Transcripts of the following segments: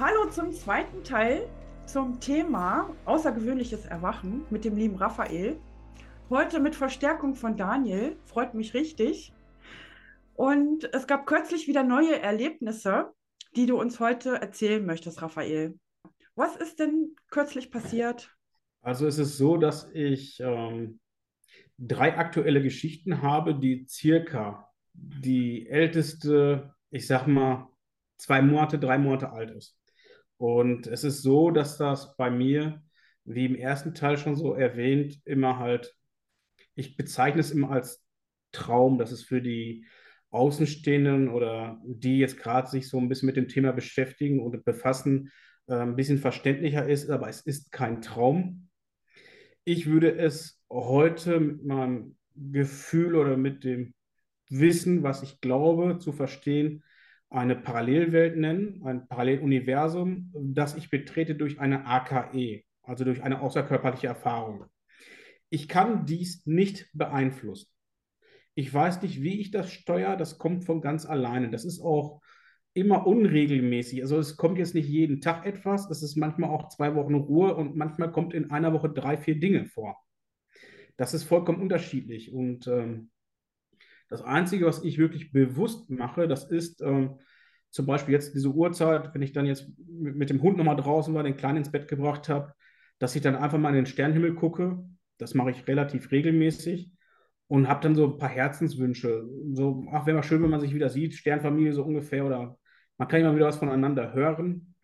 Hallo zum zweiten Teil zum Thema außergewöhnliches Erwachen mit dem lieben Raphael. Heute mit Verstärkung von Daniel, freut mich richtig. Und es gab kürzlich wieder neue Erlebnisse, die du uns heute erzählen möchtest, Raphael. Was ist denn kürzlich passiert? Also es ist so, dass ich ähm, drei aktuelle Geschichten habe, die circa die älteste, ich sag mal, zwei Monate, drei Monate alt ist. Und es ist so, dass das bei mir, wie im ersten Teil schon so erwähnt, immer halt, ich bezeichne es immer als Traum, dass es für die Außenstehenden oder die jetzt gerade sich so ein bisschen mit dem Thema beschäftigen und befassen, äh, ein bisschen verständlicher ist, aber es ist kein Traum. Ich würde es heute mit meinem Gefühl oder mit dem Wissen, was ich glaube zu verstehen, eine Parallelwelt nennen, ein Paralleluniversum, das ich betrete durch eine AKE, also durch eine außerkörperliche Erfahrung. Ich kann dies nicht beeinflussen. Ich weiß nicht, wie ich das steuere, das kommt von ganz alleine. Das ist auch immer unregelmäßig. Also es kommt jetzt nicht jeden Tag etwas, es ist manchmal auch zwei Wochen Ruhe und manchmal kommt in einer Woche drei, vier Dinge vor. Das ist vollkommen unterschiedlich. Und ähm, das Einzige, was ich wirklich bewusst mache, das ist ähm, zum Beispiel jetzt diese Uhrzeit, wenn ich dann jetzt mit, dem Hund nochmal draußen war, den Kleinen ins Bett gebracht habe, dass ich dann einfach mal in den Sternenhimmel gucke. Das mache ich relativ regelmäßig und habe dann so ein paar Herzenswünsche. So, ach, wäre mal schön, wenn man sich wieder sieht, Sternfamilie so ungefähr oder man kann immer wieder was voneinander hören.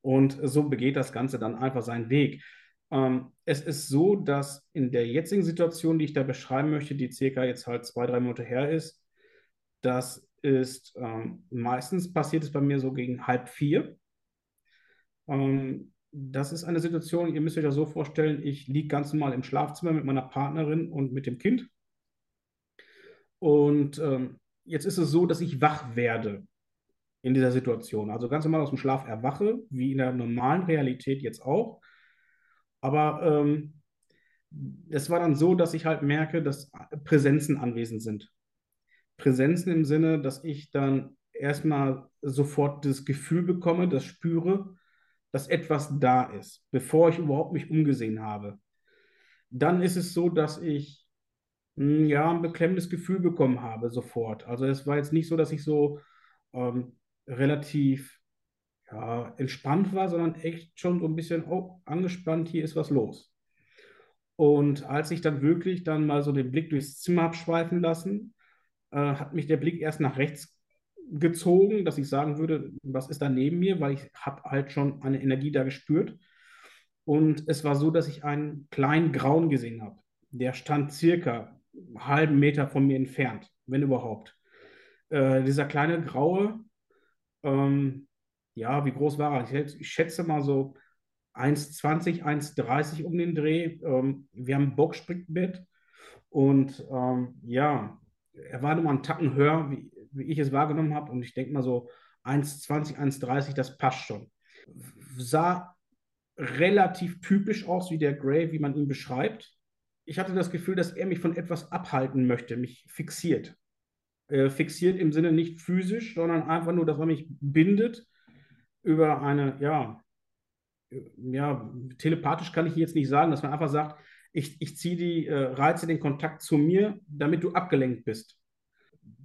Und so begeht das Ganze dann einfach seinen Weg. Ähm, es ist so, dass in der jetzigen Situation, die ich da beschreiben möchte, die circa jetzt halt zwei, drei Monate her ist, das ist ähm, meistens passiert es bei mir so gegen halb vier. Ähm, das ist eine Situation, ihr müsst euch das so vorstellen, ich liege ganz normal im Schlafzimmer mit meiner Partnerin und mit dem Kind. Und ähm, jetzt ist es so, dass ich wach werde in dieser Situation. Also ganz normal aus dem Schlaf erwache, wie in der normalen Realität jetzt auch. Aber ähm, es war dann so, dass ich halt merke, dass Präsenzen anwesend sind. Präsenzen im Sinne, dass ich dann erstmal sofort das Gefühl bekomme, das spüre, dass etwas da ist, bevor ich überhaupt mich umgesehen habe. Dann ist es so, dass ich hm, ja ein beklemmendes Gefühl bekommen habe sofort. Also es war jetzt nicht so, dass ich so ähm, relativ ja, entspannt war, sondern echt schon so ein bisschen oh, angespannt, hier ist was los. Und als ich dann wirklich dann mal so den Blick durchs Zimmer abschweifen lassen, äh, hat mich der Blick erst nach rechts gezogen, dass ich sagen würde, was ist da neben mir, weil ich habe halt schon eine Energie da gespürt. Und es war so, dass ich einen kleinen Grauen gesehen habe. Der stand circa einen halben Meter von mir entfernt, wenn überhaupt. Äh, dieser kleine Graue, ähm, ja, wie groß war er? Ich, ich schätze mal so 1,20, 1,30 um den Dreh. Ähm, wir haben ein Boxspringbett und ähm, ja, er war nur mal einen Tacken höher, wie, wie ich es wahrgenommen habe. Und ich denke mal so 1,20, 1,30, das passt schon. Sah relativ typisch aus wie der Gray, wie man ihn beschreibt. Ich hatte das Gefühl, dass er mich von etwas abhalten möchte, mich fixiert. Äh, fixiert im Sinne nicht physisch, sondern einfach nur, dass er mich bindet über eine, ja, ja, telepathisch kann ich jetzt nicht sagen, dass man einfach sagt, ich, ich ziehe die äh, Reize, den Kontakt zu mir, damit du abgelenkt bist.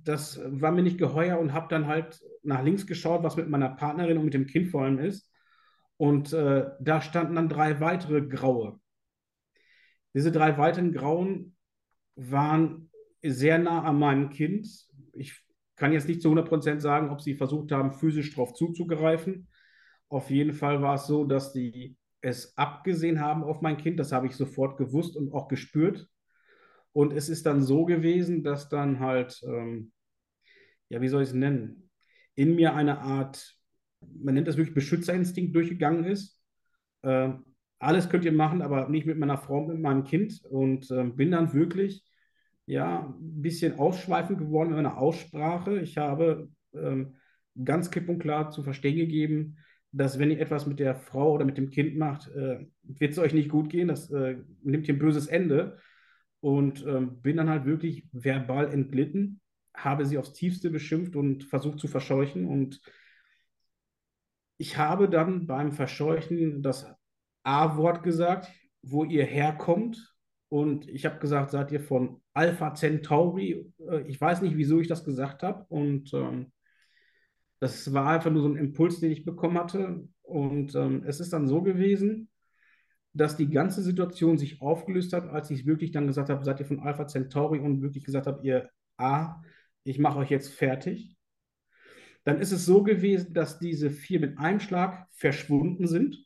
Das war mir nicht geheuer und habe dann halt nach links geschaut, was mit meiner Partnerin und mit dem Kind vor allem ist. Und äh, da standen dann drei weitere Graue. Diese drei weiteren Grauen waren sehr nah an meinem Kind. Ich kann jetzt nicht zu 100% sagen, ob sie versucht haben, physisch darauf zuzugreifen. Auf jeden Fall war es so, dass die es abgesehen haben auf mein Kind. Das habe ich sofort gewusst und auch gespürt. Und es ist dann so gewesen, dass dann halt, ähm, ja, wie soll ich es nennen, in mir eine Art, man nennt das wirklich Beschützerinstinkt durchgegangen ist. Äh, alles könnt ihr machen, aber nicht mit meiner Frau, mit meinem Kind. Und äh, bin dann wirklich, ja, ein bisschen ausschweifend geworden in meiner Aussprache. Ich habe ähm, ganz klipp und klar zu verstehen gegeben, dass wenn ihr etwas mit der Frau oder mit dem Kind macht, äh, wird es euch nicht gut gehen. Das äh, nimmt hier ein böses Ende. Und ähm, bin dann halt wirklich verbal entglitten, habe sie aufs Tiefste beschimpft und versucht zu verscheuchen. Und ich habe dann beim Verscheuchen das A-Wort gesagt, wo ihr herkommt. Und ich habe gesagt, seid ihr von Alpha Centauri? Äh, ich weiß nicht, wieso ich das gesagt habe. Und ähm, das war einfach nur so ein Impuls, den ich bekommen hatte. Und ähm, es ist dann so gewesen, dass die ganze Situation sich aufgelöst hat, als ich wirklich dann gesagt habe, seid ihr von Alpha Centauri und wirklich gesagt habe, ihr A, ich mache euch jetzt fertig. Dann ist es so gewesen, dass diese vier mit einem Schlag verschwunden sind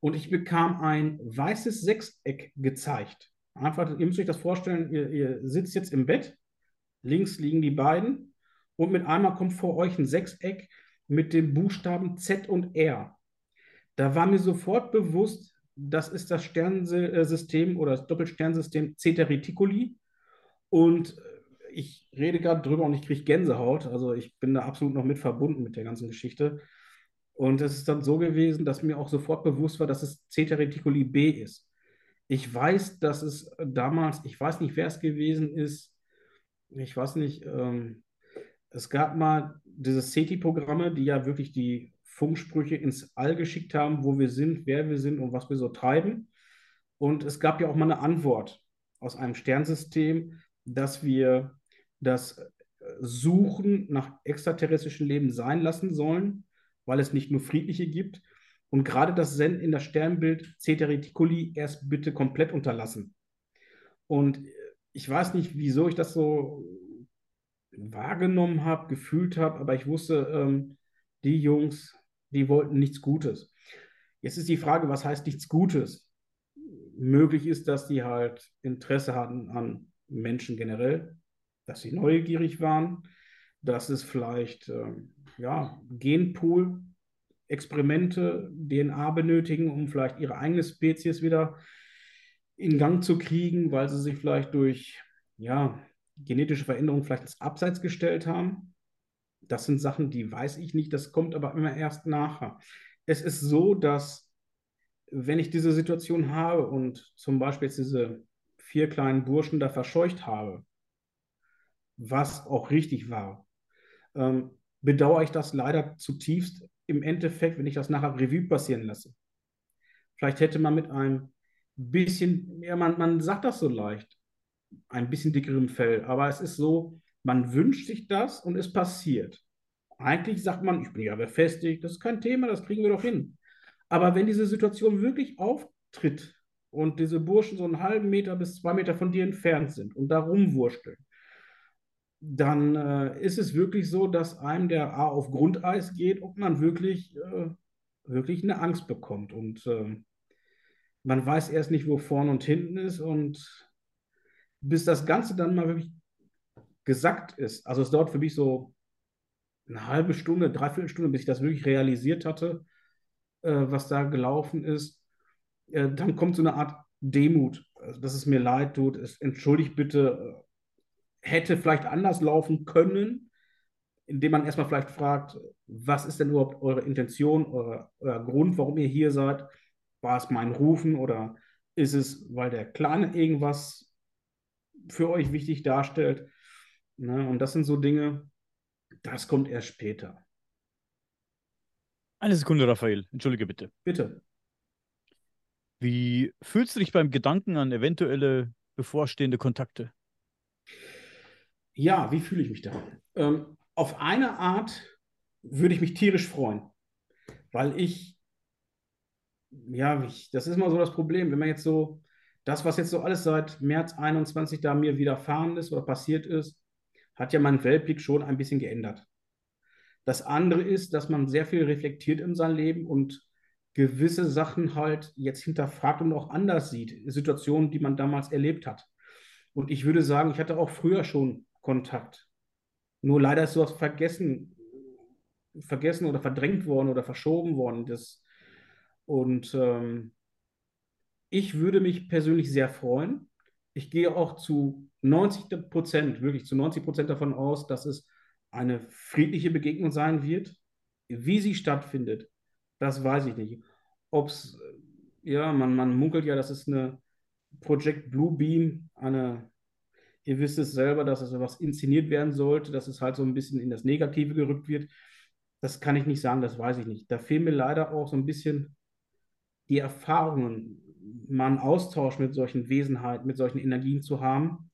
und ich bekam ein weißes Sechseck gezeigt. Einfach, ihr müsst euch das vorstellen, ihr, ihr sitzt jetzt im Bett, links liegen die beiden und mit einmal kommt vor euch ein Sechseck mit den Buchstaben Z und R. Da war mir sofort bewusst, das ist das Sternsystem oder das Doppelsternsystem Zeta Reticuli. Und ich rede gerade drüber und ich kriege Gänsehaut. Also ich bin da absolut noch mit verbunden mit der ganzen Geschichte. Und es ist dann so gewesen, dass mir auch sofort bewusst war, dass es Zeta Reticuli B ist. Ich weiß, dass es damals, ich weiß nicht, wer es gewesen ist, ich weiß nicht, ähm, es gab mal diese SETI-Programme, die ja wirklich die Funksprüche ins All geschickt haben, wo wir sind, wer wir sind und was wir so treiben. Und es gab ja auch mal eine Antwort aus einem Sternsystem, dass wir das Suchen nach extraterrestrischem Leben sein lassen sollen, weil es nicht nur friedliche gibt. Und gerade das Senden in das Sternbild Cetereticuli erst bitte komplett unterlassen. Und ich weiß nicht, wieso ich das so wahrgenommen habe, gefühlt habe, aber ich wusste, ähm, die Jungs, die wollten nichts Gutes. Jetzt ist die Frage, was heißt nichts Gutes? Möglich ist, dass die halt Interesse hatten an Menschen generell, dass sie neugierig waren, dass es vielleicht ähm, ja, Genpool-Experimente, DNA benötigen, um vielleicht ihre eigene Spezies wieder in Gang zu kriegen, weil sie sich vielleicht durch ja, genetische Veränderungen vielleicht ins Abseits gestellt haben. Das sind Sachen, die weiß ich nicht, das kommt aber immer erst nachher. Es ist so, dass wenn ich diese Situation habe und zum Beispiel jetzt diese vier kleinen Burschen da verscheucht habe, was auch richtig war, ähm, bedauere ich das leider zutiefst im Endeffekt, wenn ich das nachher Revue passieren lasse. Vielleicht hätte man mit einem bisschen, ja, man, man sagt das so leicht, ein bisschen dickerem Fell, aber es ist so, man wünscht sich das und es passiert. Eigentlich sagt man, ich bin ja befestigt, das ist kein Thema, das kriegen wir doch hin. Aber wenn diese Situation wirklich auftritt und diese Burschen so einen halben Meter bis zwei Meter von dir entfernt sind und da rumwursteln, dann äh, ist es wirklich so, dass einem der A auf Grundeis geht und man wirklich, äh, wirklich eine Angst bekommt. Und äh, man weiß erst nicht, wo vorne und hinten ist. Und bis das Ganze dann mal wirklich gesackt ist, also es dauert für mich so eine halbe Stunde, dreiviertel Stunde, bis ich das wirklich realisiert hatte, äh, was da gelaufen ist, äh, dann kommt so eine Art Demut, also, dass es mir leid tut. Es, entschuldigt bitte, äh, hätte vielleicht anders laufen können, indem man erstmal vielleicht fragt, was ist denn überhaupt eure Intention, euer, euer Grund, warum ihr hier seid? War es mein Rufen oder ist es, weil der Kleine irgendwas für euch wichtig darstellt? Ne? Und das sind so Dinge, das kommt erst später. Eine Sekunde, Raphael. Entschuldige bitte. Bitte. Wie fühlst du dich beim Gedanken an eventuelle bevorstehende Kontakte? Ja, wie fühle ich mich da? Ähm, auf eine Art würde ich mich tierisch freuen, weil ich, ja, ich, das ist immer so das Problem, wenn man jetzt so, das, was jetzt so alles seit März 21 da mir widerfahren ist oder passiert ist, hat ja meinen Weltblick schon ein bisschen geändert. Das andere ist, dass man sehr viel reflektiert in seinem Leben und gewisse Sachen halt jetzt hinterfragt und auch anders sieht. Situationen, die man damals erlebt hat. Und ich würde sagen, ich hatte auch früher schon Kontakt. Nur leider ist sowas vergessen, vergessen oder verdrängt worden oder verschoben worden. Das, und ähm, ich würde mich persönlich sehr freuen. Ich gehe auch zu 90 Prozent, wirklich zu 90 Prozent davon aus, dass es eine friedliche Begegnung sein wird. Wie sie stattfindet, das weiß ich nicht. Ob es, ja, man, man munkelt ja, das ist eine Project Blue Beam, eine, ihr wisst es selber, dass es was inszeniert werden sollte, dass es halt so ein bisschen in das Negative gerückt wird. das kann ich nicht sagen, das weiß ich nicht. Da fehlen mir leider auch so ein bisschen die Erfahrungen, mal einen Austausch mit solchen Wesenheiten, mit solchen Energien zu haben,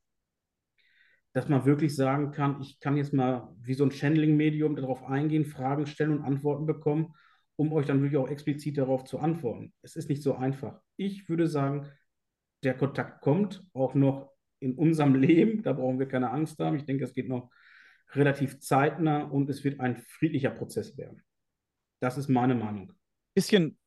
dass man wirklich sagen kann, ich kann jetzt mal wie so ein Channeling-Medium darauf eingehen, Fragen stellen und Antworten bekommen, um euch dann wirklich auch explizit darauf zu antworten. Es ist nicht so einfach. Ich würde sagen, der Kontakt kommt auch noch in unserem Leben, da brauchen wir keine Angst haben. Ich denke, es geht noch relativ zeitnah und es wird ein friedlicher Prozess werden. Das ist meine Meinung. Bisschen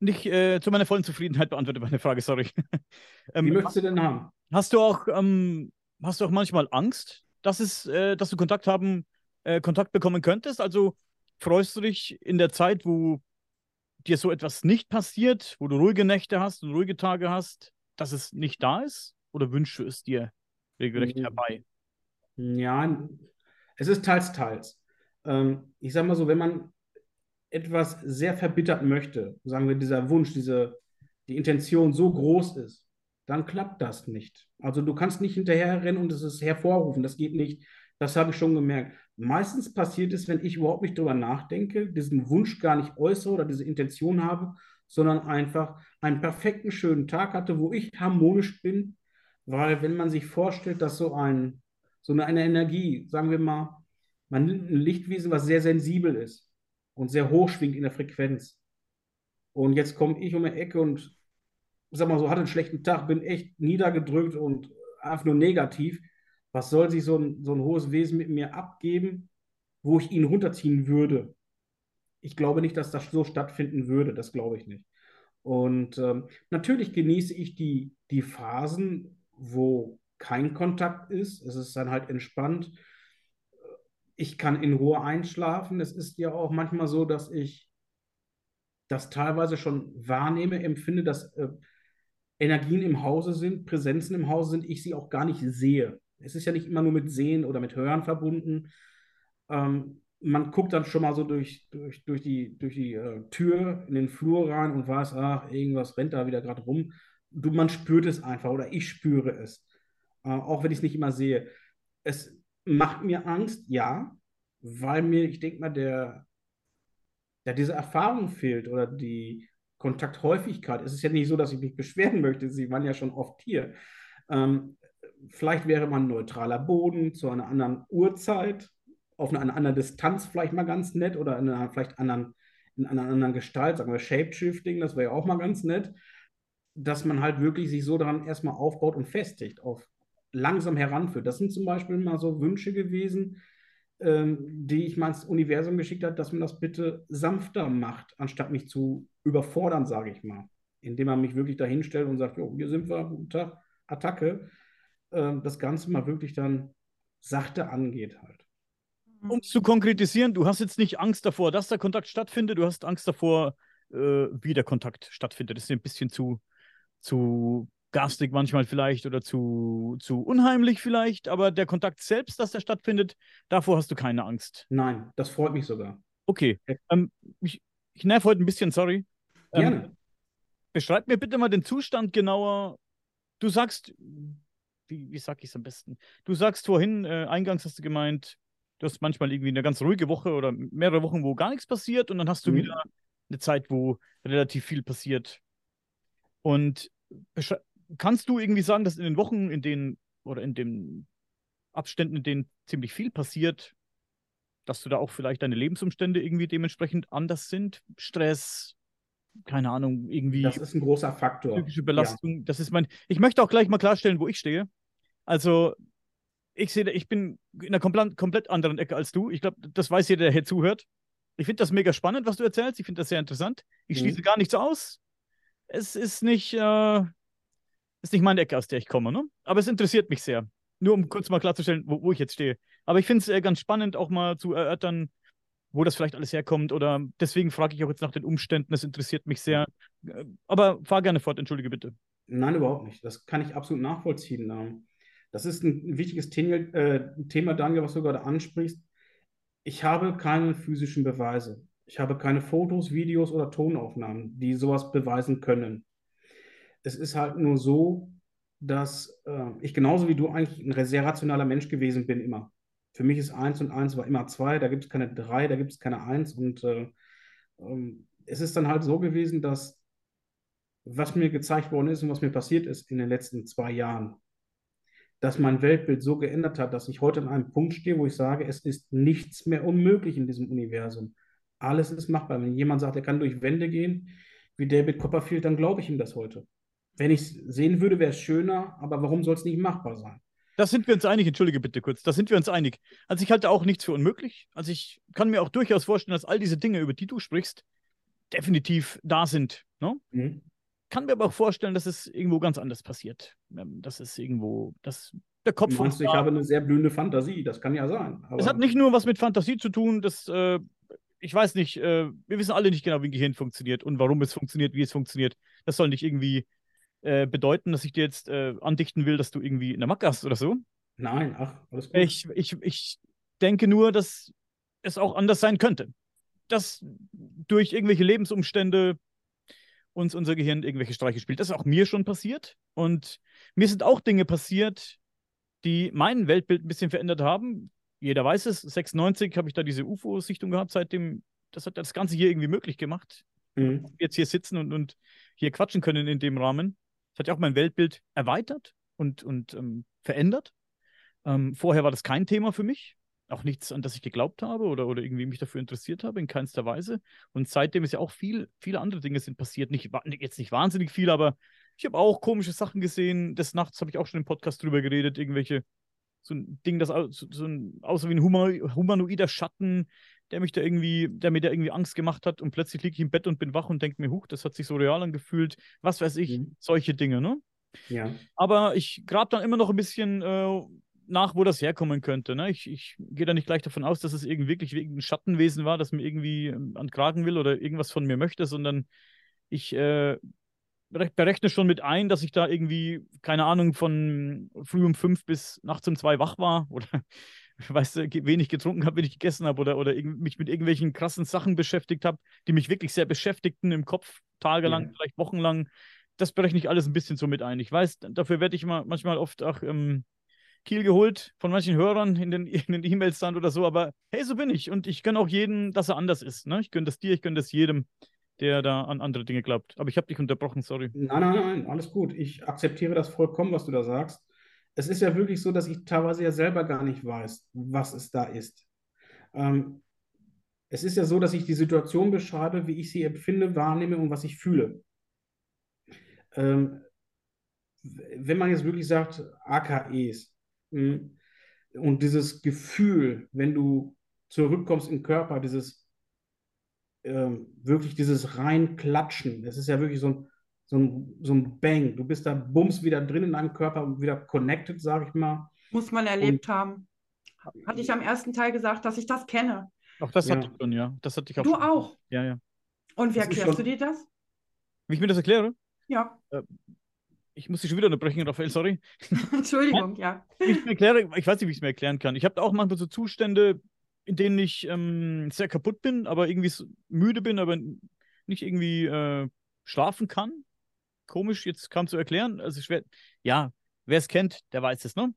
nicht äh, zu meiner vollen Zufriedenheit beantwortet meine Frage, sorry. ähm, Wie möchtest du denn haben? Hast du auch, ähm, hast du auch manchmal Angst, dass es, äh, dass du Kontakt haben, äh, Kontakt bekommen könntest? Also freust du dich in der Zeit, wo dir so etwas nicht passiert, wo du ruhige Nächte hast und ruhige Tage hast, dass es nicht da ist? Oder wünschst du es dir regelrecht mhm. herbei? Ja, es ist teils, teils. Ähm, ich sage mal so, wenn man etwas sehr verbittert möchte, sagen wir, dieser Wunsch, diese, die Intention so groß ist, dann klappt das nicht. Also du kannst nicht hinterherrennen und es hervorrufen, das geht nicht. Das habe ich schon gemerkt. Meistens passiert es, wenn ich überhaupt nicht darüber nachdenke, diesen Wunsch gar nicht äußere oder diese Intention habe, sondern einfach einen perfekten, schönen Tag hatte, wo ich harmonisch bin. Weil wenn man sich vorstellt, dass so, ein, so eine, Energie, sagen wir mal, man nimmt ein Lichtwesen, was sehr sensibel ist, und sehr hoch schwingt in der Frequenz. Und jetzt komme ich um die Ecke und sag mal so, hatte einen schlechten Tag, bin echt niedergedrückt und einfach nur negativ. Was soll sich so ein, so ein hohes Wesen mit mir abgeben, wo ich ihn runterziehen würde? Ich glaube nicht, dass das so stattfinden würde. Das glaube ich nicht. Und ähm, natürlich genieße ich die, die Phasen, wo kein Kontakt ist. Es ist dann halt entspannt ich kann in Ruhe einschlafen. Es ist ja auch manchmal so, dass ich das teilweise schon wahrnehme, empfinde, dass äh, Energien im Hause sind, Präsenzen im Hause sind, ich sie auch gar nicht sehe. Es ist ja nicht immer nur mit Sehen oder mit Hören verbunden. Ähm, man guckt dann schon mal so durch, durch, durch die, durch die äh, Tür in den Flur rein und weiß, ach, irgendwas rennt da wieder gerade rum. Du, man spürt es einfach oder ich spüre es, äh, auch wenn ich es nicht immer sehe. Es macht mir Angst, ja, weil mir, ich denke mal, der, der diese Erfahrung fehlt oder die Kontakthäufigkeit. Es ist ja nicht so, dass ich mich beschweren möchte. Sie waren ja schon oft hier. Ähm, vielleicht wäre man neutraler Boden zu einer anderen Uhrzeit, auf einer, einer anderen Distanz vielleicht mal ganz nett oder in einer vielleicht anderen, in einer anderen Gestalt, sagen wir Shapeshifting, das wäre ja auch mal ganz nett, dass man halt wirklich sich so daran erstmal aufbaut und festigt auf langsam heranführt. Das sind zum Beispiel mal so Wünsche gewesen, ähm, die ich mal ins Universum geschickt habe, dass man das bitte sanfter macht, anstatt mich zu überfordern, sage ich mal. Indem man mich wirklich dahinstellt und sagt, jo, hier sind wir, guten Tag, Attacke. Ähm, das Ganze mal wirklich dann sachte angeht halt. Um es zu konkretisieren, du hast jetzt nicht Angst davor, dass der Kontakt stattfindet, du hast Angst davor, äh, wie der Kontakt stattfindet. Das ist ein bisschen zu, zu garstig manchmal vielleicht oder zu, zu unheimlich vielleicht, aber der Kontakt selbst, dass der stattfindet, davor hast du keine Angst. Nein, das freut mich sogar. Okay. Ähm, ich, ich nerv heute ein bisschen, sorry. Ähm, Gerne. beschreib mir bitte mal den Zustand genauer. Du sagst, wie, wie sag ich es am besten? Du sagst vorhin, äh, eingangs hast du gemeint, du hast manchmal irgendwie eine ganz ruhige Woche oder mehrere Wochen, wo gar nichts passiert und dann hast du mhm. wieder eine Zeit, wo relativ viel passiert. Und kannst du irgendwie sagen, dass in den Wochen, in denen oder in den Abständen, in denen ziemlich viel passiert, dass du da auch vielleicht deine Lebensumstände irgendwie dementsprechend anders sind? Stress, keine Ahnung, irgendwie. Das ist ein großer Faktor. Psychische Belastung. Ja. Das ist mein. Ich möchte auch gleich mal klarstellen, wo ich stehe. Also, ich sehe, ich bin in einer komplett, anderen Ecke als du. Ich glaube, das weiß jeder, der hier zuhört. Ich finde das mega spannend, was du erzählst. Ich finde das sehr interessant. Ich mhm. schließe gar nichts aus. Es ist nicht, äh, ist nicht meine Ecke, aus der ich komme, ne? Aber es interessiert mich sehr. Nur um kurz mal klarzustellen, wo, wo ich jetzt stehe. Aber ich finde es äh, ganz spannend, auch mal zu erörtern, wo das vielleicht alles herkommt. Oder deswegen frage ich auch jetzt nach den Umständen. Es interessiert mich sehr. Äh, aber fahr gerne fort, entschuldige bitte. Nein, überhaupt nicht. Das kann ich absolut nachvollziehen. Das ist ein wichtiges äh, Thema, Daniel, was du gerade ansprichst. Ich habe keine physischen Beweise. Ich habe keine Fotos, Videos oder Tonaufnahmen, die sowas beweisen können. Es ist halt nur so, dass äh, ich genauso wie du eigentlich ein sehr rationaler Mensch gewesen bin immer. Für mich ist eins und eins war immer zwei, da gibt es keine drei, da gibt es keine eins. Und äh, ähm, es ist dann halt so gewesen, dass was mir gezeigt worden ist und was mir passiert ist in den letzten zwei Jahren, dass mein Weltbild so geändert hat, dass ich heute an einem Punkt stehe, wo ich sage, es ist nichts mehr unmöglich in diesem Universum. Alles ist machbar. Wenn jemand sagt, er kann durch Wände gehen, wie David Copperfield, dann glaube ich ihm das heute. Wenn ich es sehen würde, wäre es schöner, aber warum soll es nicht machbar sein? Da sind wir uns einig, entschuldige bitte kurz, da sind wir uns einig. Also ich halte auch nichts für unmöglich. Also ich kann mir auch durchaus vorstellen, dass all diese Dinge, über die du sprichst, definitiv da sind. Ne? Mhm. Kann mir aber auch vorstellen, dass es irgendwo ganz anders passiert. Ähm, dass es irgendwo, dass der Kopf. Meinst, ich habe eine sehr blühende Fantasie, das kann ja sein. Es hat nicht nur was mit Fantasie zu tun, das, äh, ich weiß nicht, äh, wir wissen alle nicht genau, wie ein Gehirn funktioniert und warum es funktioniert, wie es funktioniert. Das soll nicht irgendwie äh, bedeuten, dass ich dir jetzt äh, andichten will, dass du irgendwie in der Macke hast oder so. Nein, ach, alles gut. Ich, ich, ich denke nur, dass es auch anders sein könnte. Dass durch irgendwelche Lebensumstände uns unser Gehirn irgendwelche Streiche spielt. Das ist auch mir schon passiert. Und mir sind auch Dinge passiert, die mein Weltbild ein bisschen verändert haben. Jeder weiß es, 96 habe ich da diese UFO-Sichtung gehabt, seitdem, das hat das Ganze hier irgendwie möglich gemacht. Mhm. Jetzt hier sitzen und, und hier quatschen können in dem Rahmen. Das hat ja auch mein Weltbild erweitert und, und ähm, verändert. Ähm, vorher war das kein Thema für mich. Auch nichts, an das ich geglaubt habe oder, oder irgendwie mich dafür interessiert habe, in keinster Weise. Und seitdem ist ja auch viel, viele andere Dinge sind passiert. Nicht, jetzt nicht wahnsinnig viel, aber ich habe auch komische Sachen gesehen. Des Nachts habe ich auch schon im Podcast drüber geredet. Irgendwelche, so ein Ding, das so, so ein, außer wie ein humanoider Schatten, der mich da irgendwie, der mir da irgendwie Angst gemacht hat und plötzlich liege ich im Bett und bin wach und denke mir, huch, das hat sich so real angefühlt, was weiß ich, mhm. solche Dinge, ne? Ja. Aber ich grab dann immer noch ein bisschen äh, nach, wo das herkommen könnte. Ne? Ich, ich gehe da nicht gleich davon aus, dass es irgendwie wirklich ein Schattenwesen war, das mir irgendwie ähm, an Kragen will oder irgendwas von mir möchte, sondern ich äh, berechne schon mit ein, dass ich da irgendwie, keine Ahnung, von früh um fünf bis nachts um zwei wach war oder weißt du, wenig getrunken habe, wenn ich gegessen habe oder, oder mich mit irgendwelchen krassen Sachen beschäftigt habe, die mich wirklich sehr beschäftigten im Kopf, tagelang, ja. vielleicht wochenlang. Das berechne ich alles ein bisschen so mit ein. Ich weiß, dafür werde ich mal, manchmal oft auch ähm, Kiel geholt von manchen Hörern in den E-Mails dann oder so, aber hey, so bin ich und ich gönne auch jedem, dass er anders ist. Ne? Ich gönne das dir, ich gönne das jedem, der da an andere Dinge glaubt. Aber ich habe dich unterbrochen, sorry. Nein, nein, nein, alles gut. Ich akzeptiere das vollkommen, was du da sagst es ist ja wirklich so, dass ich teilweise ja selber gar nicht weiß, was es da ist. Ähm, es ist ja so, dass ich die Situation beschreibe, wie ich sie empfinde, wahrnehme und was ich fühle. Ähm, wenn man jetzt wirklich sagt, AKEs hm, und dieses Gefühl, wenn du zurückkommst im Körper, dieses ähm, wirklich dieses Reinklatschen, das ist ja wirklich so ein so ein, so ein Bang. Du bist da bums wieder drin in deinem Körper, wieder connected, sage ich mal. Muss man erlebt und, haben. Hatte ich am ersten Teil gesagt, dass ich das kenne. Auch das ja. hatte ich schon, ja. Das hatte ich auch du schon. auch? Ja, ja. Und wie erklärst schon... du dir das? Wie ich mir das erkläre? Ja. Äh, ich muss dich schon wieder unterbrechen, Raphael, sorry. Entschuldigung, ja. Ich, erkläre, ich weiß nicht, wie ich es mir erklären kann. Ich habe auch manchmal so Zustände, in denen ich ähm, sehr kaputt bin, aber irgendwie müde bin, aber nicht irgendwie äh, schlafen kann komisch jetzt kaum zu erklären. Also schwer. Ja, wer es kennt, der weiß es, ne?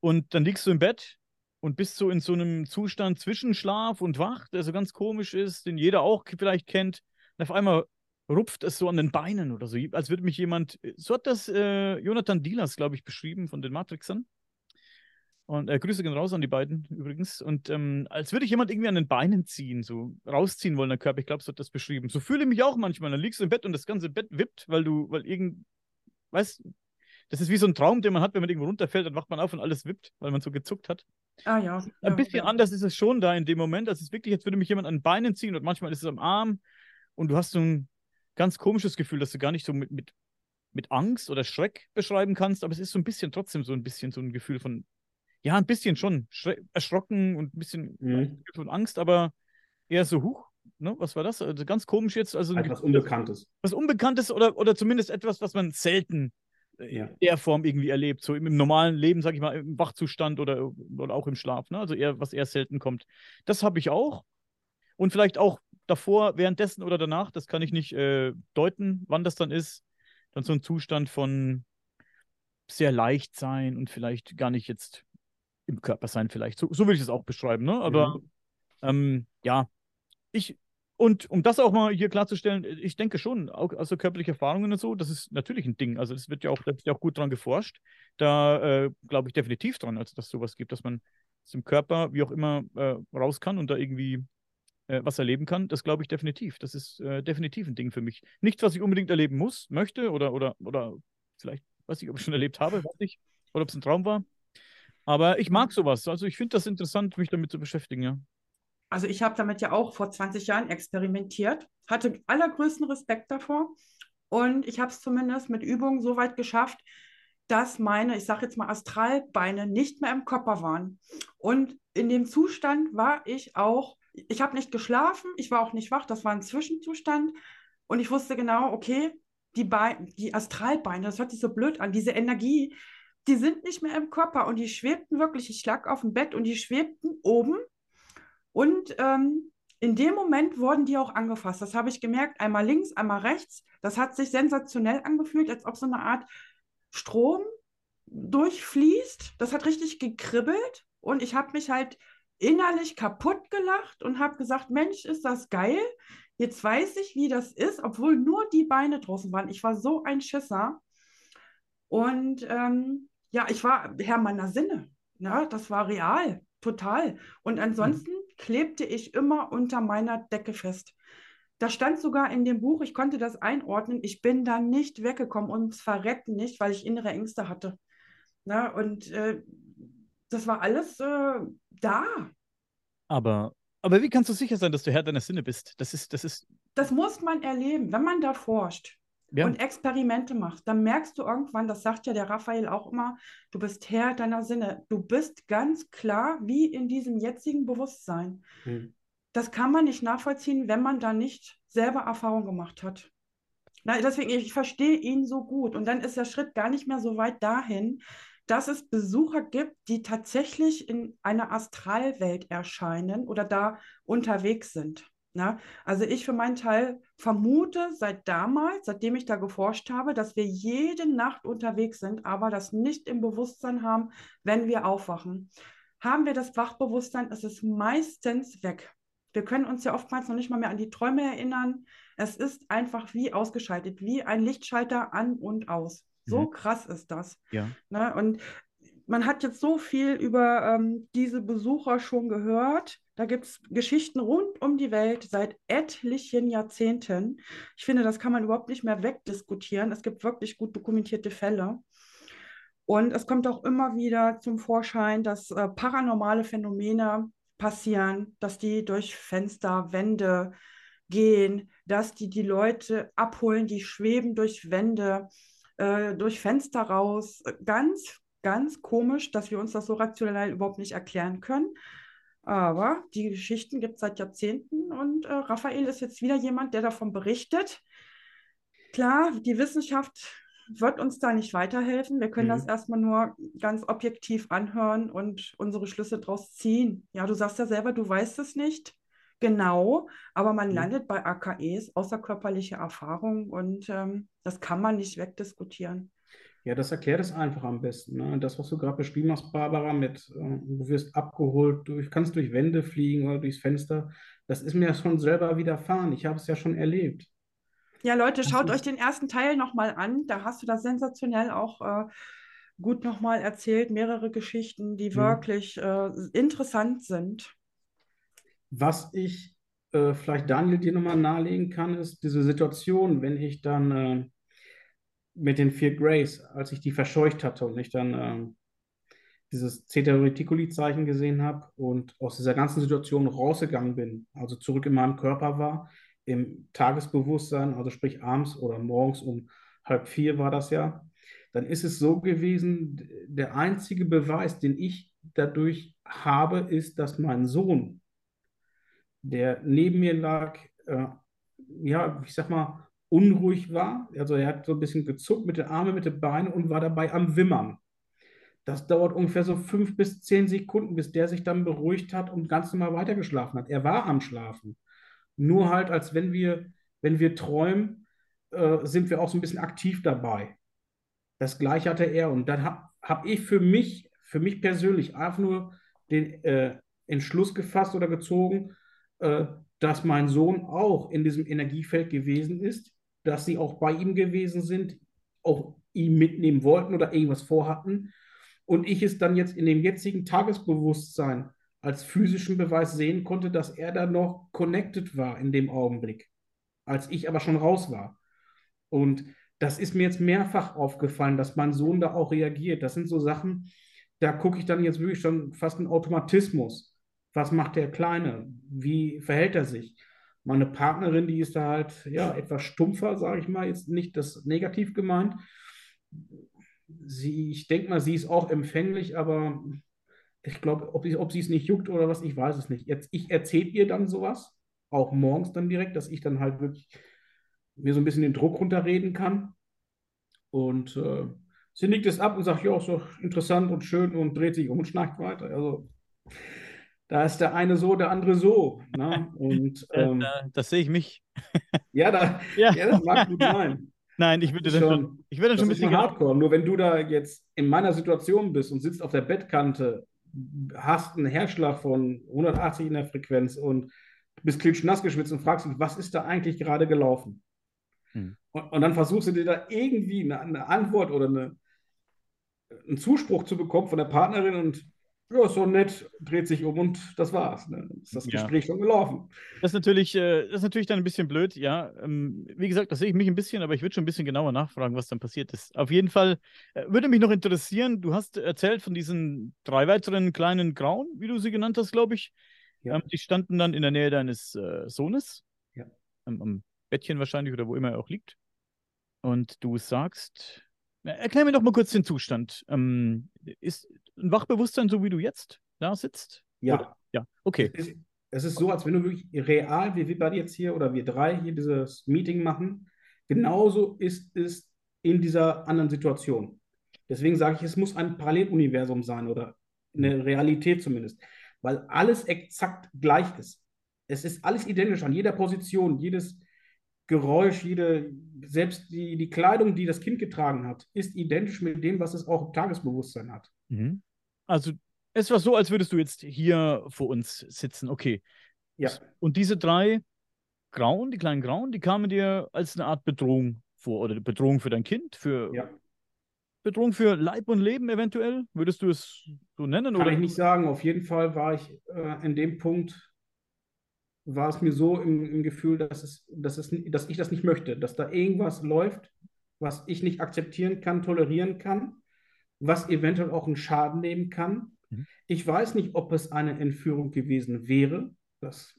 Und dann liegst du im Bett und bist so in so einem Zustand zwischen Schlaf und Wach, der so ganz komisch ist, den jeder auch vielleicht kennt. Und auf einmal rupft es so an den Beinen oder so, als würde mich jemand. So hat das äh, Jonathan Dielas, glaube ich, beschrieben von den Matrixern. Und äh, Grüße gehen raus an die beiden übrigens. Und ähm, als würde ich jemand irgendwie an den Beinen ziehen, so rausziehen wollen, der Körper. Ich glaube, so hat das beschrieben. So fühle ich mich auch manchmal. Dann liegst du im Bett und das ganze Bett wippt, weil du, weil irgend, weißt das ist wie so ein Traum, den man hat, wenn man irgendwo runterfällt, dann wacht man auf und alles wippt, weil man so gezuckt hat. Ah ja. Ein ja, bisschen ja. anders ist es schon da in dem Moment. Das ist wirklich, als würde mich jemand an den Beinen ziehen und manchmal ist es am Arm und du hast so ein ganz komisches Gefühl, dass du gar nicht so mit, mit, mit Angst oder Schreck beschreiben kannst, aber es ist so ein bisschen trotzdem so ein bisschen so ein Gefühl von ja, ein bisschen schon erschrocken und ein bisschen mhm. von Angst, aber eher so, huch, ne? was war das? Also ganz komisch jetzt. Also etwas Unbekanntes. Was Unbekanntes oder, oder zumindest etwas, was man selten ja. in der Form irgendwie erlebt. So im, im normalen Leben, sag ich mal, im Wachzustand oder, oder auch im Schlaf. Ne? Also eher, was eher selten kommt. Das habe ich auch. Und vielleicht auch davor, währenddessen oder danach, das kann ich nicht äh, deuten, wann das dann ist. Dann so ein Zustand von sehr leicht sein und vielleicht gar nicht jetzt im Körper sein vielleicht. So, so will ich es auch beschreiben, ne? Aber Mhm. ähm, ja, ich, und um das auch mal hier klarzustellen, ich denke schon, auch also körperliche Erfahrungen und so, das ist natürlich ein Ding. Also das wird ja auch, da wird ja auch gut dran geforscht. Da äh, glaube ich definitiv dran, also dass es sowas gibt, dass man es im Körper, wie auch immer, äh, raus kann und da irgendwie äh, was erleben kann. Das glaube ich definitiv. Das ist äh, definitiv ein Ding für mich. Nichts, was ich unbedingt erleben muss, möchte oder, oder, oder vielleicht, weiß ich, ob ich schon erlebt habe, weiß ich. Oder ob es ein Traum war. Aber ich mag sowas. Also ich finde das interessant, mich damit zu beschäftigen, ja. Also ich habe damit ja auch vor 20 Jahren experimentiert, hatte allergrößten Respekt davor und ich habe es zumindest mit Übungen so weit geschafft, dass meine, ich sage jetzt mal Astralbeine nicht mehr im Körper waren. Und in dem Zustand war ich auch, ich habe nicht geschlafen, ich war auch nicht wach, das war ein Zwischenzustand und ich wusste genau, okay, die, Beine, die Astralbeine, das hört sich so blöd an, diese Energie, die sind nicht mehr im Körper und die schwebten wirklich, ich lag auf dem Bett und die schwebten oben und ähm, in dem Moment wurden die auch angefasst. Das habe ich gemerkt, einmal links, einmal rechts. Das hat sich sensationell angefühlt, als ob so eine Art Strom durchfließt. Das hat richtig gekribbelt und ich habe mich halt innerlich kaputt gelacht und habe gesagt, Mensch, ist das geil. Jetzt weiß ich, wie das ist, obwohl nur die Beine draußen waren. Ich war so ein Schisser. Und ähm, ja, ich war Herr meiner Sinne. Ja, das war real, total. Und ansonsten klebte ich immer unter meiner Decke fest. Da stand sogar in dem Buch, ich konnte das einordnen, ich bin da nicht weggekommen und verrecken nicht, weil ich innere Ängste hatte. Na, und äh, das war alles äh, da. Aber, aber wie kannst du sicher sein, dass du Herr deiner Sinne bist? Das ist, das ist, Das muss man erleben, wenn man da forscht ja. und Experimente macht. Dann merkst du irgendwann, das sagt ja der Raphael auch immer, du bist Herr deiner Sinne. Du bist ganz klar wie in diesem jetzigen Bewusstsein. Mhm. Das kann man nicht nachvollziehen, wenn man da nicht selber Erfahrung gemacht hat. Na, deswegen, ich verstehe ihn so gut. Und dann ist der Schritt gar nicht mehr so weit dahin, dass es Besucher gibt, die tatsächlich in einer Astralwelt erscheinen oder da unterwegs sind. Na, also ich für meinen Teil vermute seit damals, seitdem ich da geforscht habe, dass wir jede Nacht unterwegs sind, aber das nicht im Bewusstsein haben, wenn wir aufwachen. Haben wir das Wachbewusstsein, ist es meistens weg. Wir können uns ja oftmals noch nicht mal mehr an die Träume erinnern. Es ist einfach wie ausgeschaltet, wie ein Lichtschalter an und aus. So Mhm. krass ist das. ja. Ne? Und man hat jetzt so viel über ähm, diese Besucher schon gehört. Da gibt es Geschichten rund um die Welt seit etlichen Jahrzehnten. Ich finde, das kann man überhaupt nicht mehr wegdiskutieren. Es gibt wirklich gut dokumentierte Fälle. Und es kommt auch immer wieder zum Vorschein, dass äh, paranormale Phänomene passieren, dass die durch Fenster, Wände gehen, dass die die Leute abholen, die schweben durch Wände, äh, durch Fenster raus. Ganz, ganz komisch, dass wir uns das so rationell überhaupt nicht erklären können. Aber die Geschichten gibt es seit Jahrzehnten und äh, Raphael ist jetzt wieder jemand, der davon berichtet. Klar, die Wissenschaft wird uns da nicht weiterhelfen. Wir können das Mhm. erstmal nur ganz objektiv anhören und unsere Schlüsse draus ziehen. Ja, du sagst ja selber, du weißt es nicht genau, aber man Mhm. landet bei AKEs, außerkörperliche Erfahrung, und ähm, das kann man nicht wegdiskutieren. Ja, das erklärt es einfach am besten. Ne? Das, was du gerade beschrieben hast, Barbara, mit äh, du wirst abgeholt, du kannst durch Wände fliegen oder durchs Fenster, das ist mir ja schon selber widerfahren. Ich habe es ja schon erlebt. Ja, Leute, schaut euch ist, den ersten Teil nochmal an. Da hast du das sensationell auch äh, gut nochmal erzählt. Mehrere Geschichten, die Mhm. wirklich äh, interessant sind. was ich äh, vielleicht Daniel dir nochmal nahelegen kann, ist diese Situation, wenn ich dann äh, mit den vier Grays, als ich die verscheucht hatte und ich dann äh, dieses Zeta Reticuli-Zeichen gesehen habe und aus dieser ganzen Situation rausgegangen bin, also zurück in meinem Körper war, im Tagesbewusstsein, also sprich abends oder morgens um halb vier war das ja, dann ist es so gewesen, der einzige Beweis, den ich dadurch habe, ist, dass mein Sohn, der neben mir lag, äh, ja, ich sag mal, unruhig war. Also er hat so ein bisschen gezuckt mit den Armen, mit den Beinen und war dabei am Wimmern. Das dauert ungefähr so fünf bis zehn Sekunden, bis der sich dann beruhigt hat und ganz normal weitergeschlafen hat. Er war am Schlafen. Nur halt, als wenn wir, wenn wir träumen, äh, sind wir auch so ein bisschen aktiv dabei. Das Gleiche hatte er. Und dann habe hab ich für mich für mich persönlich einfach nur den äh, Entschluss gefasst oder gezogen, äh, dass mein Sohn auch in diesem Energiefeld gewesen ist, dass sie auch bei ihm gewesen sind, auch ihn mitnehmen wollten oder irgendwas vorhatten. Und ich es dann jetzt in dem jetzigen Tagesbewusstsein als physischen Beweis sehen konnte, dass er da noch connected war in dem Augenblick, als ich aber schon raus war. Und das ist mir jetzt mehrfach aufgefallen, dass mein Sohn da auch reagiert. Das sind so Sachen, da gucke ich dann jetzt wirklich schon fast einen Automatismus. Was macht der Kleine? Wie verhält er sich? Meine Partnerin, die ist da halt ja etwas stumpfer, sage ich mal, jetzt nicht das negativ gemeint. Sie, ich denke mal, sie ist auch empfänglich, aber ich glaube, ob, ob sie es nicht juckt oder was, ich weiß es nicht. Jetzt, ich erzähle ihr dann sowas, auch morgens dann direkt, dass ich dann halt wirklich mir so ein bisschen den Druck runterreden kann. Und äh, sie nickt es ab und sagt, ja, ist doch interessant und schön und dreht sich um und schnarcht weiter. Also da ist der eine so, der andere so. Ne? Und, ähm, da, das sehe ich mich. ja, da, ja. ja, das mag gut sein. Nein, ich würde dann schon, ich würde dann schon ein bisschen hardcore. Nur wenn du da jetzt in meiner Situation bist und sitzt auf der Bettkante, hast einen Herzschlag von 180 in der Frequenz und bist klitschnass geschwitzt und fragst dich, was ist da eigentlich gerade gelaufen? Hm. Und, und, dann versuchst du dir da irgendwie eine, eine Antwort oder eine, einen Zuspruch zu bekommen von der Partnerin und ja, so nett, dreht sich um und das war's. Ne? Ist das Gespräch ja. schon gelaufen. Das ist natürlich, äh, das ist natürlich dann ein bisschen blöd, ja. Ähm, wie gesagt, das sehe ich mich ein bisschen, aber ich würde schon ein bisschen genauer nachfragen, was dann passiert ist. Auf jeden Fall äh, würde mich noch interessieren, du hast erzählt von diesen drei weiteren kleinen Grauen, wie du sie genannt hast, glaube ich. Ja. Ähm, die standen dann in der Nähe deines äh, Sohnes. Ja. Am, am Bettchen wahrscheinlich oder wo immer er auch liegt. Und du sagst, erklär mir doch mal kurz den Zustand. Ähm, ist ein Wachbewusstsein so, wie du jetzt da sitzt? Ja. Oder? Ja, okay. Es ist, es ist, so, als wenn du wirklich real, wie wir beide jetzt hier oder wir drei hier dieses Meeting machen, genauso ist es in dieser anderen Situation. Deswegen sage ich, es muss ein Paralleluniversum sein oder eine Realität zumindest, weil alles exakt gleich ist. Es ist alles identisch an jeder Position, jedes Geräusch, jede, selbst die, die Kleidung, die das Kind getragen hat, ist identisch mit dem, was es auch im Tagesbewusstsein hat. Mhm. Also es war so, als würdest du jetzt hier vor uns sitzen. Okay. Ja. Und diese drei Grauen, die kleinen Grauen, die kamen dir als eine Art Bedrohung vor oder Bedrohung für dein Kind, für ja. Bedrohung für Leib und Leben eventuell? Würdest du es so nennen? Kann oder? ich nicht sagen. Auf jeden Fall war ich äh, in dem Punkt war es mir so im, im Gefühl, dass, es, dass, es, dass ich das nicht möchte, dass da irgendwas läuft, was ich nicht akzeptieren kann, tolerieren kann, was eventuell auch einen Schaden nehmen kann. Mhm. Ich weiß nicht, ob es eine Entführung gewesen wäre. Das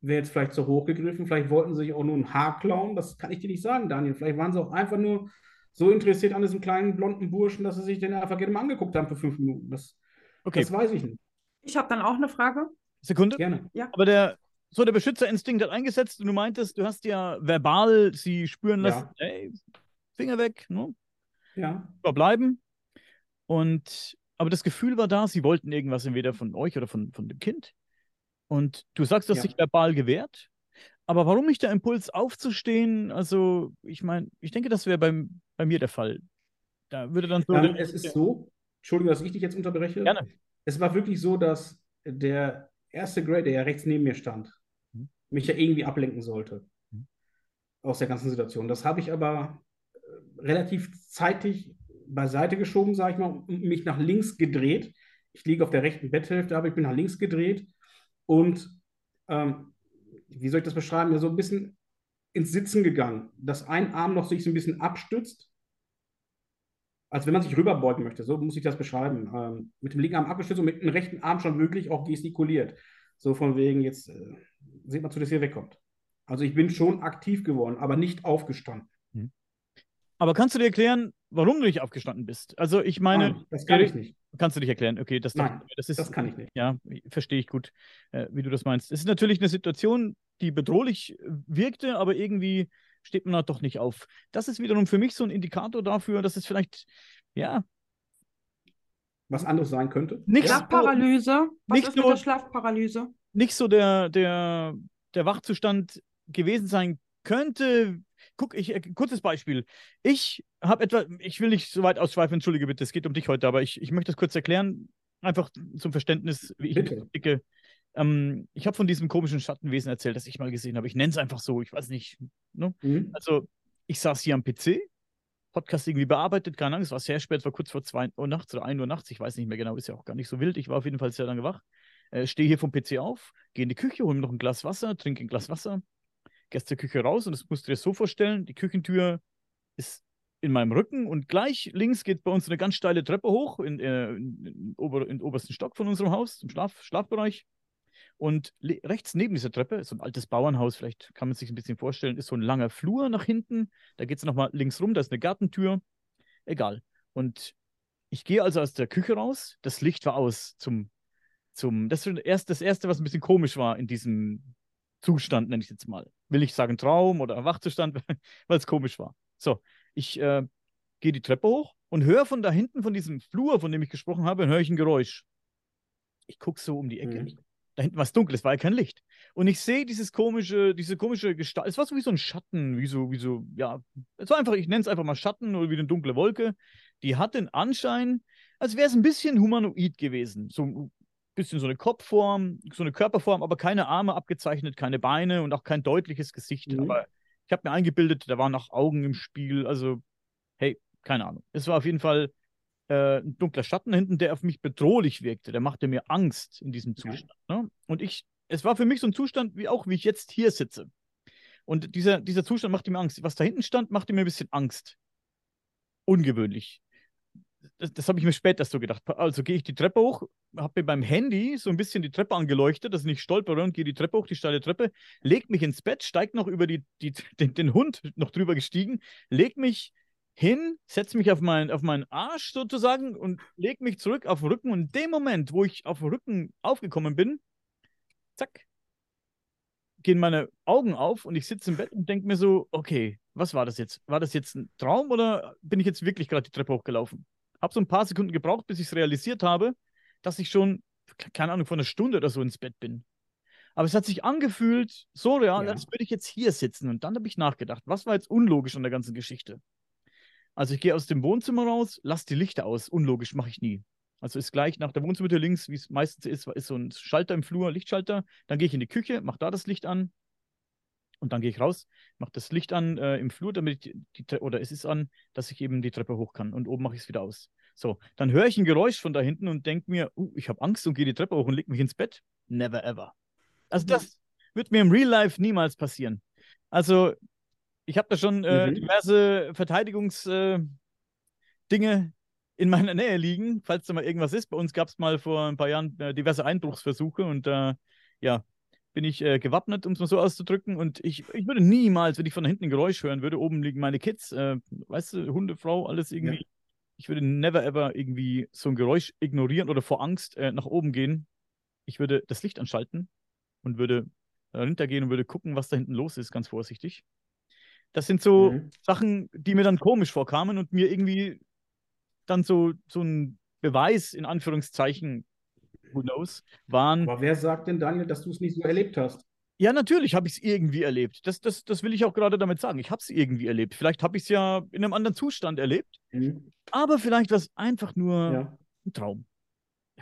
wäre jetzt vielleicht zu hoch gegriffen. Vielleicht wollten sie sich auch nur ein Haar klauen. Das kann ich dir nicht sagen, Daniel. Vielleicht waren sie auch einfach nur so interessiert an diesem kleinen blonden Burschen, dass sie sich den einfach gerne mal angeguckt haben für fünf Minuten. Das, okay. das weiß ich nicht. Ich habe dann auch eine Frage. Sekunde. Gerne. Ja. Aber der, so der Beschützerinstinkt hat eingesetzt und du meintest, du hast ja verbal sie spüren lassen, ja. hey, Finger weg, ne? Ja. Überbleiben. Und, aber das Gefühl war da, sie wollten irgendwas entweder von euch oder von, von dem Kind. Und du sagst, du hast ja. sich verbal gewehrt. Aber warum nicht der Impuls aufzustehen? Also, ich meine, ich denke, das wäre bei, mir der Fall. Da würde dann so. Ähm, es ist so, Entschuldigung, dass ich dich jetzt unterbreche. Gerne. Es war wirklich so, dass der erste Grade, der ja rechts neben mir stand, mhm. mich ja irgendwie ablenken sollte mhm. aus der ganzen Situation. Das habe ich aber äh, relativ zeitig beiseite geschoben, sage ich mal, und mich nach links gedreht. Ich liege auf der rechten Betthälfte, aber ich bin nach links gedreht und ähm, wie soll ich das beschreiben? Ja, so ein bisschen ins Sitzen gegangen, dass ein Arm noch sich so ein bisschen abstützt als wenn man sich rüberbeugen möchte. So muss ich das beschreiben. Ähm, mit dem linken Arm abgestützt und mit dem rechten Arm schon wirklich auch gestikuliert. So von wegen, jetzt äh, seht mal zu, dass ihr wegkommt. Also ich bin schon aktiv geworden, aber nicht aufgestanden. Hm. Aber kannst du dir erklären, warum du nicht aufgestanden bist? Also ich meine. Nein, das kann ich nicht. Kannst du dich erklären? Okay, das, Nein, das, ist, das kann ich nicht. Ja, verstehe ich gut, äh, wie du das meinst. Es ist natürlich eine Situation, die bedrohlich wirkte, aber irgendwie steht man da doch nicht auf. Das ist wiederum für mich so ein Indikator dafür, dass es vielleicht, ja. Was anderes sein könnte. Nicht Schlafparalyse. Was nicht ist mit der Schlafparalyse? Nicht so der, der, der Wachzustand gewesen sein könnte. guck, ich, äh, kurzes Beispiel. Ich habe etwa, ich will nicht so weit ausschweifen, entschuldige bitte, es geht um dich heute, aber ich, ich möchte das kurz erklären, einfach zum Verständnis, wie ich Bitte. denke. Ähm, ich habe von diesem komischen Schattenwesen erzählt, das ich mal gesehen habe. Ich nenne es einfach so, ich weiß nicht. Ne? Mhm. Also, ich saß hier am PC, Podcast irgendwie bearbeitet, keine Ahnung, es war sehr spät, es war kurz vor 2 Uhr nachts oder 1 Uhr nachts, ich weiß nicht mehr genau, ist ja auch gar nicht so wild. Ich war auf jeden Fall sehr lange wach. Äh, Stehe hier vom PC auf, gehe in die Küche, hole mir noch ein Glas Wasser, trinke ein Glas Wasser, gehe aus der Küche raus und das musst du dir so vorstellen: die Küchentür ist in meinem Rücken und gleich links geht bei uns eine ganz steile Treppe hoch in, äh, in, in, ober, in den obersten Stock von unserem Haus, im Schlaf, Schlafbereich. Und rechts neben dieser Treppe ist so ein altes Bauernhaus, vielleicht kann man sich ein bisschen vorstellen, ist so ein langer Flur nach hinten. Da geht es nochmal links rum, da ist eine Gartentür. Egal. Und ich gehe also aus der Küche raus, das Licht war aus zum, zum das ist erst das Erste, was ein bisschen komisch war in diesem Zustand, nenne ich es jetzt mal. Will ich sagen Traum oder Wachzustand, weil es komisch war. So, ich äh, gehe die Treppe hoch und höre von da hinten, von diesem Flur, von dem ich gesprochen habe, höre ich ein Geräusch. Ich gucke so um die Ecke. Mhm. Da hinten war es dunkel, es war ja kein Licht. Und ich sehe dieses komische, diese komische Gestalt. Es war so wie so ein Schatten, wie so, wie so, ja, es war einfach, ich nenne es einfach mal Schatten oder wie eine dunkle Wolke. Die hat den Anschein, als wäre es ein bisschen humanoid gewesen. So ein bisschen so eine Kopfform, so eine Körperform, aber keine Arme abgezeichnet, keine Beine und auch kein deutliches Gesicht. Mhm. Aber ich habe mir eingebildet, da waren auch Augen im Spiel. Also, hey, keine Ahnung. Es war auf jeden Fall äh, ein dunkler Schatten hinten, der auf mich bedrohlich wirkte. Der machte mir Angst in diesem Ja. Zustand. Ne? Und ich, es war für mich so ein Zustand, wie auch wie ich jetzt hier sitze. Und dieser, dieser Zustand machte mir Angst. Was da hinten stand, machte mir ein bisschen Angst. Ungewöhnlich. Das, das habe ich mir später so gedacht. Also gehe ich die Treppe hoch, habe mir beim Handy so ein bisschen die Treppe angeleuchtet, dass ich nicht stolpere und gehe die Treppe hoch, die steile Treppe, leg mich ins Bett, steig noch über die, die, den, den Hund noch drüber gestiegen, leg mich hin, setze mich auf, mein, auf meinen Arsch sozusagen und leg mich zurück auf den Rücken. Und in dem Moment, wo ich auf den Rücken aufgekommen bin, zack, gehen meine Augen auf und ich sitze im Bett und denke mir so, okay, was war das jetzt? War das jetzt ein Traum oder bin ich jetzt wirklich gerade die Treppe hochgelaufen? Habe so ein paar Sekunden gebraucht, bis ich es realisiert habe, dass ich schon, ke- keine Ahnung, vor einer Stunde oder so ins Bett bin. Aber es hat sich angefühlt, so real, Ja. als würde ich jetzt hier sitzen. Und dann habe ich nachgedacht, was war jetzt unlogisch an der ganzen Geschichte? Also ich gehe aus dem Wohnzimmer raus, lasse die Lichter aus. Unlogisch mache ich nie. Also ist gleich nach der Wohnzimmertür links, wie es meistens ist, ist so ein Schalter im Flur, Lichtschalter. Dann gehe ich in die Küche, mache da das Licht an. Und dann gehe ich raus, mache das Licht an äh, im Flur, damit ich die, Tre- oder es ist an, dass ich eben die Treppe hoch kann. Und oben mache ich es wieder aus. So, dann höre ich ein Geräusch von da hinten und denke mir, uh, ich habe Angst und gehe die Treppe hoch und leg mich ins Bett. Never ever. Also das wird mir im Real Life niemals passieren. Also ich habe da schon äh, Mhm. diverse Verteidigungsdinge äh, in meiner Nähe liegen, falls da mal irgendwas ist. Bei uns gab es mal vor ein paar Jahren äh, diverse Einbruchsversuche und da, ja, bin ich äh, gewappnet, um es mal so auszudrücken. Und ich, ich würde niemals, wenn ich von da hinten ein Geräusch hören würde, oben liegen meine Kids, äh, weißt du, Hunde, Frau, alles irgendwie. Ja. Ich würde never ever irgendwie so ein Geräusch ignorieren oder vor Angst äh, nach oben gehen. Ich würde das Licht anschalten und würde runtergehen und würde gucken, was da hinten los ist, ganz vorsichtig. Das sind so Mhm. Sachen, die mir dann komisch vorkamen und mir irgendwie dann so, so ein Beweis, in Anführungszeichen, who knows, waren. Aber wer sagt denn, Daniel, dass du es nicht so erlebt hast? Ja, natürlich habe ich es irgendwie erlebt. Das, das, das will ich auch gerade damit sagen. Ich habe es irgendwie erlebt. Vielleicht habe ich es ja in einem anderen Zustand erlebt, Mhm. aber vielleicht war es einfach nur Ja. ein Traum.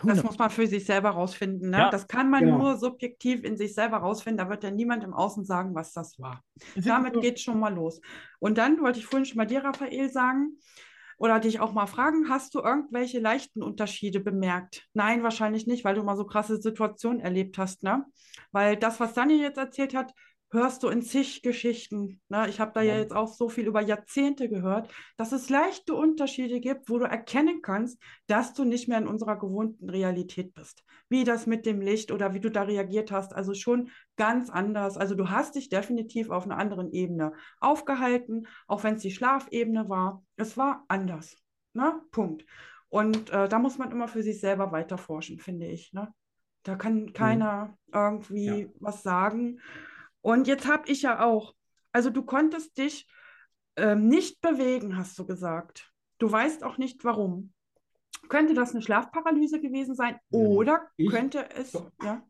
Das 100. muss man für sich selber rausfinden. Ne? Ja, das kann man genau. nur subjektiv in sich selber rausfinden. Da wird ja niemand im Außen sagen, was das war. Es Damit so- geht schon mal los. Und dann wollte ich vorhin schon mal dir, Raphael, sagen oder dich auch mal fragen, hast du irgendwelche leichten Unterschiede bemerkt? Nein, wahrscheinlich nicht, weil du mal so krasse Situationen erlebt hast, ne? Weil das, was Daniel jetzt erzählt hat, hörst du in zig Geschichten. Ne? Ich habe da ja Ja. jetzt auch so viel über Jahrzehnte gehört, dass es leichte Unterschiede gibt, wo du erkennen kannst, dass du nicht mehr in unserer gewohnten Realität bist. Wie das mit dem Licht oder wie du da reagiert hast, also schon ganz anders. Also du hast dich definitiv auf einer anderen Ebene aufgehalten, auch wenn es die Schlafebene war. Es war anders. Ne? Punkt. Und äh, da muss man immer für sich selber weiter forschen, finde ich. Ne? Da kann keiner irgendwie Ja. was sagen. Und jetzt habe ich ja auch, also du konntest dich ähm, nicht bewegen, hast du gesagt. Du weißt auch nicht warum. Könnte das eine Schlafparalyse gewesen sein Ja. oder Ich- könnte es, ja,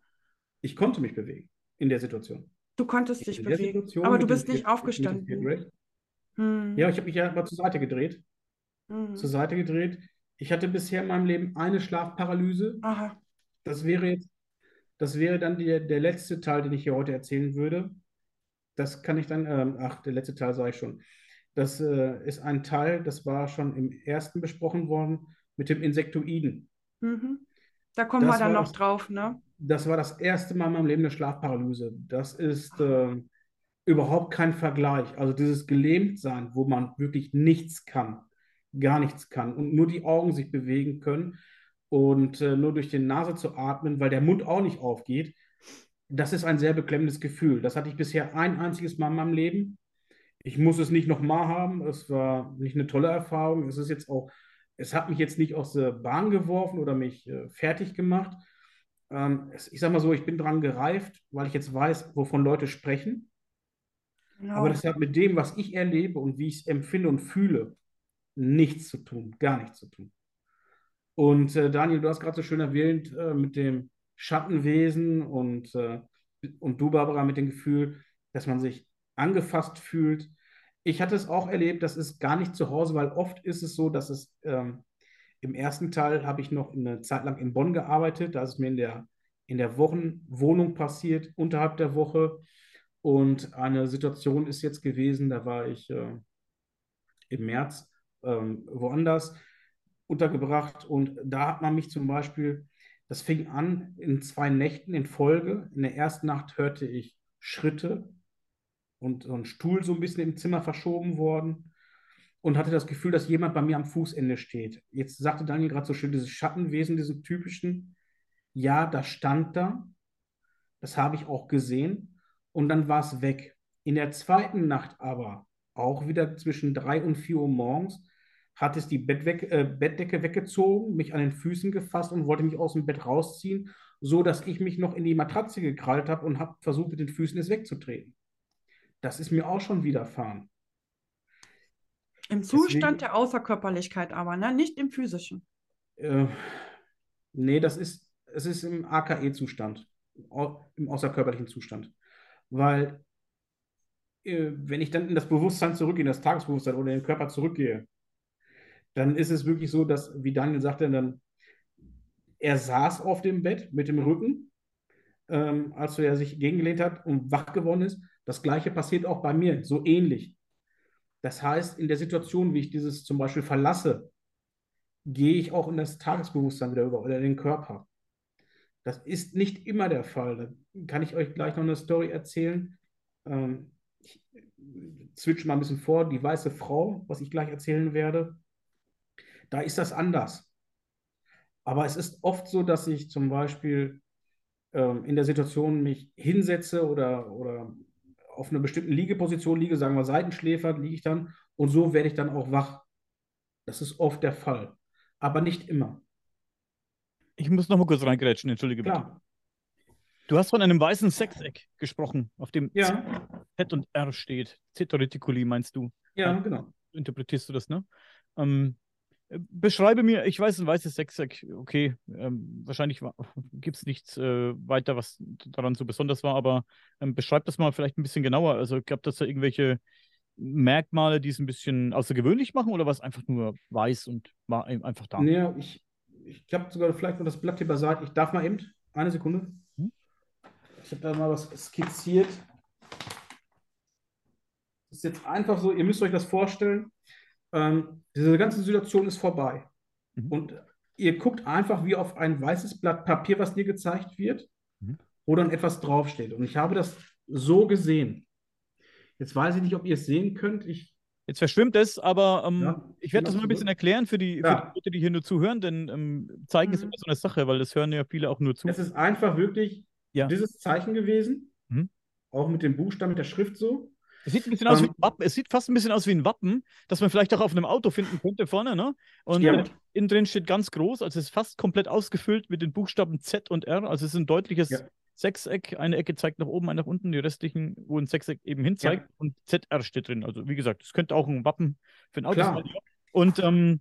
Ich konnte mich bewegen in der Situation. du konntest dich bewegen, Situation aber du dem bist nicht dem aufgestanden. Viertrecht. Mhm. Ja, ich habe mich ja mal zur Seite gedreht. Mhm. Zur Seite gedreht. Ich hatte bisher in meinem Leben eine Schlafparalyse. Aha. Das wäre jetzt, das wäre dann der, der letzte Teil, den ich hier heute erzählen würde. Das kann ich dann, ähm, ach, der letzte Teil sage ich schon. Das äh, ist ein Teil, das war schon im ersten besprochen worden, mit dem Insektoiden. Mhm. Da kommen wir Das dann war noch das- drauf, ne? Das war das erste Mal in meinem Leben eine Schlafparalyse. Das ist ähm, überhaupt kein Vergleich. Also dieses Gelähmtsein, wo man wirklich nichts kann, gar nichts kann und nur die Augen sich bewegen können und äh, nur durch die Nase zu atmen, weil der Mund auch nicht aufgeht, das ist ein sehr beklemmendes Gefühl. Das hatte ich bisher ein einziges Mal in meinem Leben. Ich muss es nicht nochmal haben. Es war nicht eine tolle Erfahrung. Es ist jetzt auch, es hat mich jetzt nicht aus der Bahn geworfen oder mich äh, fertig gemacht. Ähm, es, ich sag mal so, ich bin dran gereift, weil ich jetzt weiß, wovon Leute sprechen. Genau. Aber das hat mit dem, was ich erlebe und wie ich es empfinde und fühle, nichts zu tun, gar nichts zu tun. Und äh, Daniel, du hast gerade so schön erwähnt äh, mit dem Schattenwesen und, äh, und du, Barbara, mit dem Gefühl, dass man sich angefasst fühlt. Ich hatte es auch erlebt, das ist gar nicht zu Hause, weil oft ist es so, dass es ähm, im ersten Teil habe ich noch eine Zeit lang in Bonn gearbeitet. Da ist es mir in der, in der Wochenwohnung passiert, unterhalb der Woche. Und eine Situation ist jetzt gewesen, da war ich äh, im März ähm, woanders untergebracht und da hat man mich zum Beispiel, das fing an in zwei Nächten in Folge. In der ersten Nacht hörte ich Schritte und so ein Stuhl so ein bisschen im Zimmer verschoben worden und hatte das Gefühl, dass jemand bei mir am Fußende steht. Jetzt sagte Daniel gerade so schön, dieses Schattenwesen, diesen typischen, ja, das stand da, das habe ich auch gesehen und dann war es weg. In der zweiten Nacht aber, auch wieder zwischen drei und vier Uhr morgens, hat es die Bettweg äh, Bettdecke weggezogen, mich an den Füßen gefasst und wollte mich aus dem Bett rausziehen, so dass ich mich noch in die Matratze gekrallt habe und habe versucht, mit den Füßen es wegzutreten. Das ist mir auch schon widerfahren. Im Zustand der Außerkörperlichkeit aber, ne? Nicht im physischen. Äh, nee, das ist, es ist im AKE-Zustand, im außerkörperlichen Zustand. Weil, äh, wenn ich dann in das Bewusstsein zurückgehe, in das Tagesbewusstsein oder in den Körper zurückgehe, dann ist es wirklich so, dass, wie Daniel sagte, dann, er saß auf dem Bett mit dem Rücken, ähm, als er sich gegengelehnt hat und wach geworden ist. Das Gleiche passiert auch bei mir, so ähnlich. Das heißt, in der Situation, wie ich dieses zum Beispiel verlasse, gehe ich auch in das Tagesbewusstsein wieder über oder in den Körper. Das ist nicht immer der Fall. Da kann ich euch gleich noch eine Story erzählen. Ähm, ich switch mal ein bisschen vor. Die weiße Frau, was ich gleich erzählen werde, da ist das anders. Aber es ist oft so, dass ich zum Beispiel ähm, in der Situation mich hinsetze oder, oder auf einer bestimmten Liegeposition liege, sagen wir Seitenschläfer, liege ich dann und so werde ich dann auch wach. Das ist oft der Fall, aber nicht immer. Ich muss noch mal kurz reingrätschen, entschuldige bitte. Klar, Du hast von einem weißen Sechseck gesprochen, auf dem ja, Z und R steht. Zeta reticuli meinst du? ja, genau. interpretierst du das, ne? Ähm, äh, beschreibe mir, ich weiß, ein weißes Sechseck, okay, ähm, wahrscheinlich gibt es nichts äh, weiter, was daran so besonders war, aber ähm, beschreib das mal vielleicht ein bisschen genauer. Also gab das da irgendwelche Merkmale, die es ein bisschen außergewöhnlich machen oder was einfach nur weiß und war ein- einfach da? Ja, ich, ich habe sogar vielleicht noch das Blatt hier beiseite. Ich darf mal eben, eine Sekunde. Hm? Ich habe da mal was skizziert. Das ist jetzt einfach so, ihr müsst euch das vorstellen. Ähm, diese ganze Situation ist vorbei. Mhm. Und ihr guckt einfach wie auf ein weißes Blatt Papier, was dir gezeigt wird, Mhm. wo dann etwas draufsteht. Und ich habe das so gesehen. Jetzt weiß ich nicht, ob ihr es sehen könnt. Ich, Jetzt verschwimmt es, aber ähm, Ja, ich werde das mal ein bisschen erklären für die, für Ja. die Leute, die hier nur zuhören, denn ähm, zeigen ist Mhm. immer so eine Sache, weil das hören ja viele auch nur zu. es ist einfach wirklich Ja. dieses Zeichen gewesen. Mhm. Auch mit dem Buchstaben, mit der Schrift so. Es sieht ein bisschen aus wie Ähm, ein Wappen. Es sieht fast ein bisschen aus wie ein Wappen, das man vielleicht auch auf einem Auto finden könnte vorne, ne? Und Stimmt. innen drin steht ganz groß, also es ist fast komplett ausgefüllt mit den Buchstaben Z und R. Also es ist ein deutliches Ja. Sechseck. Eine Ecke zeigt nach oben, eine nach unten, die restlichen, wo ein Sechseck eben hin Ja. zeigt. Und ZR steht drin. Also wie gesagt, es könnte auch ein Wappen für ein Auto Klar. sein. Und ähm,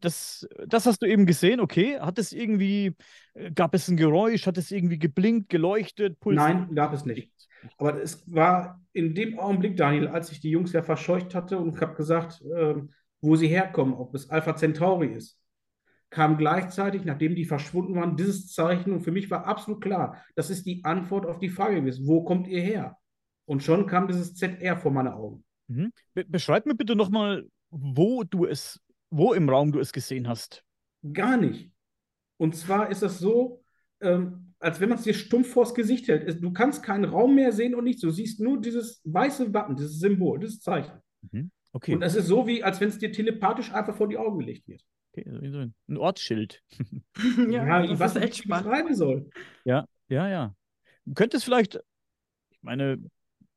das, das hast du eben gesehen, okay. Hat es irgendwie, äh, gab es ein Geräusch, hat es irgendwie geblinkt, geleuchtet, pulsiert? Nein, gab es nicht. Aber es war in dem Augenblick, Daniel, als ich die Jungs ja verscheucht hatte und habe gesagt, äh, wo sie herkommen, ob es Alpha Centauri ist, kam gleichzeitig, nachdem die verschwunden waren, dieses Zeichen und für mich war absolut klar, das ist die Antwort auf die Frage gewesen, wo kommt ihr her? Und schon kam dieses ZR vor meine Augen. Mhm. Be beschreib mir bitte nochmal, wo du es, wo im Raum du es gesehen hast. Gar nicht. Und zwar ist das so, ähm, als wenn man es dir stumpf vors Gesicht hält. Du kannst keinen Raum mehr sehen und nichts. Du siehst nur dieses weiße Wappen, dieses Symbol, dieses Zeichen. Mhm. Okay. Und es ist so, wie als wenn es dir telepathisch einfach vor die Augen gelegt wird. Okay, also ein Ortsschild. ja, ja was ich beschreiben soll. Ja, ja, ja. Du könntest vielleicht, ich meine,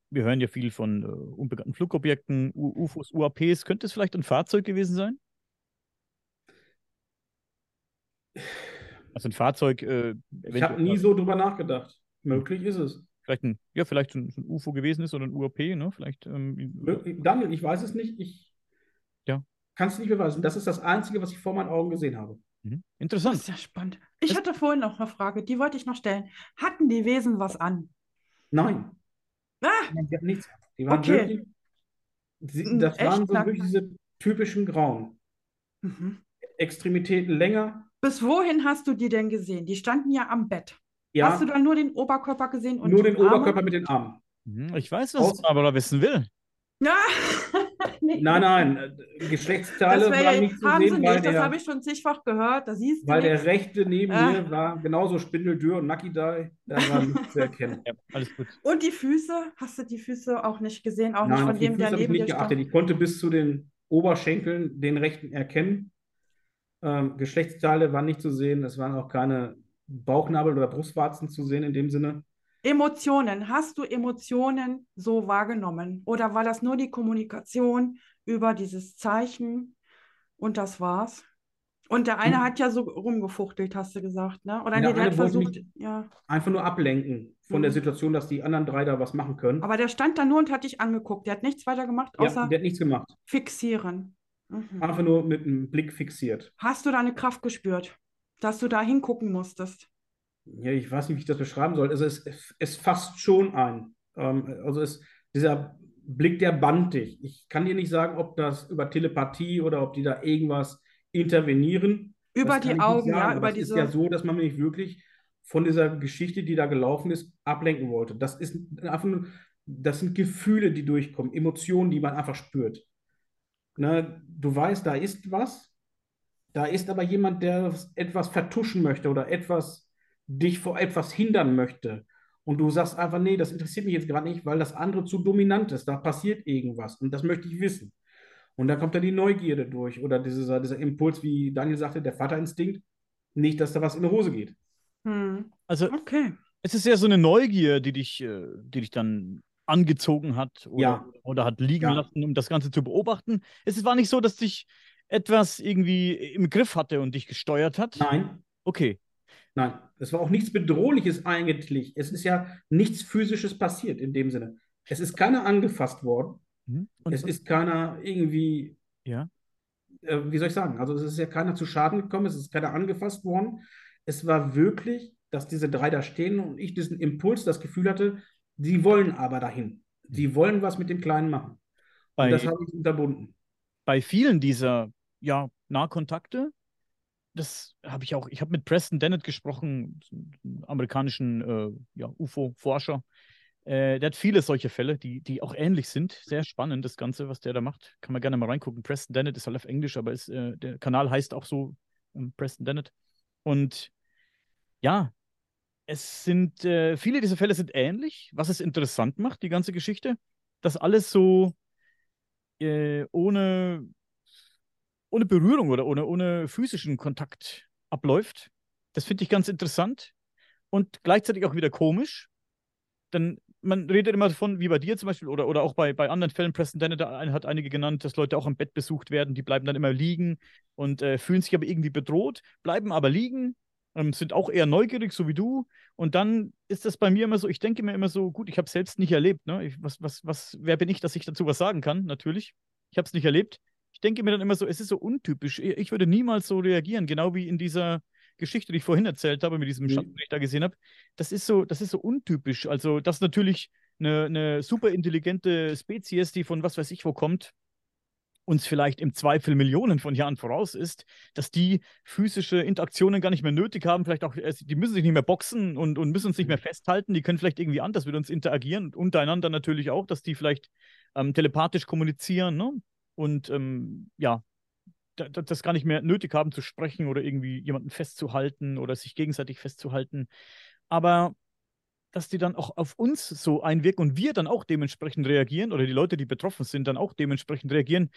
wir hören ja viel von äh, unbekannten Flugobjekten, U UFOs, UAPs. Könnte es vielleicht ein Fahrzeug gewesen sein? Also ein Fahrzeug. Äh, ich habe nie so drüber nachgedacht. Möglich ist es. Vielleicht ein, ja, vielleicht ein, ein UFO gewesen ist oder ein UAP, ne? Vielleicht. Ähm, Daniel, ich weiß es nicht. Ich ja. kann es nicht beweisen. Das ist das Einzige, was ich vor meinen Augen gesehen habe. Mhm. Interessant. Das ist ja spannend. Ich es hatte vorhin noch eine Frage, die wollte ich noch stellen. Hatten die Wesen was an? Nein. Ah! Die hatten nichts. Die waren okay. wirklich, die, das Echt waren so wirklich diese typischen Grauen. Mhm. Extremitäten länger. Bis wohin hast du die denn gesehen? Die standen ja am Bett. Ja. Hast du dann nur den Oberkörper gesehen? Und nur den Arme? Oberkörper mit den Armen. Mhm, ich weiß, was Aus Barbara wissen will. Ja. nee. Nein, nein, Geschlechtsteile waren nicht zu sehen, weil nicht. das habe ich schon zigfach gehört. Da siehst weil der rechte neben ah. mir war genauso spindeldürr und Nakidai, da war nicht zu erkennen. Ja, alles gut. Und die Füße, hast du die Füße auch nicht gesehen, auch nein, nicht von dem, der neben ich nicht geachtet. Ich konnte bis zu den Oberschenkeln den rechten erkennen. Ähm, Geschlechtsteile waren nicht zu sehen, es waren auch keine Bauchnabel oder Brustwarzen zu sehen in dem Sinne. Emotionen. Hast du Emotionen so wahrgenommen? Oder war das nur die Kommunikation über dieses Zeichen und das war's? Und der eine hm. hat ja so rumgefuchtelt, hast du gesagt, ne? Oder nee, der hat versucht, ja. einfach nur ablenken von mhm. der Situation, dass die anderen drei da was machen können. Aber der stand da nur und hat dich angeguckt. Der hat nichts weiter gemacht, außer ja, der hat nichts gemacht. fixieren. Mhm. Einfach nur mit einem Blick fixiert. Hast du da eine Kraft gespürt, dass du da hingucken musstest? ja, ich weiß nicht, wie ich das beschreiben soll. Also es, es fasst schon ein. Ähm, also es, dieser Blick, der band dich. Ich kann dir nicht sagen, ob das über Telepathie oder ob die da irgendwas intervenieren. Über die Augen, ja, über Es ist ja so, dass man mich wirklich von dieser Geschichte, die da gelaufen ist, ablenken wollte. Das ist einfach nur, das sind Gefühle, die durchkommen, Emotionen, die man einfach spürt. Ne, du weißt, da ist was, da ist aber jemand, der etwas vertuschen möchte oder etwas dich vor etwas hindern möchte und du sagst einfach, nee, das interessiert mich jetzt gerade nicht, weil das andere zu dominant ist, da passiert irgendwas und das möchte ich wissen. Und dann kommt da die Neugierde durch oder dieser, dieser Impuls, wie Daniel sagte, der Vaterinstinkt, nicht, dass da was in die Hose geht. Hm. Also, okay. Es ist ja so eine Neugier, die dich, äh, die dich dann angezogen hat oder, ja. oder hat liegen ja. lassen, um das Ganze zu beobachten. Es war nicht so, dass dich etwas irgendwie im Griff hatte und dich gesteuert hat. Nein. Okay. Nein, es war auch nichts Bedrohliches eigentlich. Es ist ja nichts Physisches passiert in dem Sinne. Es ist keiner angefasst worden. Mhm. es ist keiner irgendwie, ja. Äh, wie soll ich sagen? Also es ist ja keiner zu Schaden gekommen, es ist keiner angefasst worden. Es war wirklich, dass diese drei da stehen und ich diesen Impuls, das Gefühl hatte, sie wollen aber dahin. Sie wollen was mit dem Kleinen machen. Bei, und das habe ich unterbunden. Bei vielen dieser ja, Nahkontakte das habe ich auch, ich habe mit Preston Dennett gesprochen, amerikanischen äh, ja, UFO-Forscher. Äh, der hat viele solche Fälle, die, die auch ähnlich sind. Sehr spannend, das Ganze, was der da macht. Kann man gerne mal reingucken. Preston Dennett ist halt auf Englisch, aber ist, äh, der Kanal heißt auch so ähm, Preston Dennett. Und ja, es sind, äh, viele dieser Fälle sind ähnlich, was es interessant macht, die ganze Geschichte. dass alles so äh, ohne ohne Berührung oder ohne, ohne physischen Kontakt abläuft. Das finde ich ganz interessant und gleichzeitig auch wieder komisch. Denn man redet immer davon, wie bei dir zum Beispiel oder, oder auch bei, bei anderen Fällen, Preston Dennett hat einige genannt, dass Leute auch am Bett besucht werden, die bleiben dann immer liegen und äh, fühlen sich aber irgendwie bedroht, bleiben aber liegen, ähm, sind auch eher neugierig, so wie du. Und dann ist das bei mir immer so, ich denke mir immer so, gut, ich habe es selbst nicht erlebt. Ne? Ich, was, was, was, wer bin ich, dass ich dazu was sagen kann? Natürlich. Ich habe es nicht erlebt denke mir dann immer so, es ist so untypisch. Ich würde niemals so reagieren, genau wie in dieser Geschichte, die ich vorhin erzählt habe, mit diesem Mhm. Schatten, den ich da gesehen habe. Das ist so, das ist so untypisch. Also, das natürlich eine, eine super intelligente Spezies, die von was weiß ich wo kommt, uns vielleicht im Zweifel Millionen von Jahren voraus ist, dass die physische Interaktionen gar nicht mehr nötig haben, vielleicht auch, äh, die müssen sich nicht mehr boxen und, und müssen uns nicht mehr festhalten, die können vielleicht irgendwie anders mit uns interagieren und untereinander natürlich auch, dass die vielleicht ähm, telepathisch kommunizieren ne? und ähm, ja, da, da, das gar nicht mehr nötig haben zu sprechen oder irgendwie jemanden festzuhalten oder sich gegenseitig festzuhalten. Aber dass die dann auch auf uns so einwirken und wir dann auch dementsprechend reagieren oder die Leute, die betroffen sind, dann auch dementsprechend reagieren.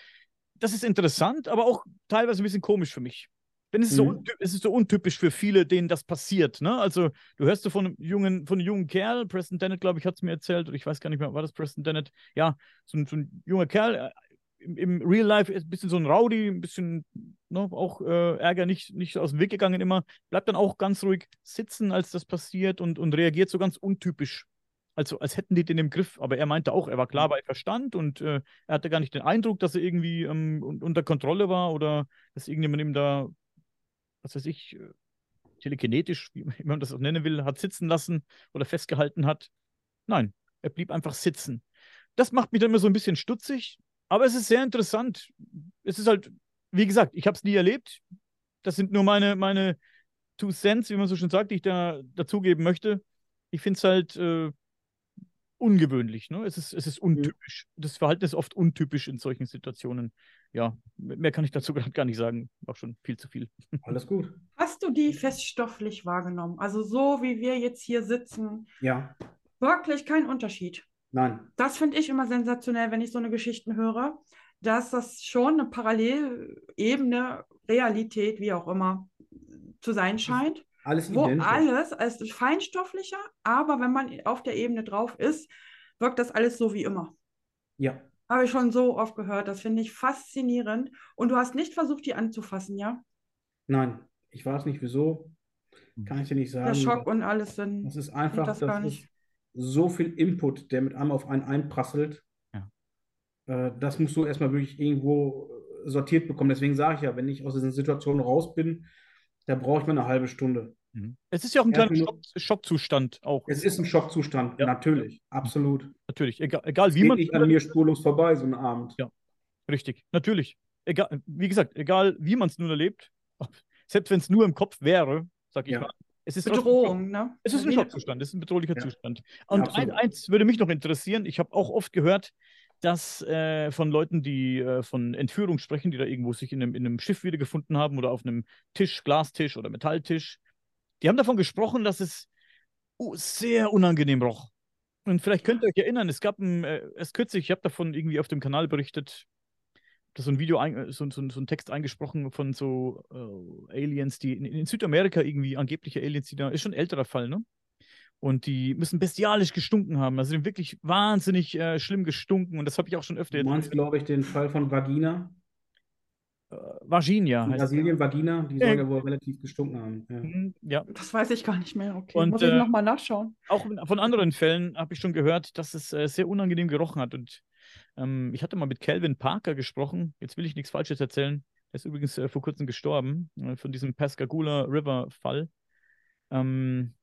Das ist interessant, aber auch teilweise ein bisschen komisch für mich. Denn es ist, so, Mhm. unty- es ist so untypisch für viele, denen das passiert. Ne? Also, du hörst so von einem jungen, von einem jungen Kerl, Preston Dennett, glaube ich, hat es mir erzählt, oder ich weiß gar nicht mehr, war das Preston Dennett? Ja, so ein, so ein junger Kerl, äh, im, im Real Life ist ein bisschen so ein Rowdy, ein bisschen ne, auch äh, Ärger nicht, nicht aus dem Weg gegangen immer, bleibt dann auch ganz ruhig sitzen, als das passiert und, und reagiert so ganz untypisch. Also als hätten die den im Griff, aber er meinte auch, er war klar bei Verstand und äh, er hatte gar nicht den Eindruck, dass er irgendwie ähm, un- unter Kontrolle war oder dass irgendjemand ihm da, was weiß ich, äh, telekinetisch, wie man das auch nennen will, hat sitzen lassen oder festgehalten hat. Nein, er blieb einfach sitzen. Das macht mich dann immer so ein bisschen stutzig, aber es ist sehr interessant. Es ist halt, wie gesagt, ich habe es nie erlebt. Das sind nur meine, meine Two Cents, wie man so schön sagt, die ich da dazugeben möchte. Ich finde es halt äh, ungewöhnlich. Ne? Es, ist, es ist untypisch. Das Verhalten ist oft untypisch in solchen Situationen. Ja, mehr kann ich dazu gerade gar nicht sagen. Auch schon viel zu viel. Alles gut. Hast du die feststofflich wahrgenommen? Also so wie wir jetzt hier sitzen, Ja, wirklich kein Unterschied. Nein. Das finde ich immer sensationell, wenn ich so eine Geschichten höre, dass das schon eine Parallelebene, Realität, wie auch immer, zu sein scheint, Alles wo identisch. alles als feinstofflicher, aber wenn man auf der Ebene drauf ist, wirkt das alles so wie immer. Ja, Habe ich schon so oft gehört. Das finde ich faszinierend. Und du hast nicht versucht, die anzufassen, ja? nein. Ich weiß nicht wieso. Kann ich dir nicht sagen. Der Schock und alles sind. Das ist einfach, das das, ist nicht. So viel Input, der mit einem auf einen einprasselt. Ja. Äh, das musst du erstmal wirklich irgendwo äh, sortiert bekommen. Deswegen sage ich ja, wenn ich aus diesen Situationen raus bin, da brauche ich mal eine halbe Stunde. Es ist ja auch ein kleiner Schock, Schockzustand auch. Es ist ein Schockzustand, Ja. natürlich, absolut. Natürlich. Egal, egal Es wie geht man nicht an mir spurlos vorbei, so ein Abend. Ja. Richtig, natürlich. Egal, wie gesagt, egal wie man es nun erlebt, selbst wenn es nur im Kopf wäre, sag ich Ja. mal, es ist Bedrohung, ne? Es ist ein Schockzustand, es ist ein bedrohlicher Ja. Zustand. Und ein, absolut. eins würde mich noch interessieren, ich habe auch oft gehört, dass äh, von Leuten, die äh, von Entführung sprechen, die da irgendwo sich in einem, in einem Schiff wiedergefunden haben oder auf einem Tisch, Glastisch oder Metalltisch, die haben davon gesprochen, dass es uh, sehr unangenehm roch. Und vielleicht könnt ihr euch erinnern, es gab ein, äh, erst kürzlich, ich habe davon irgendwie auf dem Kanal berichtet, da so ein Video, ein, so, so, so ein Text eingesprochen von so äh, Aliens, die in, in Südamerika irgendwie, angebliche Aliens, die da, ist schon ein älterer Fall, ne? Und die müssen bestialisch gestunken haben. Also die haben wirklich wahnsinnig äh, schlimm gestunken. Und das habe ich auch schon öfter Du meinst, glaube ich, den Fall von Vagina, Äh, Virginia in Brasilien, Vagina, die sollen ja wohl relativ gestunken haben. Ja. Mhm, Ja, Das weiß ich gar nicht mehr. Okay, Und, muss ich äh, nochmal nachschauen. auch von anderen Fällen habe ich schon gehört, dass es äh, sehr unangenehm gerochen hat. Und ähm, ich hatte mal mit Calvin Parker gesprochen. Jetzt will ich nichts Falsches erzählen. Er ist übrigens äh, vor kurzem gestorben, äh, von diesem Pascagoula River-Fall. Ähm,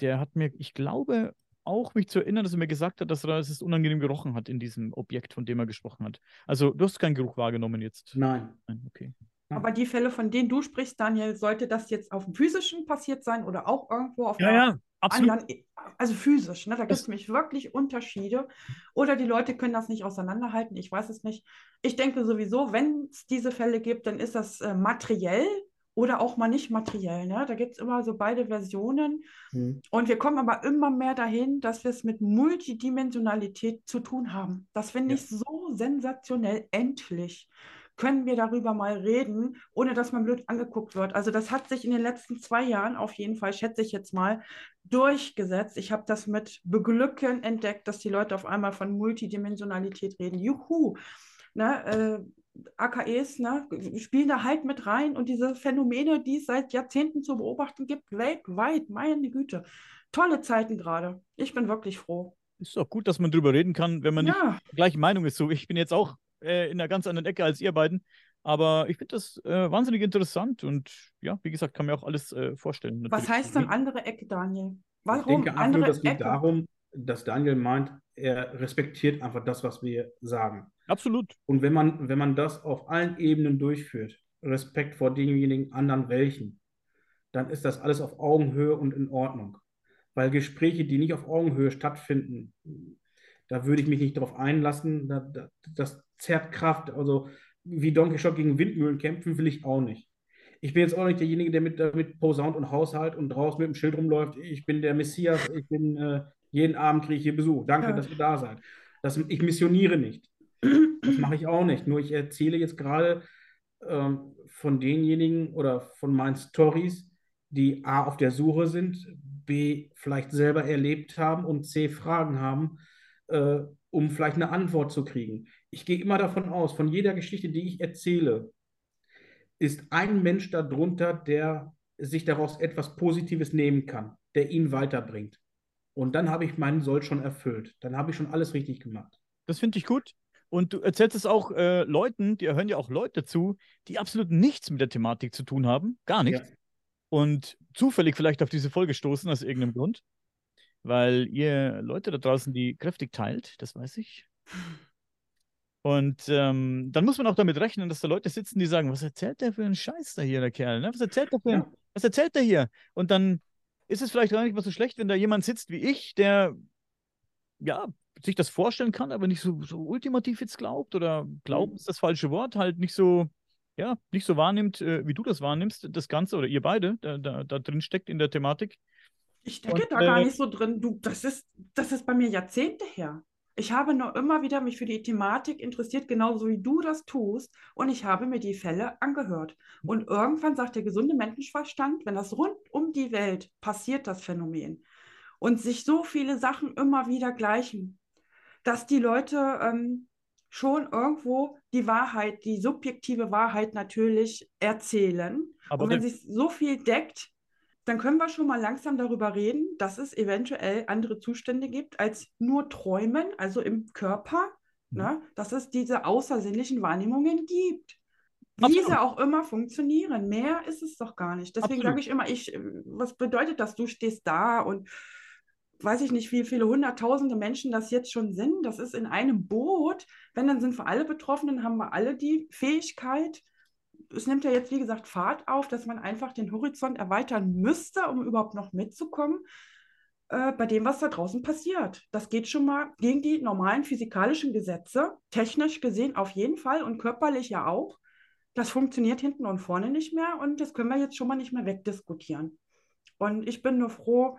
der hat mir, ich glaube, auch mich zu erinnern, dass er mir gesagt hat, dass er es unangenehm gerochen hat in diesem Objekt, von dem er gesprochen hat. Also, du hast keinen Geruch wahrgenommen jetzt. Nein. Nein, okay. Aber die Fälle, von denen du sprichst, Daniel, sollte das jetzt auf dem physischen passiert sein oder auch irgendwo auf Ja, einer ja, absolut. anderen, also physisch, ne? Da gibt es nämlich wirklich Unterschiede. Oder die Leute können das nicht auseinanderhalten, ich weiß es nicht. Ich denke sowieso, wenn es diese Fälle gibt, dann ist das äh, materiell oder auch mal nicht materiell. Ne? Da gibt es immer so beide Versionen. Hm. Und wir kommen aber immer mehr dahin, dass wir es mit Multidimensionalität zu tun haben. Das finde Ja. ich so sensationell. Endlich können wir darüber mal reden, ohne dass man blöd angeguckt wird. Also das hat sich in den letzten zwei Jahren auf jeden Fall, schätze ich jetzt mal, durchgesetzt. Ich habe das mit Beglücken entdeckt, dass die Leute auf einmal von Multidimensionalität reden. Juhu! Ne, äh, AKEs ne, spielen da halt mit rein und diese Phänomene, die es seit Jahrzehnten zu beobachten gibt, weltweit, meine Güte. Tolle Zeiten gerade. Ich bin wirklich froh. Ist doch gut, dass man drüber reden kann, wenn man nicht Ja, gleiche Meinung ist. So, ich bin jetzt auch äh, in einer ganz anderen Ecke als ihr beiden. Aber ich finde das äh, wahnsinnig interessant und ja, wie gesagt, kann mir auch alles äh, vorstellen. Was heißt denn andere Ecke, Daniel? Warum ich denke andere nur, das geht Ecke? darum, dass Daniel meint, er respektiert einfach das, was wir sagen. Absolut. Und wenn man, wenn man das auf allen Ebenen durchführt, Respekt vor denjenigen anderen welchen, dann ist das alles auf Augenhöhe und in Ordnung. Weil Gespräche, die nicht auf Augenhöhe stattfinden, da würde ich mich nicht darauf einlassen. Da, da, das zerrt Kraft. Also wie Don Quixote gegen Windmühlen kämpfen will ich auch nicht. Ich bin jetzt auch nicht derjenige, der mit, mit posaunt und Haushalt und draußen mit dem Schild rumläuft. Ich bin der Messias. Ich bin äh, jeden Abend kriege ich hier Besuch. Danke, ja. dass ihr da seid. Das, ich missioniere nicht. Das mache ich auch nicht. Nur ich erzähle jetzt gerade ähm, von denjenigen oder von meinen Stories, die A auf der Suche sind, B vielleicht selber erlebt haben und C Fragen haben, äh, um vielleicht eine Antwort zu kriegen. Ich gehe immer davon aus, von jeder Geschichte, die ich erzähle, ist ein Mensch darunter, der sich daraus etwas Positives nehmen kann, der ihn weiterbringt. Und dann habe ich meinen Soll schon erfüllt. Dann habe ich schon alles richtig gemacht. Das finde ich gut. Und du erzählst es auch äh, Leuten, die hören ja auch Leute zu, die absolut nichts mit der Thematik zu tun haben. Gar nichts. Ja. Und zufällig vielleicht auf diese Folge stoßen aus irgendeinem Grund. Weil ihr Leute da draußen, die kräftig teilt, das weiß ich. Und ähm, dann muss man auch damit rechnen, dass da Leute sitzen, die sagen, was erzählt der für einen Scheiß da hier, der Kerl? Ne? Was erzählt der für ja. was erzählt der hier? Und dann ist es vielleicht gar nicht mal so schlecht, wenn da jemand sitzt wie ich, der ja sich das vorstellen kann, aber nicht so, so ultimativ jetzt glaubt oder glaubt mhm. ist das falsche Wort, halt nicht so, ja, nicht so wahrnimmt, äh, wie du das wahrnimmst, das Ganze oder ihr beide da, da, da drin steckt in der Thematik. Ich stecke Und, da äh, gar nicht so drin. Du, das ist, das ist bei mir Jahrzehnte her. Ich habe nur immer wieder mich für die Thematik interessiert, genauso wie du das tust. Und ich habe mir die Fälle angehört. Und irgendwann sagt der gesunde Menschenverstand, wenn das rund um die Welt passiert, das Phänomen, und sich so viele Sachen immer wieder gleichen, dass die Leute ähm, schon irgendwo die Wahrheit, die subjektive Wahrheit natürlich erzählen. Aber und wenn sich so viel deckt, dann können wir schon mal langsam darüber reden, dass es eventuell andere Zustände gibt als nur Träumen, also im Körper, mhm. ne? dass es diese außersinnlichen Wahrnehmungen gibt. Wie sie auch immer funktionieren. Mehr ist es doch gar nicht. Deswegen sage ich immer, ich, was bedeutet das? Du stehst da und weiß ich nicht, wie viele hunderttausende Menschen das jetzt schon sind. Das ist in einem Boot. Wenn, dann sind wir alle Betroffenen, haben wir alle die Fähigkeit, es nimmt ja jetzt, wie gesagt, Fahrt auf, dass man einfach den Horizont erweitern müsste, um überhaupt noch mitzukommen äh, bei dem, was da draußen passiert. Das geht schon mal gegen die normalen physikalischen Gesetze, technisch gesehen auf jeden Fall und körperlich ja auch. Das funktioniert hinten und vorne nicht mehr und das können wir jetzt schon mal nicht mehr wegdiskutieren. Und ich bin nur froh,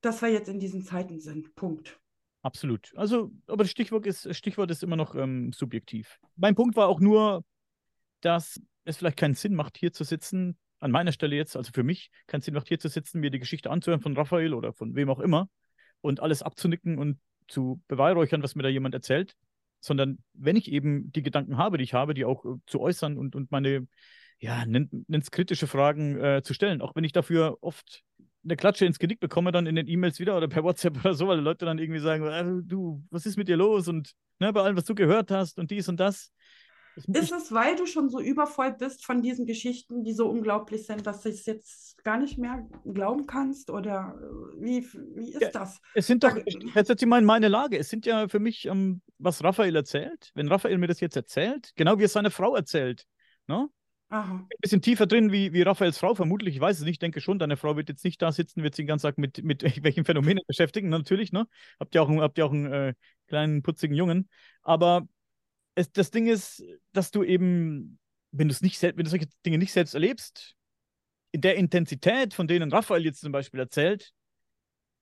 dass wir jetzt in diesen Zeiten sind. Punkt. Absolut. Also, aber das Stichwort ist, Stichwort ist immer noch ähm, subjektiv. Mein Punkt war auch nur, dass es vielleicht keinen Sinn macht, hier zu sitzen, an meiner Stelle jetzt, also für mich, keinen Sinn macht, hier zu sitzen, mir die Geschichte anzuhören von Raphael oder von wem auch immer und alles abzunicken und zu beweihräuchern, was mir da jemand erzählt, sondern wenn ich eben die Gedanken habe, die ich habe, die auch äh, zu äußern und, und meine, ja, nennt es kritische Fragen äh, zu stellen, auch wenn ich dafür oft eine Klatsche ins Genick bekomme dann in den E-Mails wieder oder per WhatsApp oder so, weil Leute dann irgendwie sagen, äh, du, was ist mit dir los und ne, bei allem, was du gehört hast und dies und das. Ist es, weil du schon so übervoll bist von diesen Geschichten, die so unglaublich sind, dass du es jetzt gar nicht mehr glauben kannst? Oder äh, wie, wie ist ja, das? Es sind doch, jetzt setze ich mal in meine Lage, es sind ja für mich, ähm, was Raphael erzählt, wenn Raphael mir das jetzt erzählt, genau wie es seine Frau erzählt, ne? Aha. Ein bisschen tiefer drin wie, wie Raphaels Frau, vermutlich. Ich weiß es nicht. Ich denke schon, deine Frau wird jetzt nicht da sitzen, wird sich den ganzen Tag mit, mit welchen Phänomenen beschäftigen. Natürlich, ne? Habt ihr auch, habt ihr auch einen äh, kleinen, putzigen Jungen. Aber es, das Ding ist, dass du eben, wenn du es nicht wenn du solche Dinge nicht selbst erlebst, in der Intensität, von denen Raphael jetzt zum Beispiel erzählt,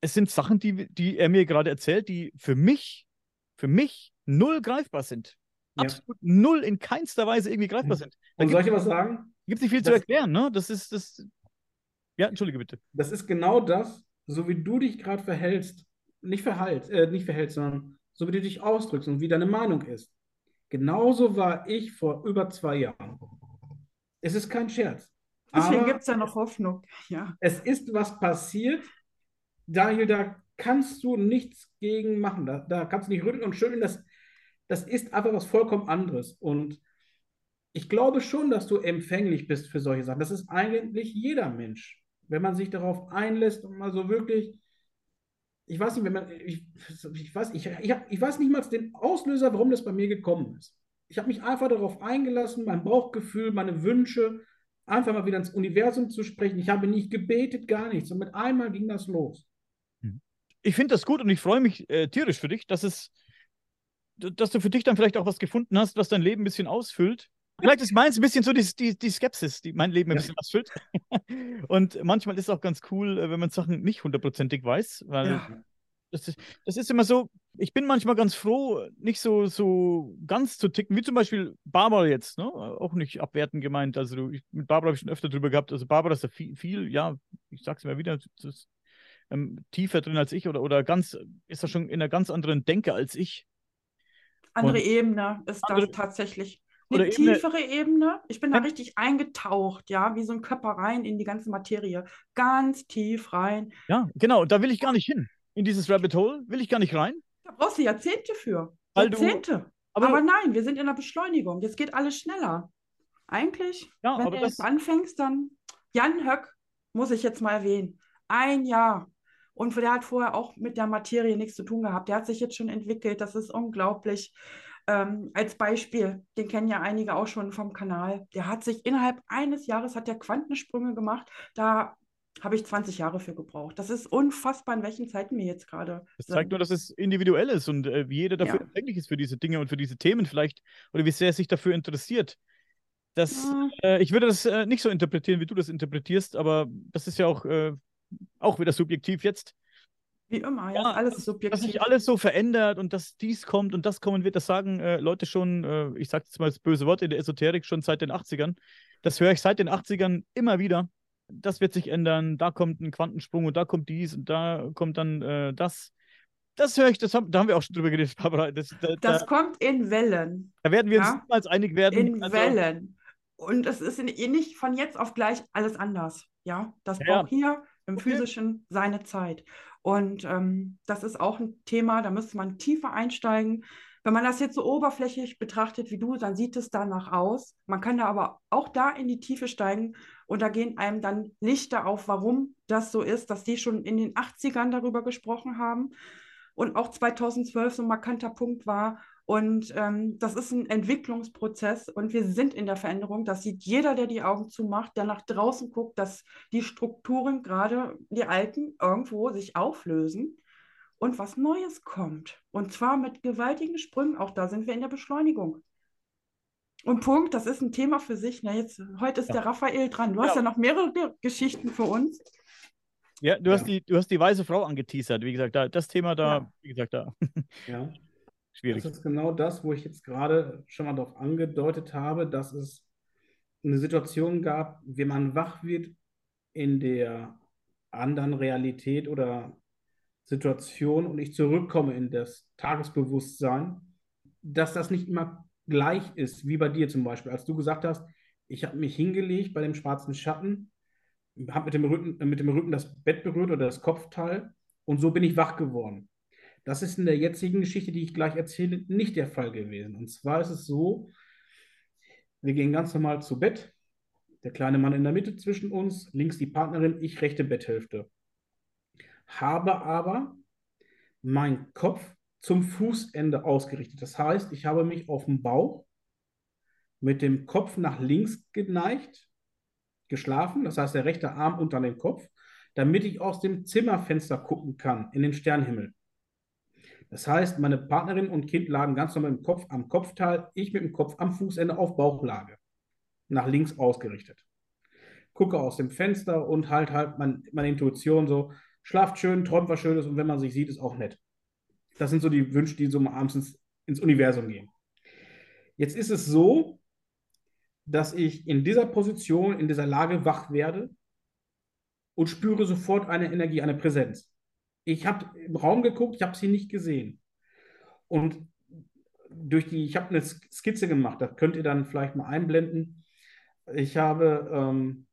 es sind Sachen, die, die er mir gerade erzählt, die für mich, für mich null greifbar sind. Ja. Absolut null in keinster Weise irgendwie greifbar sind. Da Und soll ich was sagen? Gibt nicht viel das, zu erklären, ne? Das ist das. Ja, entschuldige bitte. Das ist genau das, so wie du dich gerade verhältst, nicht verhältst, äh, nicht verhältst, sondern so wie du dich ausdrückst und wie deine Meinung ist. Genauso war ich vor über zwei Jahren. Es ist kein Scherz. Deswegen gibt es ja noch Hoffnung. Ja. Es ist was passiert. Daniel, da kannst du nichts gegen machen. Da, da kannst du nicht rütteln und schütteln. Das, das ist einfach was vollkommen anderes. Und ich glaube schon, dass du empfänglich bist für solche Sachen. Das ist eigentlich jeder Mensch. Wenn man sich darauf einlässt und mal so wirklich, ich weiß nicht, wenn man, ich, ich weiß, ich, ich, ich weiß nicht mal den Auslöser, warum das bei mir gekommen ist. Ich habe mich einfach darauf eingelassen, mein Bauchgefühl, meine Wünsche, einfach mal wieder ins Universum zu sprechen. Ich habe nicht gebetet, gar nichts. Und mit einmal ging das los. Ich finde das gut und ich freue mich äh, tierisch für dich, dass es, dass du für dich dann vielleicht auch was gefunden hast, was dein Leben ein bisschen ausfüllt. Vielleicht ist meins ein bisschen so die, die, die Skepsis, die mein Leben ein ja. bisschen ausfüllt. und manchmal ist es auch ganz cool, äh, wenn man Sachen nicht hundertprozentig weiß, weil ja. das, ist, das ist immer so, ich bin manchmal ganz froh, nicht so, so ganz zu ticken, wie zum Beispiel Barbara jetzt, ne? auch nicht abwertend gemeint. Also ich, mit Barbara habe ich schon öfter drüber gehabt. Also Barbara ist da viel, viel ja, ich sag's immer wieder, das, ähm, tiefer drin als ich oder, oder ganz, ist da schon in einer ganz anderen Denke als ich. Andere Und Ebene ist andere, das tatsächlich. Eine oder tiefere Ebene, Ebene. Ich bin da richtig eingetaucht, ja, wie so ein Körper rein in die ganze Materie. Ganz tief rein. Ja, genau. Da will ich gar nicht hin. In dieses Rabbit Hole will ich gar nicht rein. Da brauchst du Jahrzehnte für. Weil Jahrzehnte. Du, aber, aber, nein, wir sind in der Beschleunigung. Jetzt geht alles schneller. Eigentlich, ja, wenn du jetzt anfängst, dann Jan Höck, muss ich jetzt mal erwähnen. Ein Jahr. Und der hat vorher auch mit der Materie nichts zu tun gehabt. Der hat sich jetzt schon entwickelt. Das ist unglaublich. Ähm, als Beispiel, den kennen ja einige auch schon vom Kanal, der hat sich innerhalb eines Jahres hat der Quantensprünge gemacht. Da habe ich 20 Jahre für gebraucht. Das ist unfassbar, in welchen Zeiten wir jetzt gerade Das zeigt sind. nur, dass es individuell ist und äh, wie jeder dafür ja. empfänglich ist für diese Dinge und für diese Themen vielleicht oder wie sehr er sich dafür interessiert. Das, ja. äh, ich würde das äh, nicht so interpretieren, wie du das interpretierst, aber das ist ja auch, äh, auch wieder subjektiv jetzt. Wie immer, ja, ja alles subjektiv. Dass sich alles so verändert und dass dies kommt und das kommen wird, das sagen äh, Leute schon, äh, ich sage jetzt mal das böse Wort in der Esoterik, schon seit den 80ern. Das höre ich seit den 80ern immer wieder. Das wird sich ändern, da kommt ein Quantensprung und da kommt dies und da kommt dann äh, das. Das höre ich, das haben, da haben wir auch schon drüber geredet, Barbara. Das, da, das da, kommt in Wellen. Da werden wir ja? uns niemals einig werden. In also, Wellen. Und es ist nicht von jetzt auf gleich alles anders. Ja, das ja, braucht hier im okay. physischen seine Zeit. Und ähm, das ist auch ein Thema, da müsste man tiefer einsteigen. Wenn man das jetzt so oberflächlich betrachtet wie du, dann sieht es danach aus. Man kann da aber auch da in die Tiefe steigen und da gehen einem dann Lichter auf, warum das so ist, dass die schon in den 80ern darüber gesprochen haben und auch 2012 so ein markanter Punkt war. Und ähm, das ist ein Entwicklungsprozess und wir sind in der Veränderung. Das sieht jeder, der die Augen zumacht, der nach draußen guckt, dass die Strukturen, gerade die alten, irgendwo sich auflösen und was Neues kommt. Und zwar mit gewaltigen Sprüngen. Auch da sind wir in der Beschleunigung. Und Punkt, das ist ein Thema für sich. Na, jetzt, heute ist ja. der Raphael dran. Du ja. hast ja noch mehrere Geschichten für uns. Ja, du, ja. Hast die, du hast die weiße Frau angeteasert. Wie gesagt, da, das Thema da, wie gesagt, da. Ja. Schwierig. Das ist genau das, wo ich jetzt gerade schon mal darauf angedeutet habe, dass es eine Situation gab, wie man wach wird in der anderen Realität oder Situation und ich zurückkomme in das Tagesbewusstsein, dass das nicht immer gleich ist, wie bei dir zum Beispiel, als du gesagt hast, ich habe mich hingelegt bei dem schwarzen Schatten, habe mit mit dem Rücken das Bett berührt oder das Kopfteil und so bin ich wach geworden. Das ist in der jetzigen Geschichte, die ich gleich erzähle, nicht der Fall gewesen. Und zwar ist es so, wir gehen ganz normal zu Bett. Der kleine Mann in der Mitte zwischen uns, links die Partnerin, ich rechte Betthälfte. Habe aber meinen Kopf zum Fußende ausgerichtet. Das heißt, ich habe mich auf dem Bauch mit dem Kopf nach links geneigt, geschlafen. Das heißt, der rechte Arm unter dem Kopf, damit ich aus dem Zimmerfenster gucken kann in den Sternenhimmel. Das heißt, meine Partnerin und Kind lagen ganz normal im Kopf am Kopfteil, ich mit dem Kopf am Fußende auf Bauchlage, nach links ausgerichtet. Gucke aus dem Fenster und halt halt mein, meine Intuition so, schlaft schön, träumt was Schönes und wenn man sich sieht, ist auch nett. Das sind so die Wünsche, die so mal abends ins, ins Universum gehen. Jetzt ist es so, dass ich in dieser Position, in dieser Lage wach werde und spüre sofort eine Energie, eine Präsenz. Ich habe im Raum geguckt, ich habe sie nicht gesehen. Und durch die, ich habe eine Skizze gemacht, das könnt ihr dann vielleicht mal einblenden. Ich habe ähm,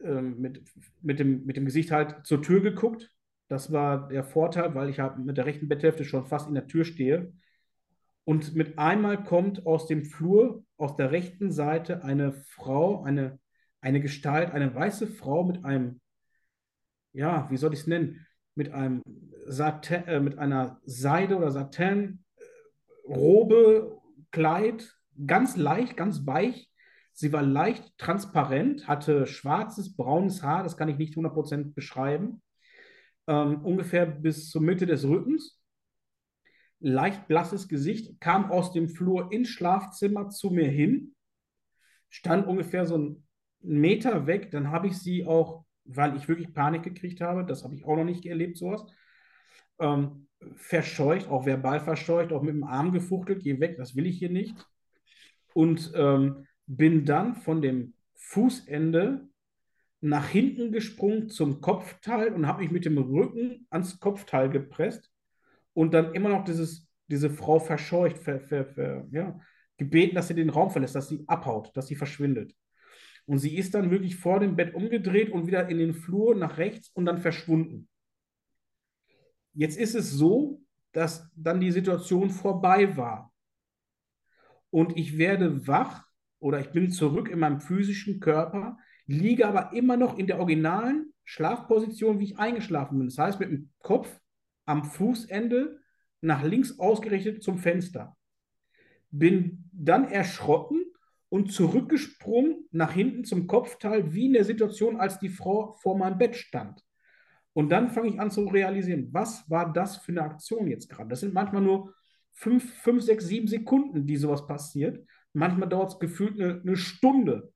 ähm, mit, mit, dem, mit dem Gesicht halt zur Tür geguckt. Das war der Vorteil, weil ich mit der rechten Betthälfte schon fast in der Tür stehe. Und mit einmal kommt aus dem Flur, aus der rechten Seite, eine Frau, eine, eine Gestalt, eine weiße Frau mit einem, ja, wie soll ich es nennen, mit einem Satin, äh, mit einer Seide oder Satin, Robe, Kleid, ganz leicht, ganz weich. Sie war leicht transparent, hatte schwarzes, braunes Haar, das kann ich nicht 100% beschreiben, ähm, ungefähr bis zur Mitte des Rückens. Leicht blasses Gesicht, kam aus dem Flur ins Schlafzimmer zu mir hin, stand ungefähr so einen Meter weg. Dann habe ich sie auch, weil ich wirklich Panik gekriegt habe, das habe ich auch noch nicht erlebt, sowas, ähm, verscheucht, auch verbal verscheucht, auch mit dem Arm gefuchtelt, geh weg, das will ich hier nicht. Und ähm, bin dann von dem Fußende nach hinten gesprungen zum Kopfteil und habe mich mit dem Rücken ans Kopfteil gepresst und dann immer noch dieses, diese Frau verscheucht, ver, ver, ver, ja, gebeten, dass sie den Raum verlässt, dass sie abhaut, dass sie verschwindet. Und sie ist dann wirklich vor dem Bett umgedreht und wieder in den Flur nach rechts und dann verschwunden. Jetzt ist es so, dass dann die Situation vorbei war. Und ich werde wach oder ich bin zurück in meinem physischen Körper, liege aber immer noch in der originalen Schlafposition, wie ich eingeschlafen bin. Das heißt, mit dem Kopf am Fußende nach links ausgerichtet zum Fenster. Bin dann erschrocken und zurückgesprungen nach hinten zum Kopfteil, wie in der Situation, als die Frau vor meinem Bett stand. Und dann fange ich an zu realisieren, was war das für eine Aktion jetzt gerade? Das sind manchmal nur fünf, fünf, sechs, sieben Sekunden, die sowas passiert. Manchmal dauert es gefühlt eine, eine, Stunde.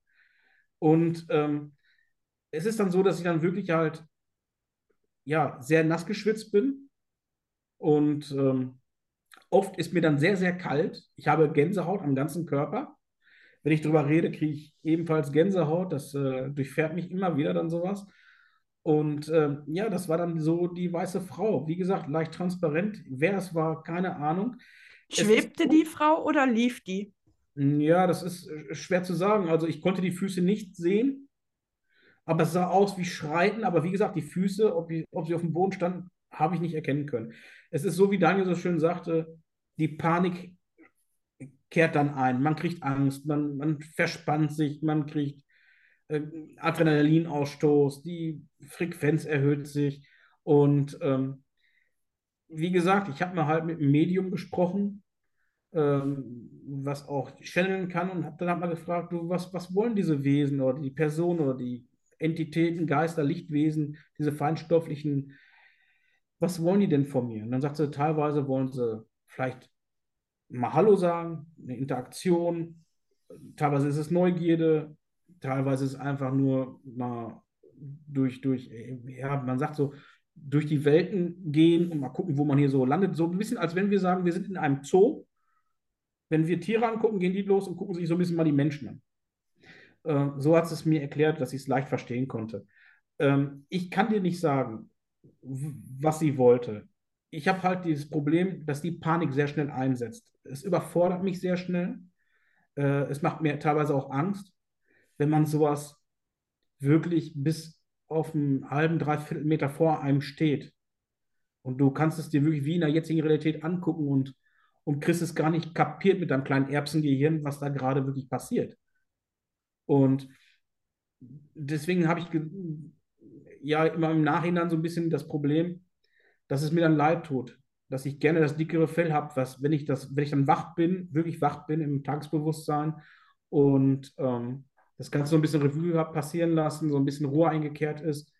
Und ähm, es ist dann so, dass ich dann wirklich halt ja, sehr nass geschwitzt bin. Und ähm, oft ist mir dann sehr, sehr kalt. Ich habe Gänsehaut am ganzen Körper. Wenn ich darüber rede, kriege ich ebenfalls Gänsehaut. Das äh, durchfährt mich immer wieder dann sowas. Und äh, ja, das war dann so die weiße Frau. Wie gesagt, leicht transparent. Wer es war, keine Ahnung. Schwebte die Frau oder lief die? Ja, das ist äh, schwer zu sagen. Also ich konnte die Füße nicht sehen, aber es sah aus wie Schreiten. Aber wie gesagt, die Füße, ob, die, ob sie auf dem Boden standen, habe ich nicht erkennen können. Es ist so, wie Daniel so schön sagte, die Panik kehrt dann ein. Man kriegt Angst, man, man verspannt sich, man kriegt äh, Adrenalinausstoß, die Frequenz erhöht sich. Und ähm, wie gesagt, ich habe mal halt mit einem Medium gesprochen, ähm, was auch channeln kann und hab, dann hat man gefragt, du, was, was wollen diese Wesen oder die Personen oder die Entitäten, Geister, Lichtwesen, diese feinstofflichen, was wollen die denn von mir? Und dann sagt sie, teilweise wollen sie vielleicht mal Hallo sagen, eine Interaktion, teilweise ist es Neugierde, teilweise ist es einfach nur mal durch, durch, ja, man sagt so, durch die Welten gehen und mal gucken, wo man hier so landet. So ein bisschen, als wenn wir sagen, wir sind in einem Zoo wenn wir Tiere angucken, gehen die los und gucken sich so ein bisschen mal die Menschen an. Äh, so hat es mir erklärt, dass ich es leicht verstehen konnte. Ähm, ich kann dir nicht sagen, was sie wollte. Ich habe halt dieses Problem, dass die Panik sehr schnell einsetzt. Es überfordert mich sehr schnell. Äh, es macht mir teilweise auch Angst, wenn man sowas wirklich bis auf einen halben, dreiviertel Meter vor einem steht. Und du kannst es dir wirklich wie in der jetzigen Realität angucken und und kriegst es gar nicht kapiert mit deinem kleinen Erbsengehirn, was da gerade wirklich passiert. Und deswegen habe ich ja immer im Nachhinein so ein bisschen das Problem, dass es mir dann leid tut, dass ich gerne das dickere Fell habe, was, wenn ich das, wenn ich dann wach bin, wirklich wach bin im Tagesbewusstsein und ähm, das Ganze so ein bisschen Revue passieren lassen, so ein bisschen Ruhe eingekehrt ist.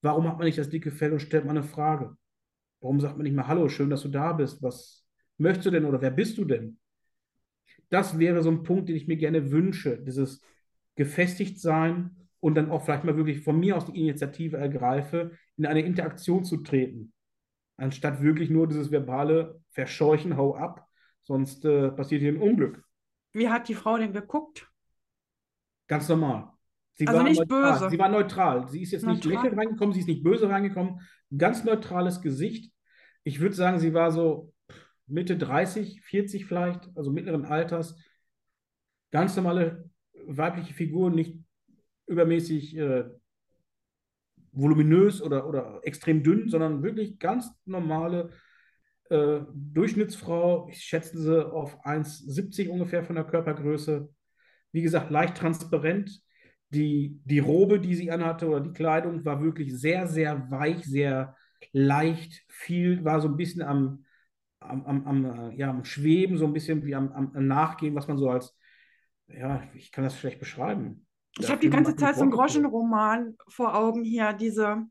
Warum hat man nicht das dicke Fell und stellt man eine Frage? Warum sagt man nicht mal Hallo, schön, dass du da bist? Was, möchtest du denn oder wer bist du denn? Das wäre so ein Punkt, den ich mir gerne wünsche, dieses gefestigt sein und dann auch vielleicht mal wirklich von mir aus die Initiative ergreife, in eine Interaktion zu treten, anstatt wirklich nur dieses verbale Verscheuchen, hau ab, sonst äh, passiert hier ein Unglück. Wie hat die Frau denn geguckt? Ganz normal. Sie also war nicht neutral. böse. Sie war neutral. Sie ist jetzt nicht Neutral. lächelnd reingekommen, sie ist nicht böse reingekommen. Ganz neutrales Gesicht. Ich würde sagen, sie war so Mitte 30, 40 vielleicht, also mittleren Alters. Ganz normale weibliche Figur, nicht übermäßig äh, voluminös oder, oder extrem dünn, sondern wirklich ganz normale äh, Durchschnittsfrau, ich schätze sie auf 1,70 ungefähr von der Körpergröße. Wie gesagt, leicht transparent. Die, die Robe, die sie anhatte oder die Kleidung war wirklich sehr, sehr weich, sehr leicht, viel, war so ein bisschen am, am, am, am, äh, ja, am Schweben, so ein bisschen wie am, am Nachgehen, was man so als, ja, ich kann das schlecht beschreiben. Ich habe die ganze Zeit so einen. Groschenroman vor Augen hier, diese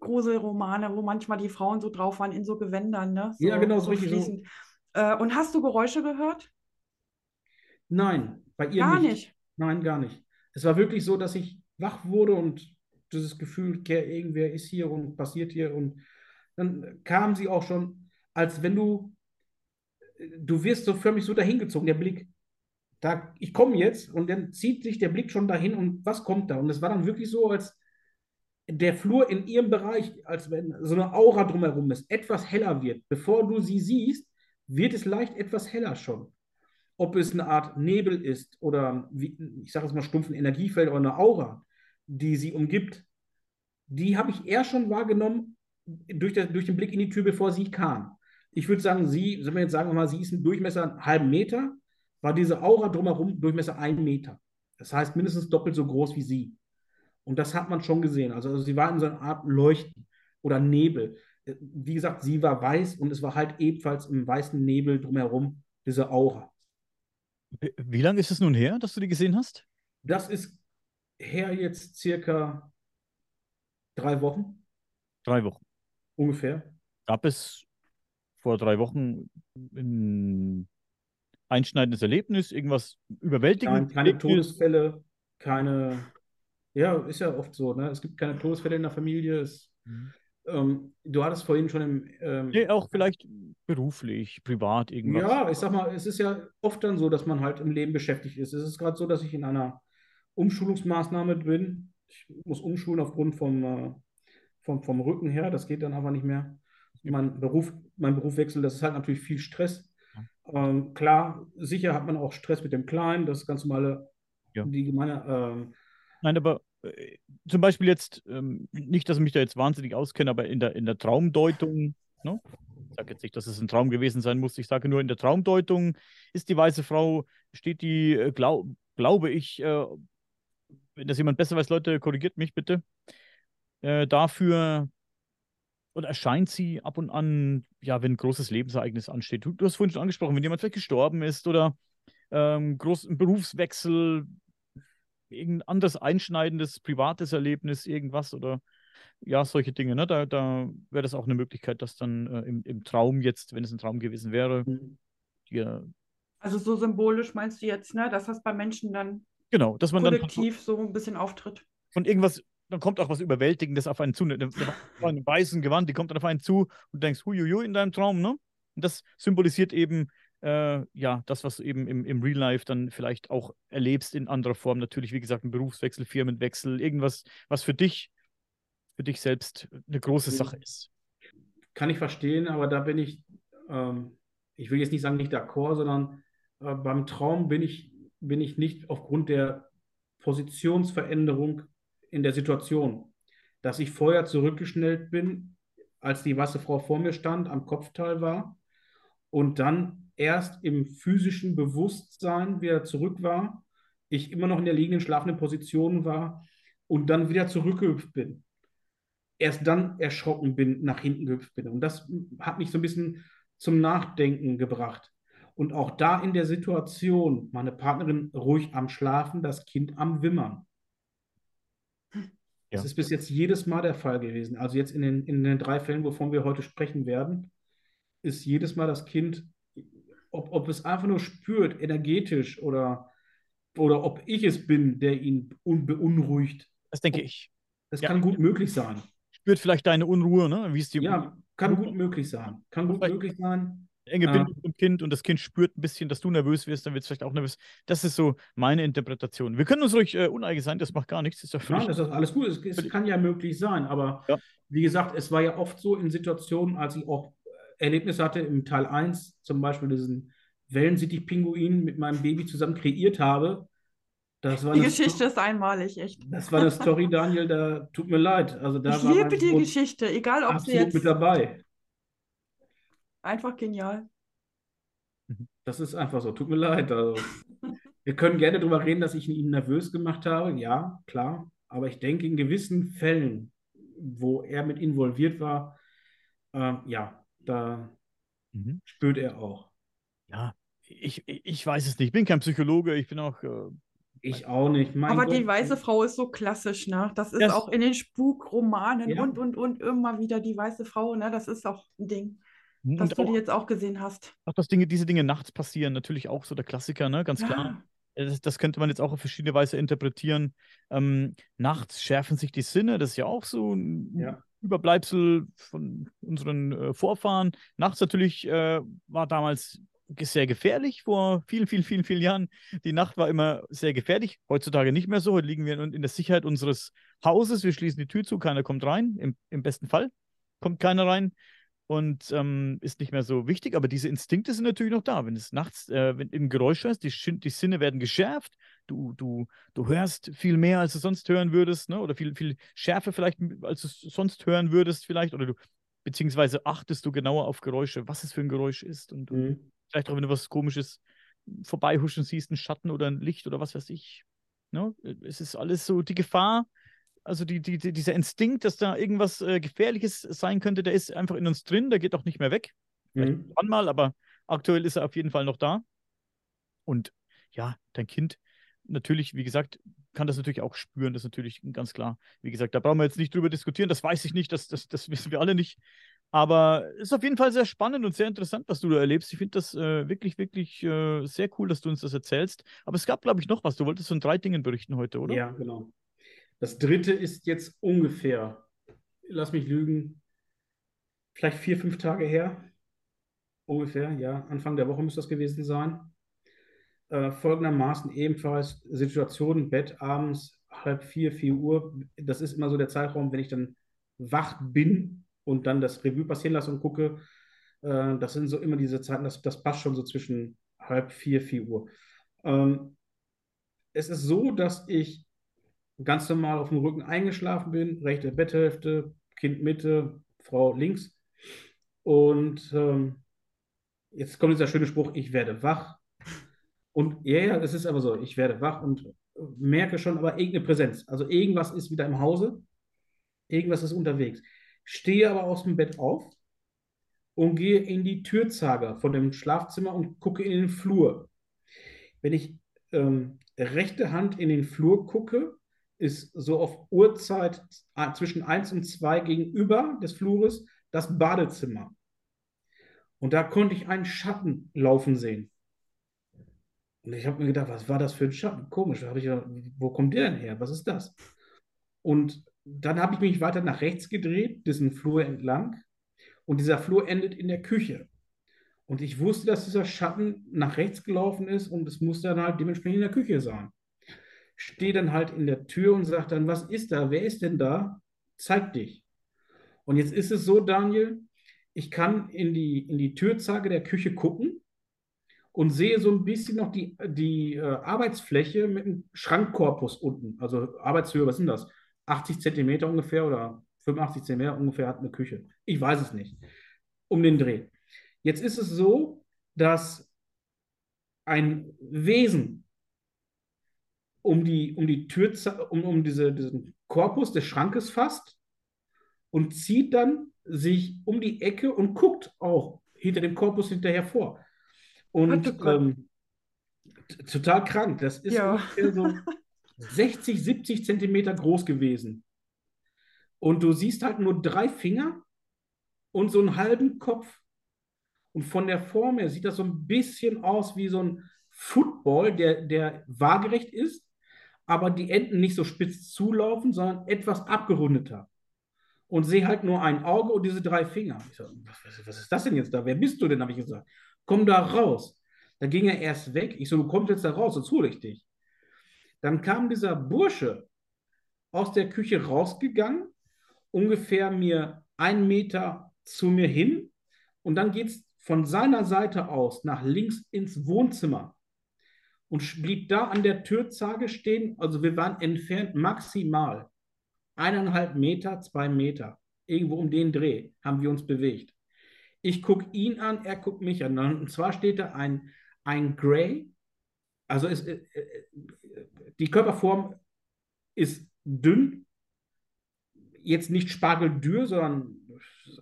Gruselromane, wo manchmal die Frauen so drauf waren in so Gewändern, ne? So, Ja, genau, so so richtig so. fließend. Äh, und hast du Geräusche gehört? Nein, bei ihr Gar nicht. nicht. Nein, gar nicht. Es war wirklich so, dass ich wach wurde und dieses Gefühl, okay, irgendwer ist hier und passiert hier. Und dann kam sie auch schon, als wenn du, du wirst so förmlich so dahingezogen, der Blick. Da, ich komme jetzt und dann zieht sich der Blick schon dahin und was kommt da? Und es war dann wirklich so, als der Flur in ihrem Bereich, als wenn so eine Aura drumherum ist, etwas heller wird. Bevor du sie siehst, wird es leicht etwas heller schon ob es eine Art Nebel ist oder wie, ich sage es mal stumpfen Energiefeld oder eine Aura, die sie umgibt, die habe ich eher schon wahrgenommen durch, der, durch den Blick in die Tür, bevor sie kam. Ich würde sagen, sie, wenn wir jetzt sagen wir mal, sie ist ein Durchmesser einen halben Meter, war diese Aura drumherum Durchmesser einen Meter. Das heißt mindestens doppelt so groß wie sie. Und das hat man schon gesehen. Also, also sie war in so einer Art Leuchten oder Nebel. Wie gesagt, sie war weiß und es war halt ebenfalls im weißen Nebel drumherum diese Aura. Wie- lange ist es nun her, dass du die gesehen hast? Das ist her jetzt circa drei Wochen Drei Wochen. ungefähr. Gab es vor drei Wochen ein einschneidendes Erlebnis, irgendwas überwältigendes? keine Todesfälle, keine, ja, ist ja oft so, ne? Es gibt keine Todesfälle in der Familie. Es, Mhm. ähm, du hattest vorhin schon im, ähm, Nee, auch vielleicht beruflich, privat, irgendwas. ja, ich sag mal, es ist ja oft dann so, dass man halt im Leben beschäftigt ist. Es ist gerade so, dass ich in einer Umschulungsmaßnahme bin. Ich muss umschulen aufgrund vom, äh, vom, vom Rücken her. Das geht dann aber nicht mehr. Mein Beruf, mein Beruf wechselt, das ist halt natürlich viel Stress. Ähm, klar, sicher hat man auch Stress mit dem Kleinen, das ganz normale, Ja. die gemeine, ähm, Nein, aber äh, zum Beispiel jetzt, ähm, nicht, dass ich mich da jetzt wahnsinnig auskenne, aber in der, in der Traumdeutung, ne? Ich sage jetzt nicht, dass es ein Traum gewesen sein muss, ich sage nur, in der Traumdeutung ist die weiße Frau, steht die, äh, glaub, glaube ich, äh, wenn das jemand besser weiß, Leute, korrigiert mich bitte, äh, dafür oder erscheint sie ab und an, ja, wenn ein großes Lebensereignis ansteht. Du, du hast vorhin schon angesprochen, wenn jemand vielleicht gestorben ist oder ähm, groß, ein Berufswechsel, irgendein anderes einschneidendes privates Erlebnis, irgendwas oder ja, solche Dinge. Ne? Da, da wäre das auch eine Möglichkeit, dass dann äh, im, im Traum jetzt, wenn es ein Traum gewesen wäre, dir, Also so symbolisch meinst du jetzt, ne, dass das bei Menschen dann genau, dass man dann kollektiv so ein bisschen auftritt. von irgendwas, dann kommt auch was Überwältigendes auf einen zu, eine, eine, weißen Gewand, die kommt dann auf einen zu und denkst, huiuiui, in deinem Traum, ne? Und das symbolisiert eben, äh, ja, das, was du eben im, im Real Life dann vielleicht auch erlebst in anderer Form. Natürlich, wie gesagt, ein Berufswechsel, Firmenwechsel, irgendwas, was für dich, für dich selbst eine große Mhm. Sache ist. kann ich verstehen, aber da bin ich, ähm, ich will jetzt nicht sagen nicht d'accord, sondern äh, beim Traum bin ich, bin ich nicht aufgrund der Positionsveränderung in der Situation, dass ich vorher zurückgeschnellt bin, als die weiße Frau vor mir stand, am Kopfteil war und dann erst im physischen Bewusstsein wieder zurück war, ich immer noch in der liegenden, schlafenden Position war und dann wieder zurückgehüpft bin erst dann erschrocken bin, nach hinten gehüpft bin. Und das hat mich so ein bisschen zum Nachdenken gebracht. Und auch da in der Situation, meine Partnerin ruhig am Schlafen, das Kind am Wimmern. Ja. Das ist bis jetzt jedes Mal der Fall gewesen. Also jetzt in den, in den drei Fällen, wovon wir heute sprechen werden, ist jedes Mal das Kind, ob, ob es einfach nur spürt, energetisch oder, oder ob ich es bin, der ihn un, beunruhigt. Das denke ich. Das Ja. kann gut möglich sein. Spürt vielleicht deine Unruhe, ne? Wie es die Ja, kann gut möglich sein. Kann gut möglich sein. Enge Ja. Bindung zum Kind und das Kind spürt ein bisschen, dass du nervös wirst, dann wird es vielleicht auch nervös. Das ist so meine Interpretation. Wir können uns ruhig äh, uneigig sein, das macht gar nichts. Das ist ja das ist alles gut. Es, es kann ja möglich sein. Aber Ja. wie gesagt, es war ja oft so in Situationen, als ich auch Erlebnisse hatte, im Teil 1, zum Beispiel diesen Wellensittich-Pinguin mit meinem Baby zusammen kreiert habe. Das war Die Geschichte Sto- ist einmalig, echt. das war eine Story, Daniel, da tut mir leid. Also da Ich war liebe die Geschichte, egal ob sie absolut mit jetzt dabei. Einfach genial. Das ist einfach so. Tut mir leid. Also, wir können gerne darüber reden, dass ich ihn nervös gemacht habe. Ja, klar. Aber ich denke, in gewissen Fällen, wo er mit involviert war, äh, ja, da Mhm. spürt er auch. Ja, ich, ich weiß es nicht. Ich bin kein Psychologe, ich bin auch. Äh, Ich auch nicht. Mein Aber Gott. die weiße Frau ist so klassisch, ne? Das ist Das- auch in den Spukromanen Ja. und, und, und immer wieder die weiße Frau, ne? Das ist auch ein Ding, das und du auch, die jetzt auch gesehen hast. auch, dass Dinge, diese Dinge nachts passieren, natürlich auch so der Klassiker, ne? Ganz klar. Ja, Äh, Das, das könnte man jetzt auch auf verschiedene Weise interpretieren. Ähm, nachts schärfen sich die Sinne, das ist ja auch so ein Ja. Überbleibsel von unseren äh, Vorfahren. Nachts natürlich äh, war damals sehr gefährlich, vor vielen, vielen, vielen, vielen Jahren. Die Nacht war immer sehr gefährlich. Heutzutage nicht mehr so. Heute liegen wir in, in der Sicherheit unseres Hauses. Wir schließen die Tür zu, keiner kommt rein. Im, im besten Fall kommt keiner rein und ähm, ist nicht mehr so wichtig. Aber diese Instinkte sind natürlich noch da. Wenn es nachts äh, wenn im Geräusch ist, die, die Sinne werden geschärft. Du, du, du hörst viel mehr, als du sonst hören würdest, ne? oder viel, viel schärfer vielleicht, als du sonst hören würdest, vielleicht. Oder du, beziehungsweise achtest du genauer auf Geräusche, was es für ein Geräusch ist. Und, und Mhm. vielleicht auch, wenn du was Komisches vorbeihuschen siehst, ein Schatten oder ein Licht oder was weiß ich. Ne? Es ist alles so die Gefahr, also die, die, die, dieser Instinkt, dass da irgendwas äh, Gefährliches sein könnte, der ist einfach in uns drin, der geht auch nicht mehr weg. Mhm. mal, aber aktuell ist er auf jeden Fall noch da. Und ja, dein Kind natürlich, wie gesagt, kann das natürlich auch spüren, das ist natürlich ganz klar. Wie gesagt, da brauchen wir jetzt nicht drüber diskutieren, das weiß ich nicht, das, das, das wissen wir alle nicht. Aber es ist auf jeden Fall sehr spannend und sehr interessant, was du da erlebst. Ich finde das äh, wirklich, wirklich äh, sehr cool, dass du uns das erzählst. Aber es gab, glaube ich, noch was. Du wolltest von drei Dingen berichten heute, oder? Ja, genau. Das dritte ist jetzt ungefähr, lass mich lügen, vielleicht vier, fünf Tage her. Ungefähr, ja. Anfang der Woche müsste das gewesen sein. Äh, folgendermaßen ebenfalls Situation Bett abends, halb vier, vier Uhr. Das ist immer so der Zeitraum, wenn ich dann wach bin und dann das Revue passieren lasse und gucke. Äh, das sind so immer diese Zeiten, das, das passt schon so zwischen halb vier, vier Uhr. Ähm, es ist so, dass ich ganz normal auf dem Rücken eingeschlafen bin, rechte Betthälfte, Kind Mitte, Frau links. Und ähm, jetzt kommt dieser schöne Spruch, ich werde wach. Und ja, ja, es ist aber so, ich werde wach und merke schon aber irgendeine Präsenz. Also irgendwas ist wieder im Hause, irgendwas ist unterwegs. Stehe aber aus dem Bett auf und gehe in die Türzage von dem Schlafzimmer und gucke in den Flur. Wenn ich ähm, rechte Hand in den Flur gucke, ist so auf Uhrzeit zwischen 1 und 2 gegenüber des Flures das Badezimmer. Und da konnte ich einen Schatten laufen sehen. Und ich habe mir gedacht, was war das für ein Schatten? Komisch. Habe ich wo kommt der denn her? Was ist das? Und dann habe ich mich weiter nach rechts gedreht, diesen Flur entlang. Und dieser Flur endet in der Küche. Und ich wusste, dass dieser Schatten nach rechts gelaufen ist und es musste dann halt dementsprechend in der Küche sein. Stehe dann halt in der Tür und sage dann, was ist da? Wer ist denn da? Zeig dich. Und jetzt ist es so, Daniel, ich kann in die, in die Türzage der Küche gucken und sehe so ein bisschen noch die, die äh, Arbeitsfläche mit einem Schrankkorpus unten. Also Arbeitshöhe, was sind das? 80 Zentimeter ungefähr oder 85 Zentimeter ungefähr hat eine Küche. Ich weiß es nicht. Um den Dreh. Jetzt ist es so, dass ein Wesen um die, um die Tür, um, um diese, diesen Korpus des Schrankes fasst und zieht dann sich um die Ecke und guckt auch hinter dem Korpus hinterher vor. Und Gott. ähm, total krank. Das ist Ja. so 60, 70 Zentimeter groß gewesen. Und du siehst halt nur drei Finger und so einen halben Kopf. Und von der Form her sieht das so ein bisschen aus wie so ein Football, der, der waagerecht ist, aber die Enden nicht so spitz zulaufen, sondern etwas abgerundeter. Und sehe halt nur ein Auge und diese drei Finger. Ich so, was, was ist das denn jetzt da? Wer bist du denn? habe ich gesagt. Komm da raus. Da ging er erst weg. Ich so, du kommst jetzt da raus, sonst hole ich dich. Dann kam dieser Bursche aus der Küche rausgegangen, ungefähr mir einen Meter zu mir hin. Und dann geht es von seiner Seite aus nach links ins Wohnzimmer und blieb da an der Türzage stehen. Also wir waren entfernt maximal eineinhalb Meter, zwei Meter. Irgendwo um den Dreh haben wir uns bewegt. Ich gucke ihn an, er guckt mich an. Und zwar steht da ein, ein Gray, also ist, äh, äh, die Körperform ist dünn, jetzt nicht spargeldürr, sondern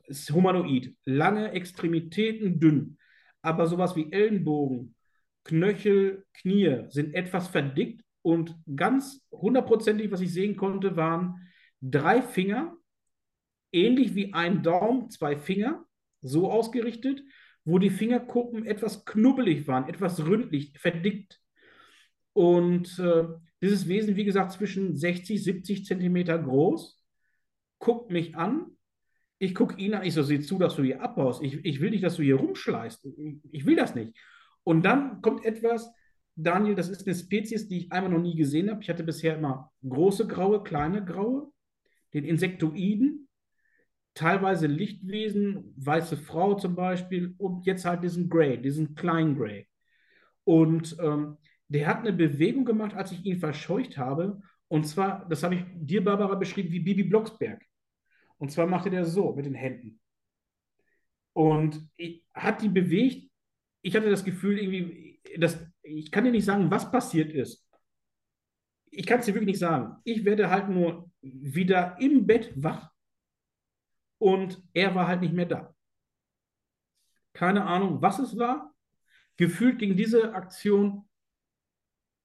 ist humanoid. Lange Extremitäten, dünn. Aber sowas wie Ellenbogen, Knöchel, Knie sind etwas verdickt und ganz hundertprozentig, was ich sehen konnte, waren drei Finger, ähnlich wie ein Daumen, zwei Finger, so ausgerichtet, wo die Fingerkuppen etwas knubbelig waren, etwas ründlich, verdickt. Und äh, dieses Wesen, wie gesagt, zwischen 60, 70 Zentimeter groß, guckt mich an. Ich gucke ihn an, ich so, sieh zu, dass du hier abbaust. Ich, ich will nicht, dass du hier rumschleißt. Ich, ich will das nicht. Und dann kommt etwas, Daniel, das ist eine Spezies, die ich einmal noch nie gesehen habe. Ich hatte bisher immer große Graue, kleine Graue, den Insektoiden, teilweise Lichtwesen, weiße Frau zum Beispiel und jetzt halt diesen Grey, diesen kleinen Grey. Und ähm, der hat eine Bewegung gemacht, als ich ihn verscheucht habe. Und zwar, das habe ich dir, Barbara, beschrieben wie Bibi Blocksberg. Und zwar machte der so mit den Händen. Und hat die bewegt. Ich hatte das Gefühl, irgendwie, das, ich kann dir nicht sagen, was passiert ist. Ich kann es dir wirklich nicht sagen. Ich werde halt nur wieder im Bett wach und er war halt nicht mehr da. Keine Ahnung, was es war. Gefühlt ging diese Aktion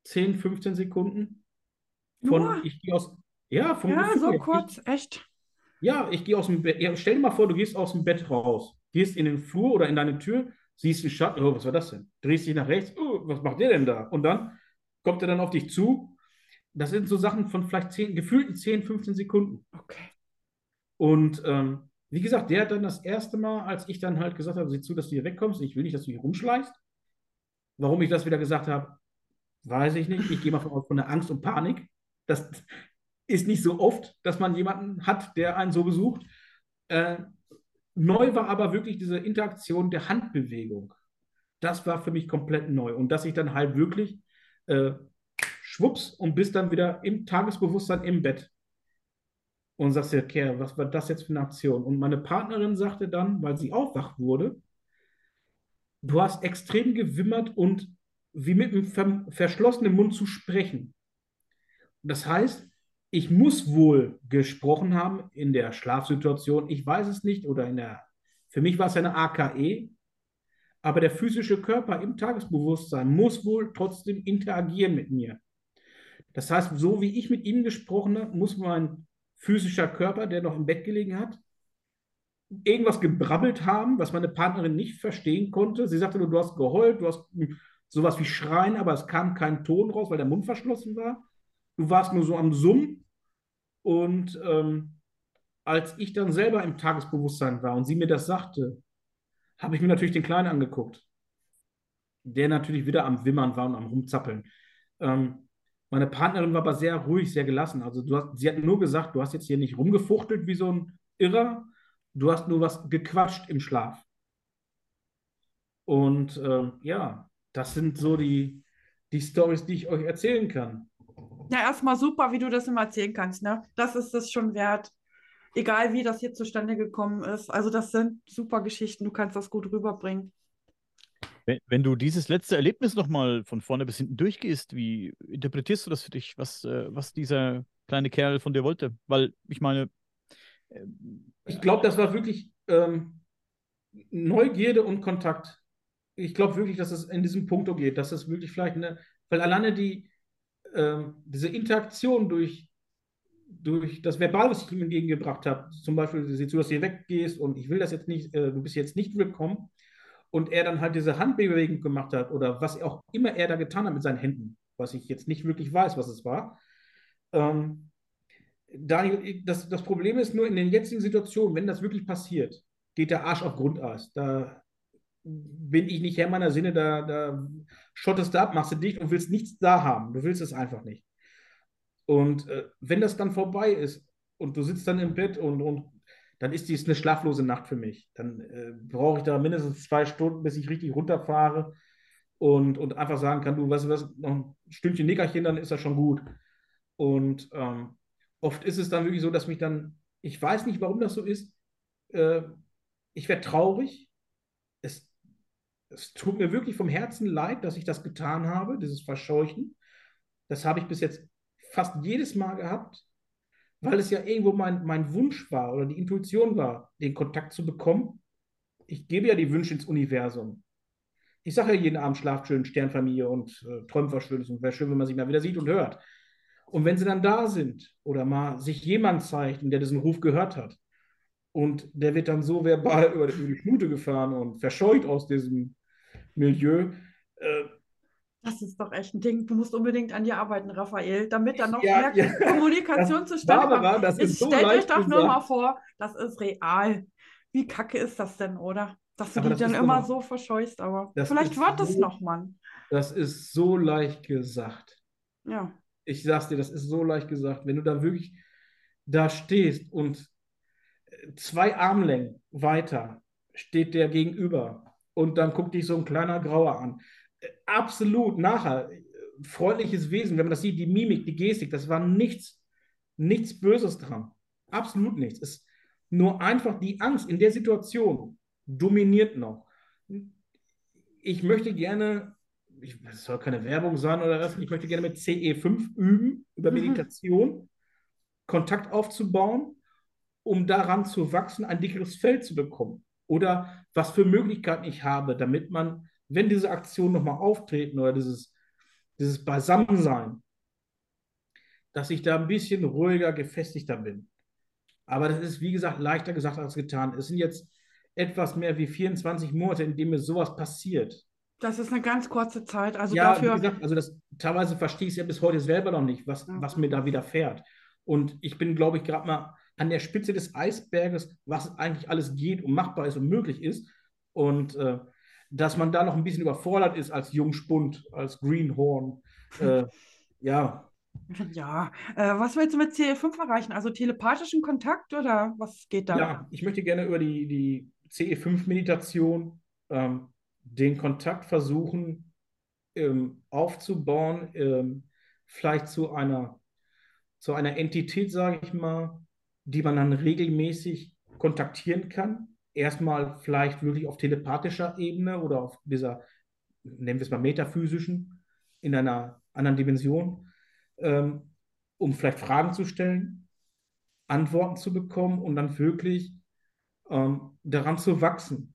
10, 15 Sekunden. Von, Nur? ich gehe aus, ja, vom Ja, Gefühl so her. kurz, echt. Ich, ja, ich gehe aus dem Bett. Ja, stell dir mal vor, du gehst aus dem Bett raus, gehst in den Flur oder in deine Tür, siehst einen Schatten, oh, was war das denn? Drehst dich nach rechts, oh, was macht der denn da? Und dann kommt er dann auf dich zu. Das sind so Sachen von vielleicht 10, gefühlten 10, 15 Sekunden. Okay. Und ähm, wie gesagt, der hat dann das erste Mal, als ich dann halt gesagt habe, sieh zu, dass du hier wegkommst, ich will nicht, dass du hier rumschleichst. Warum ich das wieder gesagt habe, weiß ich nicht. Ich gehe mal von, von der Angst und Panik. Das ist nicht so oft, dass man jemanden hat, der einen so besucht. Äh, neu war aber wirklich diese Interaktion der Handbewegung. Das war für mich komplett neu. Und dass ich dann halt wirklich äh, schwupps und bist dann wieder im Tagesbewusstsein im Bett. Und sagst dir, Kerl, was war das jetzt für eine Aktion? Und meine Partnerin sagte dann, weil sie auch wach wurde, du hast extrem gewimmert und wie mit einem ver verschlossenen Mund zu sprechen. Das heißt, ich muss wohl gesprochen haben in der Schlafsituation. Ich weiß es nicht oder in der, für mich war es eine AKE, aber der physische Körper im Tagesbewusstsein muss wohl trotzdem interagieren mit mir. Das heißt, so wie ich mit ihm gesprochen habe, muss mein physischer Körper, der noch im Bett gelegen hat, irgendwas gebrabbelt haben, was meine Partnerin nicht verstehen konnte. Sie sagte nur, du hast geheult, du hast sowas wie Schreien, aber es kam kein Ton raus, weil der Mund verschlossen war. Du warst nur so am Summen. Und ähm, als ich dann selber im Tagesbewusstsein war und sie mir das sagte, habe ich mir natürlich den Kleinen angeguckt, der natürlich wieder am Wimmern war und am Rumzappeln. Ähm, meine Partnerin war aber sehr ruhig, sehr gelassen. Also hast, sie hat nur gesagt, du hast jetzt hier nicht rumgefuchtelt wie so ein Irrer, du hast nur was gequatscht im Schlaf. Und äh, ja, das sind so die, die Stories, die ich euch erzählen kann. Ja, erstmal super, wie du das immer erzählen kannst, ne? Das ist es schon wert. Egal, wie das hier zustande gekommen ist. Also, das sind super Geschichten. Du kannst das gut rüberbringen. Wenn, wenn du dieses letzte Erlebnis nochmal von vorne bis hinten durchgehst, wie interpretierst du das für dich, was, äh, was dieser kleine Kerl von dir wollte? Weil, ich meine. Äh, ich glaube, das war wirklich ähm, Neugierde und Kontakt. Ich glaube wirklich, dass es in diesem Punkt geht, dass es wirklich vielleicht eine, weil alleine die, ähm, diese Interaktion durch, durch das Verbal, was ich ihm entgegengebracht habe, zum Beispiel, sieh zu, dass du hier weggehst und ich will das jetzt nicht, äh, du bist jetzt nicht willkommen, und er dann halt diese Handbewegung gemacht hat oder was auch immer er da getan hat mit seinen Händen, was ich jetzt nicht wirklich weiß, was es war. Ähm, Daniel, das, das Problem ist nur in den jetzigen Situationen, wenn das wirklich passiert, geht der Arsch auf Grundeis. Da bin ich nicht Herr meiner Sinne, da, da schottest du ab, machst du dicht und willst nichts da haben. Du willst es einfach nicht. Und äh, wenn das dann vorbei ist und du sitzt dann im Bett und, und dann ist dies eine schlaflose Nacht für mich. Dann äh, brauche ich da mindestens zwei Stunden, bis ich richtig runterfahre und, und einfach sagen kann, du weißt du was, noch ein Stündchen Nickerchen, dann ist das schon gut. Und ähm, oft ist es dann wirklich so, dass mich dann, ich weiß nicht, warum das so ist, äh, ich werde traurig, es tut mir wirklich vom Herzen leid, dass ich das getan habe, dieses Verscheuchen. Das habe ich bis jetzt fast jedes Mal gehabt, weil es ja irgendwo mein, mein Wunsch war oder die Intuition war, den Kontakt zu bekommen. Ich gebe ja die Wünsche ins Universum. Ich sage ja jeden Abend, schlaft schön, Sternfamilie und äh, träumt was Schönes und wäre schön, wenn man sich mal wieder sieht und hört. Und wenn sie dann da sind oder mal sich jemand zeigt, der diesen Ruf gehört hat, und der wird dann so verbal über die Schnute gefahren und verscheucht aus diesem Milieu. Äh, das ist doch echt ein Ding. Du musst unbedingt an dir arbeiten, Raphael, damit da noch ja, mehr ja. Kommunikation zustande kommt. Barbara, das ist so Stellt euch doch nur mal vor, das ist real. Wie kacke ist das denn, oder? Dass du aber die dann immer so verscheuchst, aber vielleicht wird es so, noch, Mann. Das ist so leicht gesagt. Ja. Ich sag's dir, das ist so leicht gesagt. Wenn du da wirklich da stehst und zwei Armlängen weiter steht der gegenüber und dann guckt dich so ein kleiner Grauer an. Absolut nachher freundliches Wesen, wenn man das sieht, die Mimik, die Gestik, das war nichts, nichts Böses dran. Absolut nichts. Es ist nur einfach die Angst in der Situation dominiert noch. Ich möchte gerne, es soll keine Werbung sein oder was, ich möchte gerne mit CE5 üben, über mhm. Meditation, mhm. Kontakt aufzubauen um daran zu wachsen, ein dickeres Fell zu bekommen? Oder was für Möglichkeiten ich habe, damit man, wenn diese Aktionen nochmal auftreten oder dieses, dieses Beisammensein, dass ich da ein bisschen ruhiger, gefestigter bin. Aber das ist, wie gesagt, leichter gesagt als getan. Es sind jetzt etwas mehr wie 24 Monate, in denen mir sowas passiert. Das ist eine ganz kurze Zeit. Also ja, dafür. Wie gesagt, also das teilweise verstehe ich es ja bis heute selber noch nicht, was, ja. was mir da widerfährt. Und ich bin, glaube ich, gerade mal an der Spitze des Eisberges, was eigentlich alles geht und machbar ist und möglich ist. Und äh, dass man da noch ein bisschen überfordert ist als Jungspund, als Greenhorn. Äh, ja. Ja, äh, was willst du mit CE5 erreichen? Also telepathischen Kontakt oder was geht da? Ja, ich möchte gerne über die, die CE5-Meditation ähm, den Kontakt versuchen ähm, aufzubauen, ähm, vielleicht zu einer, zu einer Entität, sage ich mal, die man dann regelmäßig kontaktieren kann. Erstmal vielleicht wirklich auf telepathischer Ebene oder auf dieser, nennen wir es mal metaphysischen, in einer anderen Dimension, ähm, um vielleicht Fragen zu stellen, Antworten zu bekommen und dann wirklich ähm, daran zu wachsen.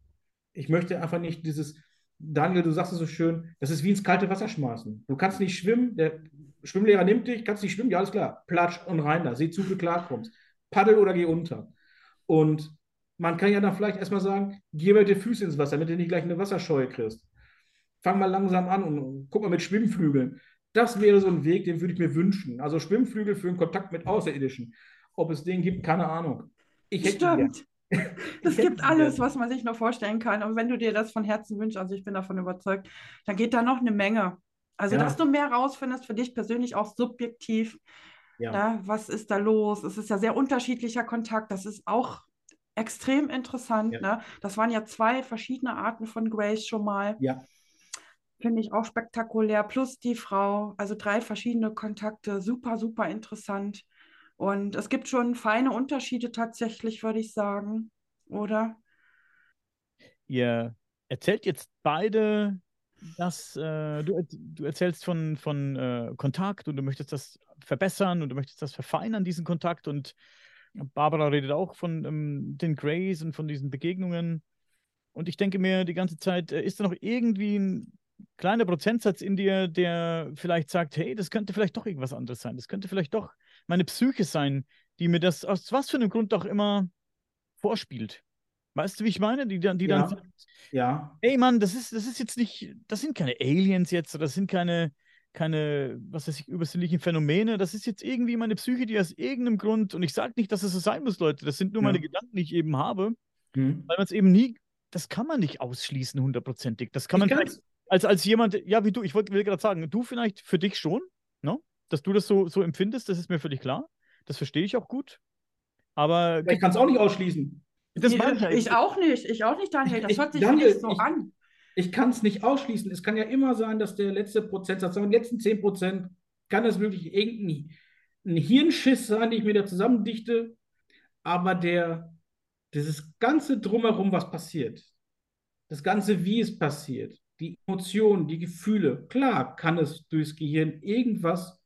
Ich möchte einfach nicht dieses, Daniel, du sagst es so schön, das ist wie ins kalte Wasser schmeißen. Du kannst nicht schwimmen, der Schwimmlehrer nimmt dich, kannst nicht schwimmen, ja, alles klar, platsch und rein da, sieh zu, du klarkommst paddel oder geh unter. Und man kann ja dann vielleicht erstmal sagen, geh mit den Füßen ins Wasser, damit du nicht gleich eine Wasserscheue kriegst. Fang mal langsam an und guck mal mit Schwimmflügeln. Das wäre so ein Weg, den würde ich mir wünschen. Also Schwimmflügel für einen Kontakt mit Außerirdischen. Ob es den gibt, keine Ahnung. Ich hätte Stimmt. Es gibt alles, was man sich noch vorstellen kann. Und wenn du dir das von Herzen wünschst, also ich bin davon überzeugt, dann geht da noch eine Menge. Also, ja. dass du mehr rausfindest für dich persönlich auch subjektiv, ja. Na, was ist da los? Es ist ja sehr unterschiedlicher Kontakt. Das ist auch extrem interessant. Ja. Ne? Das waren ja zwei verschiedene Arten von Grace schon mal. Ja. Finde ich auch spektakulär. Plus die Frau, also drei verschiedene Kontakte, super, super interessant. Und es gibt schon feine Unterschiede tatsächlich, würde ich sagen, oder? Ihr erzählt jetzt beide dass äh, du, du erzählst von, von äh, Kontakt und du möchtest das verbessern und du möchtest das verfeinern, diesen Kontakt. Und Barbara redet auch von ähm, den Grays und von diesen Begegnungen. Und ich denke mir die ganze Zeit, äh, ist da noch irgendwie ein kleiner Prozentsatz in dir, der vielleicht sagt, hey, das könnte vielleicht doch irgendwas anderes sein. Das könnte vielleicht doch meine Psyche sein, die mir das aus was für einem Grund auch immer vorspielt. Weißt du, wie ich meine? Die, die ja. dann ja. ey Mann, das ist, das ist jetzt nicht, das sind keine Aliens jetzt, das sind keine, keine, was weiß ich, übersinnlichen Phänomene. Das ist jetzt irgendwie meine Psyche, die aus irgendeinem Grund, und ich sage nicht, dass es so sein muss, Leute, das sind nur ja. meine Gedanken, die ich eben habe, mhm. weil man es eben nie, das kann man nicht ausschließen hundertprozentig. Das kann man als, als jemand, ja, wie du, ich wollte will gerade sagen, du vielleicht für dich schon, no? dass du das so, so empfindest, das ist mir völlig klar. Das verstehe ich auch gut. Aber. Ich kann es auch nicht ausschließen. Das meine ich, ich auch nicht. Ich auch nicht, Daniel. Das ich, hört sich Daniel, nicht so ich, an. Ich kann es nicht ausschließen. Es kann ja immer sein, dass der letzte Prozentsatz, die letzten 10 Prozent, kann es wirklich irgendein ein Hirnschiss sein, den ich mir da zusammendichte. Aber der, dieses ganze Drumherum, was passiert, das Ganze, wie es passiert, die Emotionen, die Gefühle, klar kann es durchs Gehirn irgendwas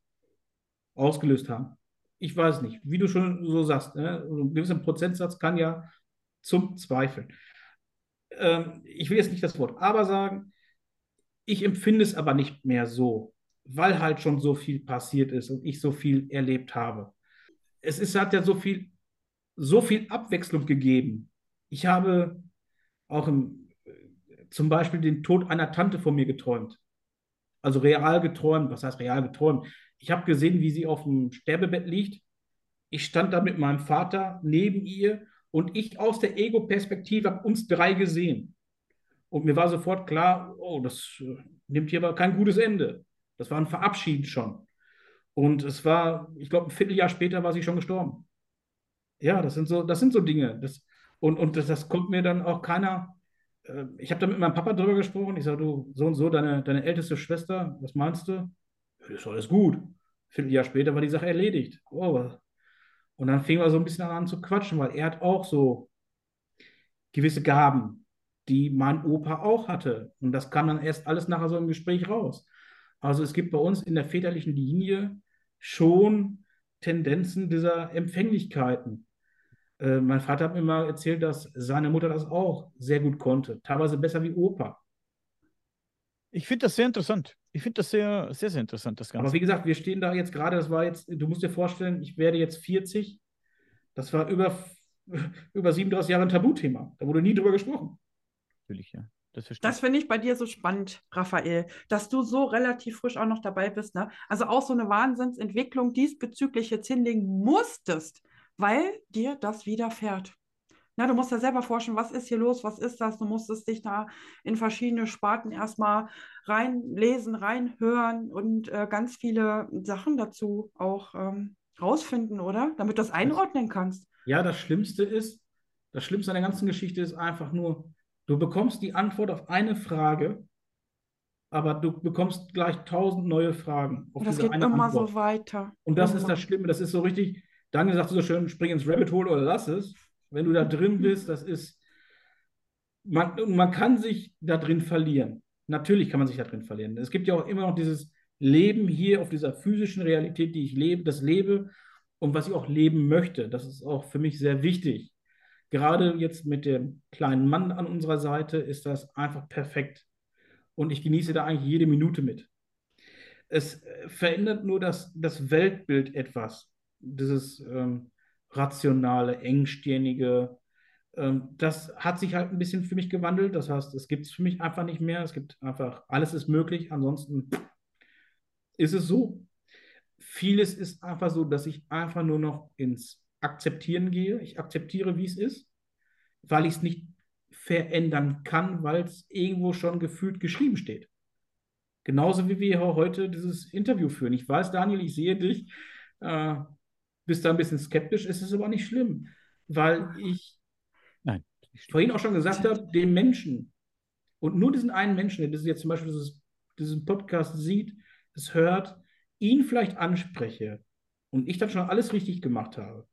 ausgelöst haben. Ich weiß nicht, wie du schon so sagst, ne? ein gewisser Prozentsatz kann ja zum Zweifeln. Ähm, ich will jetzt nicht das Wort aber sagen, ich empfinde es aber nicht mehr so, weil halt schon so viel passiert ist und ich so viel erlebt habe. Es ist, hat ja so viel, so viel Abwechslung gegeben. Ich habe auch im, zum Beispiel den Tod einer Tante von mir geträumt. Also real geträumt. Was heißt real geträumt? Ich habe gesehen, wie sie auf dem Sterbebett liegt. Ich stand da mit meinem Vater neben ihr und ich aus der Ego-Perspektive habe uns drei gesehen. Und mir war sofort klar, oh, das äh, nimmt hier aber kein gutes Ende. Das war ein Verabschied schon. Und es war, ich glaube, ein Vierteljahr später war sie schon gestorben. Ja, das sind so, das sind so Dinge. Das, und und das, das kommt mir dann auch keiner. Äh, ich habe da mit meinem Papa drüber gesprochen. Ich sage, du, so und so, deine, deine älteste Schwester, was meinst du? Das ist alles gut. Ein Vierteljahr später war die Sache erledigt. Oh. Und dann fing wir so ein bisschen an zu quatschen, weil er hat auch so gewisse Gaben, die mein Opa auch hatte. Und das kam dann erst alles nachher so im Gespräch raus. Also es gibt bei uns in der väterlichen Linie schon Tendenzen dieser Empfänglichkeiten. Äh, mein Vater hat mir mal erzählt, dass seine Mutter das auch sehr gut konnte, teilweise besser wie Opa. Ich finde das sehr interessant. Ich finde das sehr, sehr, sehr interessant, das Ganze. Aber wie gesagt, wir stehen da jetzt gerade, das war jetzt, du musst dir vorstellen, ich werde jetzt 40. Das war über, über 37 Jahre ein Tabuthema. Da wurde nie drüber gesprochen. Natürlich, ja. Das, das finde ich bei dir so spannend, Raphael, dass du so relativ frisch auch noch dabei bist. Ne? Also auch so eine Wahnsinnsentwicklung diesbezüglich jetzt hinlegen musstest, weil dir das widerfährt. Na, du musst ja selber forschen, was ist hier los, was ist das? Du musstest dich da in verschiedene Sparten erstmal reinlesen, reinhören und äh, ganz viele Sachen dazu auch ähm, rausfinden, oder? Damit du das einordnen kannst. Ja, das Schlimmste ist, das Schlimmste an der ganzen Geschichte ist einfach nur, du bekommst die Antwort auf eine Frage, aber du bekommst gleich tausend neue Fragen. Auf das geht immer Antwort. so weiter. Und das immer. ist das Schlimme, das ist so richtig, Daniel sagt so schön, spring ins Rabbit Hole oder lass es. Wenn du da drin bist, das ist, man, man kann sich da drin verlieren. Natürlich kann man sich da drin verlieren. Es gibt ja auch immer noch dieses Leben hier auf dieser physischen Realität, die ich lebe, das lebe und was ich auch leben möchte. Das ist auch für mich sehr wichtig. Gerade jetzt mit dem kleinen Mann an unserer Seite ist das einfach perfekt. Und ich genieße da eigentlich jede Minute mit. Es verändert nur das, das Weltbild etwas. Dieses ähm, rationale, engstirnige. Ähm, das hat sich halt ein bisschen für mich gewandelt. Das heißt, es gibt es für mich einfach nicht mehr. Es gibt einfach, alles ist möglich. Ansonsten ist es so. Vieles ist einfach so, dass ich einfach nur noch ins Akzeptieren gehe. Ich akzeptiere, wie es ist, weil ich es nicht verändern kann, weil es irgendwo schon gefühlt geschrieben steht. Genauso wie wir heute dieses Interview führen. Ich weiß, Daniel, ich sehe dich. Äh, bist da ein bisschen skeptisch, ist es aber nicht schlimm, weil ich Nein, vorhin auch schon gesagt habe, den Menschen und nur diesen einen Menschen, der das jetzt zum Beispiel dieses, diesen Podcast sieht, es hört, ihn vielleicht anspreche und ich dann schon alles richtig gemacht habe.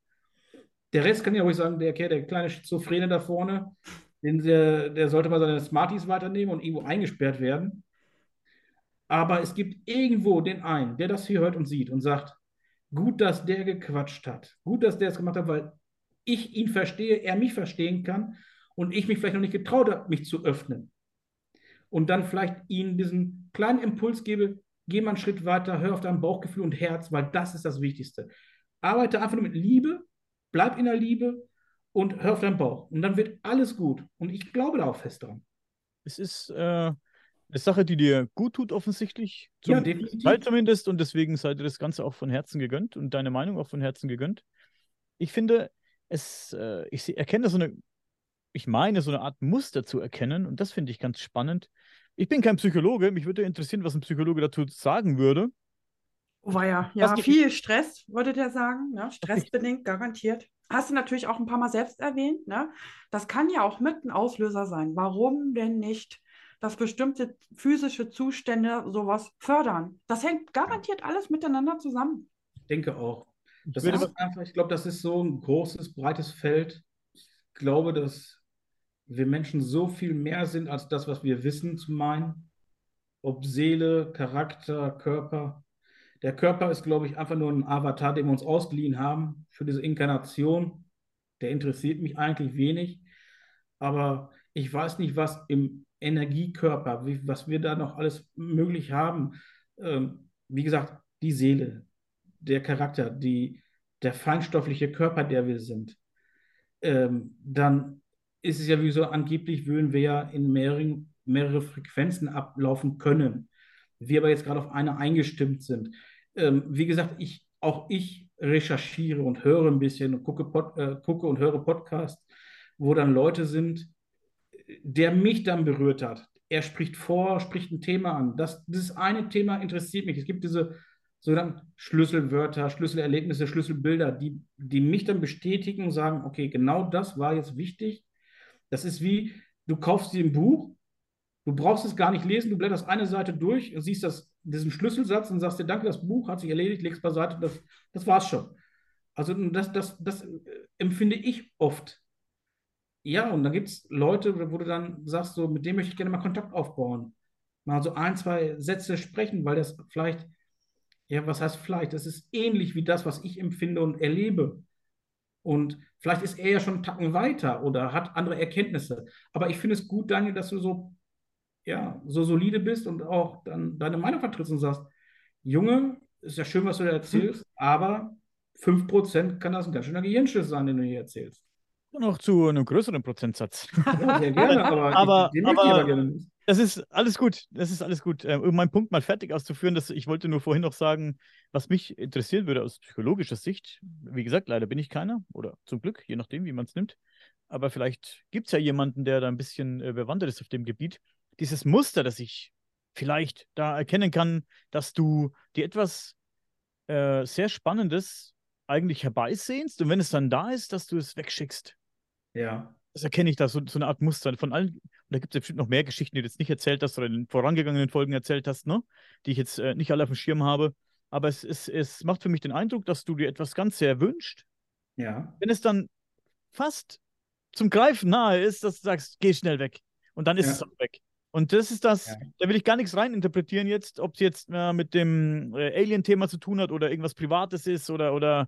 Der Rest kann ja ruhig sagen, der, der kleine Schizophrene da vorne, den, der, der sollte mal seine Smarties weiternehmen und irgendwo eingesperrt werden. Aber es gibt irgendwo den einen, der das hier hört und sieht und sagt, Gut, dass der gequatscht hat. Gut, dass der es gemacht hat, weil ich ihn verstehe, er mich verstehen kann und ich mich vielleicht noch nicht getraut habe, mich zu öffnen. Und dann vielleicht ihnen diesen kleinen Impuls gebe, geh mal einen Schritt weiter, hör auf dein Bauchgefühl und Herz, weil das ist das Wichtigste. Arbeite einfach nur mit Liebe, bleib in der Liebe und hör auf deinen Bauch. Und dann wird alles gut. Und ich glaube da auch fest dran. Es ist äh, eine Sache, die dir gut tut, offensichtlich. Zum ja, definitiv. Teil zumindest. Und deswegen sei dir das Ganze auch von Herzen gegönnt und deine Meinung auch von Herzen gegönnt. Ich finde, es, äh, ich erkenne so eine, ich meine, so eine Art Muster zu erkennen. Und das finde ich ganz spannend. Ich bin kein Psychologe. Mich würde interessieren, was ein Psychologe dazu sagen würde. Oh, war ja, ja viel Stress, würde der sagen. Ne? Stressbedingt, garantiert. Hast du natürlich auch ein paar Mal selbst erwähnt. Ne? Das kann ja auch mit ein Auslöser sein. Warum denn nicht dass bestimmte physische Zustände sowas fördern. Das hängt garantiert alles miteinander zusammen. Ich denke auch. Das einfach, ich glaube, das ist so ein großes, breites Feld. Ich glaube, dass wir Menschen so viel mehr sind als das, was wir wissen zu meinen. Ob Seele, Charakter, Körper. Der Körper ist, glaube ich, einfach nur ein Avatar, den wir uns ausgeliehen haben für diese Inkarnation. Der interessiert mich eigentlich wenig. Aber ich weiß nicht, was im Energiekörper, wie, was wir da noch alles möglich haben. Ähm, wie gesagt, die Seele, der Charakter, die, der feinstoffliche Körper, der wir sind. Ähm, dann ist es ja wie so, angeblich würden wir ja in mehreren, mehrere Frequenzen ablaufen können. Wir aber jetzt gerade auf eine eingestimmt sind. Ähm, wie gesagt, ich, auch ich recherchiere und höre ein bisschen und gucke, Pod, äh, gucke und höre Podcasts, wo dann Leute sind, der mich dann berührt hat. Er spricht vor, spricht ein Thema an. Das, dieses eine Thema interessiert mich. Es gibt diese sogenannten Schlüsselwörter, Schlüsselerlebnisse, Schlüsselbilder, die, die mich dann bestätigen und sagen, okay, genau das war jetzt wichtig das ist wie, du kaufst dir ein Buch, du brauchst es gar nicht lesen, du blätterst eine Seite durch und siehst das, diesen Schlüsselsatz und sagst dir, danke, das Buch hat sich erledigt, legst beiseite, das, das war's schon. Also das, das, das empfinde ich oft. Ja, und dann gibt es Leute, wo du dann sagst, so, mit dem möchte ich gerne mal Kontakt aufbauen. Mal so ein, zwei Sätze sprechen, weil das vielleicht, ja, was heißt vielleicht? Das ist ähnlich wie das, was ich empfinde und erlebe. Und vielleicht ist er ja schon einen Tacken weiter oder hat andere Erkenntnisse. Aber ich finde es gut, Daniel, dass du so, ja, so solide bist und auch dann deine Meinung vertrittst und sagst, Junge, ist ja schön, was du da erzählst, hm. aber 5% kann das ein ganz schöner Gehirnschiss sein, den du hier erzählst. Noch zu einem größeren Prozentsatz. Ja, sehr gerne, aber, aber, ich, aber, aber gerne das ist alles gut. Das ist alles gut. Äh, um meinen Punkt mal fertig auszuführen, dass ich wollte nur vorhin noch sagen, was mich interessieren würde aus psychologischer Sicht. Wie gesagt, leider bin ich keiner oder zum Glück, je nachdem, wie man es nimmt. Aber vielleicht gibt es ja jemanden, der da ein bisschen äh, bewandert ist auf dem Gebiet. Dieses Muster, das ich vielleicht da erkennen kann, dass du dir etwas äh, sehr Spannendes eigentlich herbeisehnst und wenn es dann da ist, dass du es wegschickst. Ja das erkenne ich da, so, so eine Art Muster von allen. Und da gibt es ja bestimmt noch mehr Geschichten, die du jetzt nicht erzählt hast oder in den vorangegangenen Folgen erzählt hast, ne? die ich jetzt äh, nicht alle auf dem Schirm habe. Aber es, es, es macht für mich den Eindruck, dass du dir etwas ganz sehr wünschst. Ja. Wenn es dann fast zum Greifen nahe ist, dass du sagst, geh schnell weg. Und dann ist ja. es auch weg. Und das ist das, ja. da will ich gar nichts reininterpretieren jetzt, ob es jetzt äh, mit dem äh, Alien-Thema zu tun hat oder irgendwas Privates ist oder, oder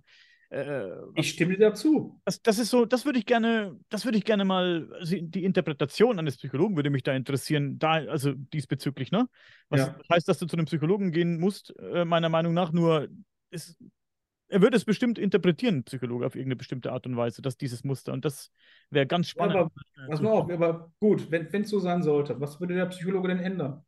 äh, ich stimme dir dazu. Das, das ist so, das würde ich gerne, das würde ich gerne mal, also die Interpretation eines Psychologen würde mich da interessieren, da, also diesbezüglich, ne? Was ja. heißt, dass du zu einem Psychologen gehen musst, äh, meiner Meinung nach, nur ist, er würde es bestimmt interpretieren, Psychologe, auf irgendeine bestimmte Art und Weise, dass dieses Muster. Und das wäre ganz spannend. Ja, aber, pass mal auf, aber gut, wenn es so sein sollte, was würde der Psychologe denn ändern?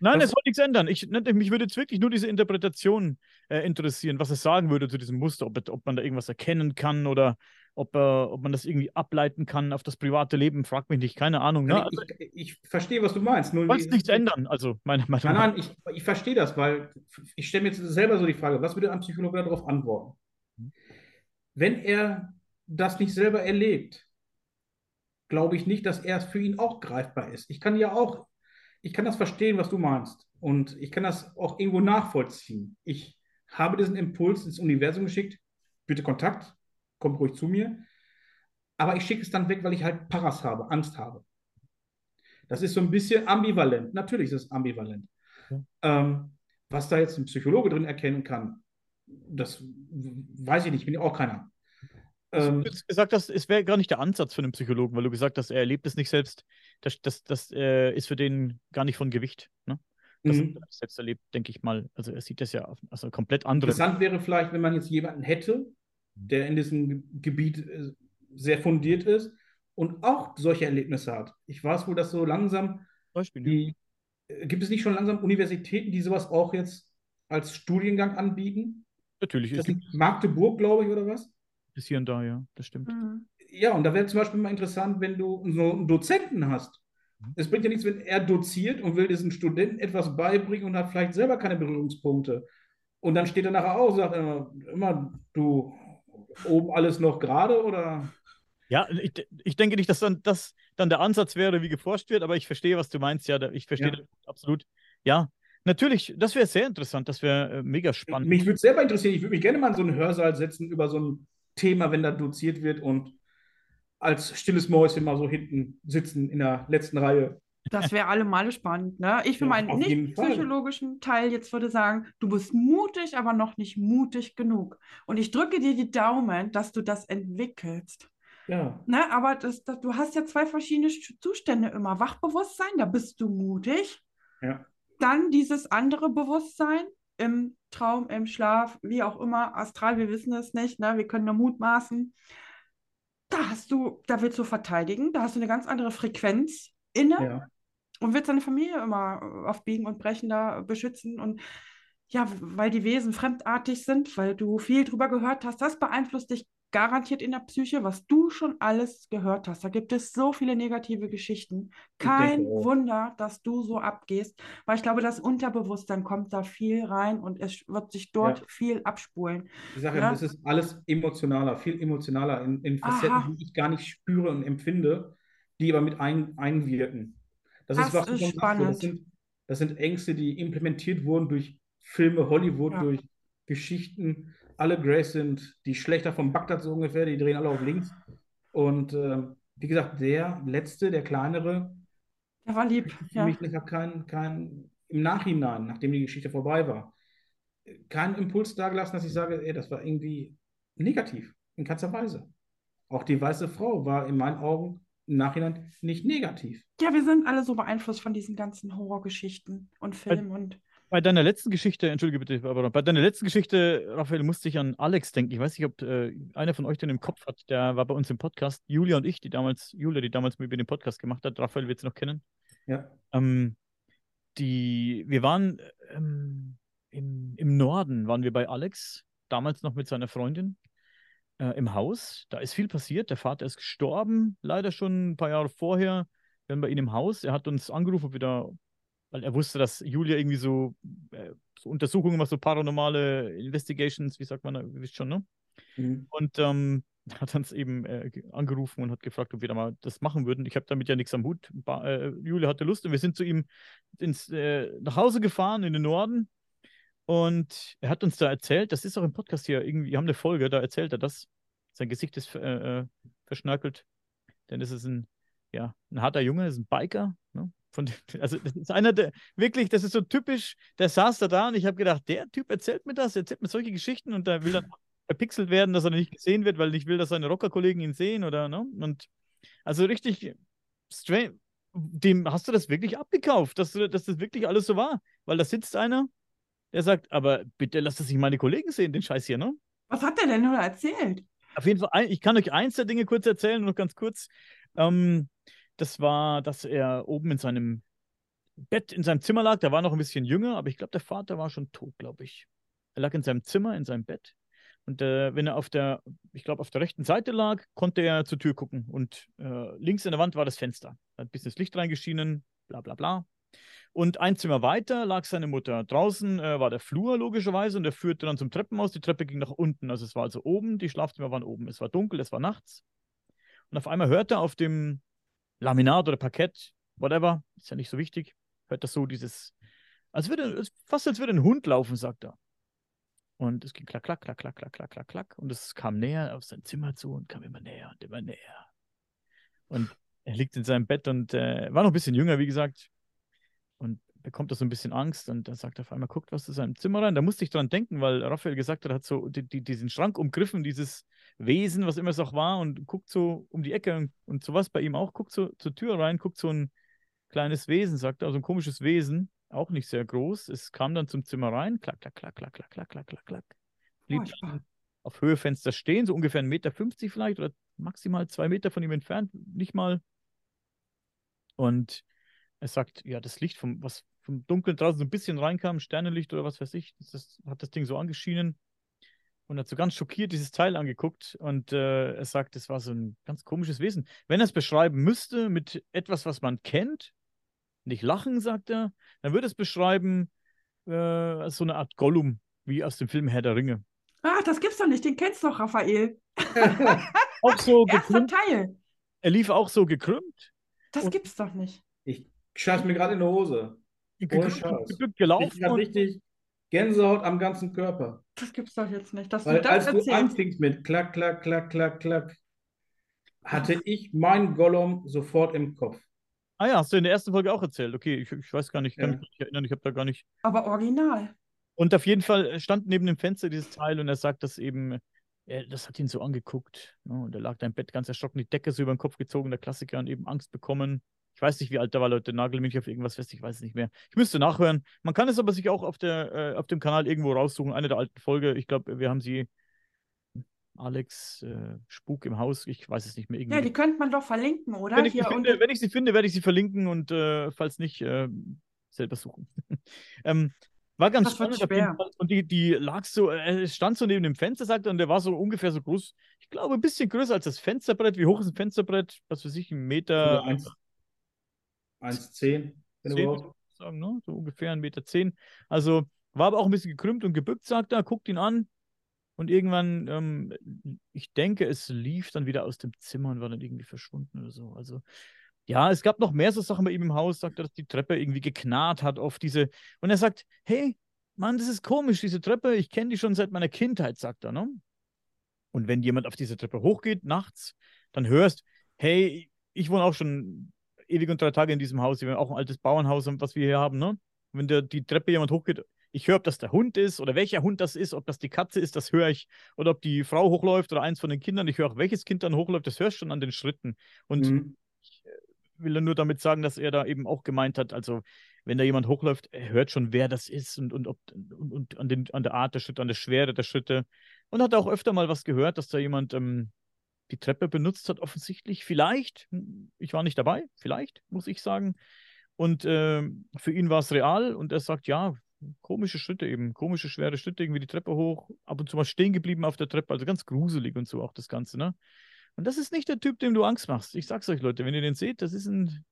Nein, es soll nichts ändern. Ich, ne, mich würde jetzt wirklich nur diese Interpretation äh, interessieren, was es sagen würde zu diesem Muster, ob, ob man da irgendwas erkennen kann oder ob, äh, ob man das irgendwie ableiten kann auf das private Leben. Frag mich nicht, keine Ahnung. Ne? Also, ich, ich, verstehe, was du meinst. Du kannst nichts ändern, also meine Meinung. Nein, nein, ich, ich verstehe das, weil ich stelle mir jetzt selber so die Frage, was würde ein Psychologe darauf antworten? Wenn er das nicht selber erlebt, glaube ich nicht, dass er es für ihn auch greifbar ist. Ich kann ja auch ich kann das verstehen, was du meinst. Und ich kann das auch irgendwo nachvollziehen. Ich habe diesen Impuls ins Universum geschickt, bitte Kontakt, kommt ruhig zu mir. Aber ich schicke es dann weg, weil ich halt Paras habe, Angst habe. Das ist so ein bisschen ambivalent. Natürlich ist es ambivalent. Ja. Ähm, was da jetzt ein Psychologe drin erkennen kann, das weiß ich nicht, bin ja auch keiner. Ähm, du hast gesagt hast, es wäre gar nicht der Ansatz für einen Psychologen, weil du gesagt hast, er erlebt es nicht selbst. Das, das, das äh, ist für den gar nicht von Gewicht. Ne? Das mhm. selbst erlebt, denke ich mal. Also er sieht das ja auf also komplett andere. Interessant wäre vielleicht, wenn man jetzt jemanden hätte, der in diesem Gebiet äh, sehr fundiert ist und auch solche Erlebnisse hat. Ich weiß wohl, dass so langsam Beispiel, die, äh, gibt es nicht schon langsam Universitäten, die sowas auch jetzt als Studiengang anbieten? Natürlich. Das ist Magdeburg, glaube ich, oder was? Ist hier und da, ja, das stimmt. Mhm. Ja, und da wäre zum Beispiel mal interessant, wenn du so einen Dozenten hast. Mhm. Es bringt ja nichts, wenn er doziert und will diesen Studenten etwas beibringen und hat vielleicht selber keine Berührungspunkte. Und dann steht er nachher auch und sagt immer, immer du oben alles noch gerade oder? Ja, ich, ich denke nicht, dass dann das dann der Ansatz wäre, wie geforscht wird, aber ich verstehe, was du meinst. Ja, ich verstehe ja. absolut. Ja, natürlich, das wäre sehr interessant, das wäre äh, mega spannend. Mich würde es selber interessieren, ich würde mich gerne mal in so einen Hörsaal setzen über so ein Thema, wenn da doziert wird und als stilles Mäuschen mal so hinten sitzen in der letzten Reihe. Das wäre allemal spannend. Ne? Ich für Ja, meinen nicht Fall. psychologischen Teil jetzt würde sagen, du bist mutig, aber noch nicht mutig genug. Und ich drücke dir die Daumen, dass du das entwickelst. Ja, Ne? Aber das, das, du hast ja zwei verschiedene Sch- Zustände immer. Wachbewusstsein, da bist du mutig. ja, Dann dieses andere Bewusstsein im Traum, im Schlaf, wie auch immer, astral, wir wissen es nicht, ne? Wir können nur mutmaßen. Da hast du, da willst du verteidigen, da hast du eine ganz andere Frequenz inne ja. und willst deine Familie immer auf Biegen und Brechen da beschützen und ja, weil die Wesen fremdartig sind, weil du viel drüber gehört hast, das beeinflusst dich garantiert in der Psyche, was du schon alles gehört hast. Da gibt es so viele negative Geschichten. Kein auch. Wunder, dass du so abgehst, weil ich glaube, das Unterbewusstsein kommt da viel rein und es wird sich dort Ja. viel abspulen. Ich sage Ja. ja, es ist alles emotionaler, viel emotionaler in, in Facetten, Aha. die ich gar nicht spüre und empfinde, die aber mit ein, einwirken. Das, Das ist, was ist spannend. das sind, das sind Ängste, die implementiert wurden durch Filme, Hollywood, Ja. durch Geschichten. Alle Grays sind die Schlechter von Bagdad so ungefähr, die drehen alle auf links. Und ähm, wie gesagt, der letzte, der kleinere, Der war lieb. für Ja. mich nachher kein, kein, im Nachhinein, nachdem die Geschichte vorbei war, keinen Impuls dagelassen, dass ich sage, ey, das war irgendwie negativ, in keinster Weise. Auch die weiße Frau war in meinen Augen im Nachhinein nicht negativ. ja, wir sind alle so beeinflusst von diesen ganzen Horrorgeschichten und Filmen und Bei deiner letzten Geschichte, entschuldige bitte, aber bei deiner letzten Geschichte, Raphael, musste ich an Alex denken. Ich weiß nicht, ob äh, einer von euch den im Kopf hat. Der war bei uns im Podcast. Julia und ich, die damals, Julia, die damals mit mir den Podcast gemacht hat. Raphael wird sie noch kennen. Ja, Ähm, die, wir waren ähm, im, im Norden, waren wir bei Alex, damals noch mit seiner Freundin äh, im Haus. Da ist viel passiert. Der Vater ist gestorben, leider schon ein paar Jahre vorher. Wir waren bei ihm im Haus. Er hat uns angerufen, ob wir da, weil er wusste, dass Julia irgendwie so, äh, so Untersuchungen macht, so paranormale Investigations, wie sagt man, ihr wisst schon, ne? mhm. Und ähm, hat uns eben äh, ge- angerufen und hat gefragt, ob wir da mal das machen würden. Ich habe damit ja nichts am Hut. Ba äh, Julia hatte Lust und wir sind zu ihm ins, äh, nach Hause gefahren in den Norden. Und er hat uns da erzählt, das ist auch im Podcast hier, irgendwie, wir haben eine Folge, da erzählt er das. Sein Gesicht ist äh, äh, verschnörkelt, denn es ist ein, ja, ein harter Junge, ist ein Biker. Von also das ist einer der, wirklich, das ist so typisch, der saß da da und ich habe gedacht, der Typ erzählt mir das, erzählt mir solche Geschichten und da will dann verpixelt werden, dass er nicht gesehen wird, weil ich will, dass seine Rockerkollegen ihn sehen oder, ne? Und also richtig strange. Dem hast du das wirklich abgekauft, dass, du, dass das wirklich alles so war. Weil da sitzt einer, der sagt, aber bitte lass das nicht meine Kollegen sehen, den Scheiß hier, ne? was hat der denn nur erzählt? Auf jeden Fall, ich kann euch eins der Dinge kurz erzählen, noch ganz kurz. Ähm, das war, dass er oben in seinem Bett, in seinem Zimmer lag. Der war noch ein bisschen jünger, aber ich glaube, der Vater war schon tot, glaube ich. Er lag in seinem Zimmer, in seinem Bett. Und äh, wenn er auf der, ich glaube, auf der rechten Seite lag, konnte er zur Tür gucken. Und äh, links in der Wand war das Fenster. Da hat ein bisschen das Licht reingeschienen, bla bla bla. Und ein Zimmer weiter lag seine Mutter. Draußen äh, war der Flur logischerweise und er führte dann zum Treppenhaus. Die Treppe ging nach unten. Also es war also oben, die Schlafzimmer waren oben. Es war dunkel, es war nachts. Und auf einmal hört er auf dem Laminat oder Parkett, whatever, ist ja nicht so wichtig, hört er so dieses, als würde, fast als würde ein Hund laufen, sagt er. Und es ging klack, klack, klack, klack, klack, klack, klack, klack. Und es kam näher auf sein Zimmer zu und kam immer näher und immer näher. Und er liegt in seinem Bett und äh, war noch ein bisschen jünger, wie gesagt. Und bekommt da so ein bisschen Angst und dann sagt er auf einmal, guckt was zu seinem Zimmer rein. Da musste ich dran denken, weil Raphael gesagt hat, er hat so die, die, diesen Schrank umgriffen, dieses Wesen, was immer es auch war, und guckt so um die Ecke und, und sowas bei ihm auch, guckt so zur Tür rein, guckt so ein kleines Wesen, sagt er, so ein komisches Wesen, auch nicht sehr groß. Es kam dann zum Zimmer rein, klack, klack, klack, klack, klack, klack, klack, klack, klack. Blieb dann auf Höhe Fenster stehen, so ungefähr 1,50 Meter vielleicht oder maximal zwei Meter von ihm entfernt, nicht mal. Und er sagt, ja, das Licht vom, was vom Dunkeln draußen so ein bisschen reinkam, Sternenlicht oder was weiß ich, das, das hat das Ding so angeschienen und hat so ganz schockiert dieses Teil angeguckt und äh, er sagt, es war so ein ganz komisches Wesen. Wenn er es beschreiben müsste mit etwas, was man kennt, nicht lachen, sagt er, dann würde es beschreiben äh, als so eine Art Gollum, wie aus dem Film Herr der Ringe. Ach, das gibt's doch nicht, den kennst du doch, Raphael. Auch so Erster gekrümmt, Teil. er lief auch so gekrümmt, Das gibt's doch nicht. Ich scheiß mir gerade in die Hose. Ich gelaufen und richtig Gänsehaut am ganzen Körper. Das gibt's doch jetzt nicht, dass Weil du das als du erzählst. anfingst mit klack, klack, klack, klack, klack, hatte ich meinen Gollum sofort im Kopf. Ah ja, hast du in der ersten Folge auch erzählt. Okay, ich, ich weiß gar nicht, kann Ja. mich nicht erinnern, ich habe da gar nicht. Aber original. Und auf jeden Fall stand neben dem Fenster dieses Teil und er sagt, dass eben, er, das hat ihn so angeguckt. Ne? Und er lag da im Bett ganz erschrocken, die Decke so über den Kopf gezogen, der Klassiker und eben Angst bekommen. Ich weiß nicht, wie alt er war, Leute. Nagel mich auf irgendwas fest, ich weiß es nicht mehr. Ich müsste nachhören. Man kann es aber sich auch auf, der, äh, auf dem Kanal irgendwo raussuchen. Eine der alten Folge. Ich glaube, wir haben sie. Alex äh, Spuk im Haus, ich weiß es nicht mehr. Irgendwie Ja, die könnte man doch verlinken, oder? wenn ich, sie Hier finde, wenn ich sie finde, werde ich sie verlinken und äh, falls nicht, äh, selber suchen. ähm, war ganz Das spannend schwer. Und die, die lag so, äh, es stand so neben dem Fenster, sagte er, und der war so ungefähr so groß, ich glaube, ein bisschen größer als das Fensterbrett. Wie hoch ist ein Fensterbrett? Was für sich, ein Meter. Oder 1, 1,10, wenn 10, überhaupt. würde ich sagen, ne? So ungefähr ein Meter zehn. Also war aber auch ein bisschen gekrümmt und gebückt, sagt er, guckt ihn an. Und irgendwann, ähm, ich denke, es lief dann wieder aus dem Zimmer und war dann irgendwie verschwunden oder so. Also, ja, es gab noch mehr so Sachen bei ihm im Haus, sagt er, dass die Treppe irgendwie geknarrt hat auf diese. Und er sagt, hey, Mann, das ist komisch, diese Treppe, ich kenne die schon seit meiner Kindheit, sagt er, ne? Und wenn jemand auf diese Treppe hochgeht, nachts, dann hörst, hey, ich wohne auch schon ewig und drei Tage in diesem Haus, wir haben auch ein altes Bauernhaus, was wir hier haben, ne? Wenn der, die Treppe jemand hochgeht, ich höre, ob das der Hund ist oder welcher Hund das ist, ob das die Katze ist, das höre ich. Oder ob die Frau hochläuft oder eins von den Kindern, ich höre auch, welches Kind dann hochläuft, das hörst du schon an den Schritten. Und Mhm. will er nur damit sagen, dass er da eben auch gemeint hat, also wenn da jemand hochläuft, er hört schon, wer das ist und, und, ob, und, und an, den, an der Art der Schritte, an der Schwere der Schritte. Und hat auch öfter mal was gehört, dass da jemand ähm, die Treppe benutzt hat, offensichtlich. Vielleicht, hm, ich war nicht dabei, vielleicht, muss ich sagen. Und ähm, für ihn war es real und er sagt, ja, komische Schritte eben, komische, schwere Schritte, irgendwie die Treppe hoch, ab und zu mal stehen geblieben auf der Treppe, also ganz gruselig und so auch das Ganze, ne? Und das ist nicht der Typ, dem du Angst machst. Ich sag's euch, Leute, wenn ihr den seht, das ist ein.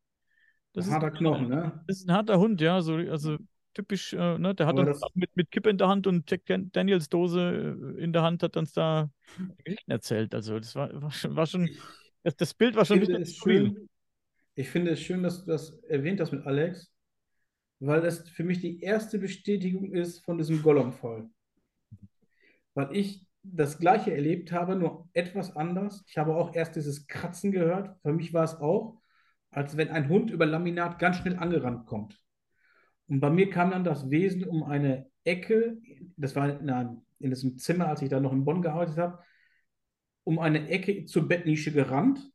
Das Ein ist harter ein, Knochen, ne? Das ist ein harter Hund, ja. So, also typisch, äh, ne? Der hat dann mit, mit Kippe in der Hand und Jack Dan- Daniels Dose äh, in der Hand hat uns da Geschichten erzählt. Also, das war, war schon, war schon das, das Bild war schon es skurril. schön, ich finde es schön, dass du das erwähnt hast mit Alex, weil das für mich die erste Bestätigung ist von diesem Gollum-Fall. Weil ich das Gleiche erlebt habe, nur etwas anders. Ich habe auch erst dieses Kratzen gehört. Für mich war es auch, als wenn ein Hund über Laminat ganz schnell angerannt kommt. Und bei mir kam dann das Wesen um eine Ecke, das war in, einem, in diesem Zimmer, als ich da noch in Bonn gearbeitet habe, um eine Ecke zur Bettnische gerannt.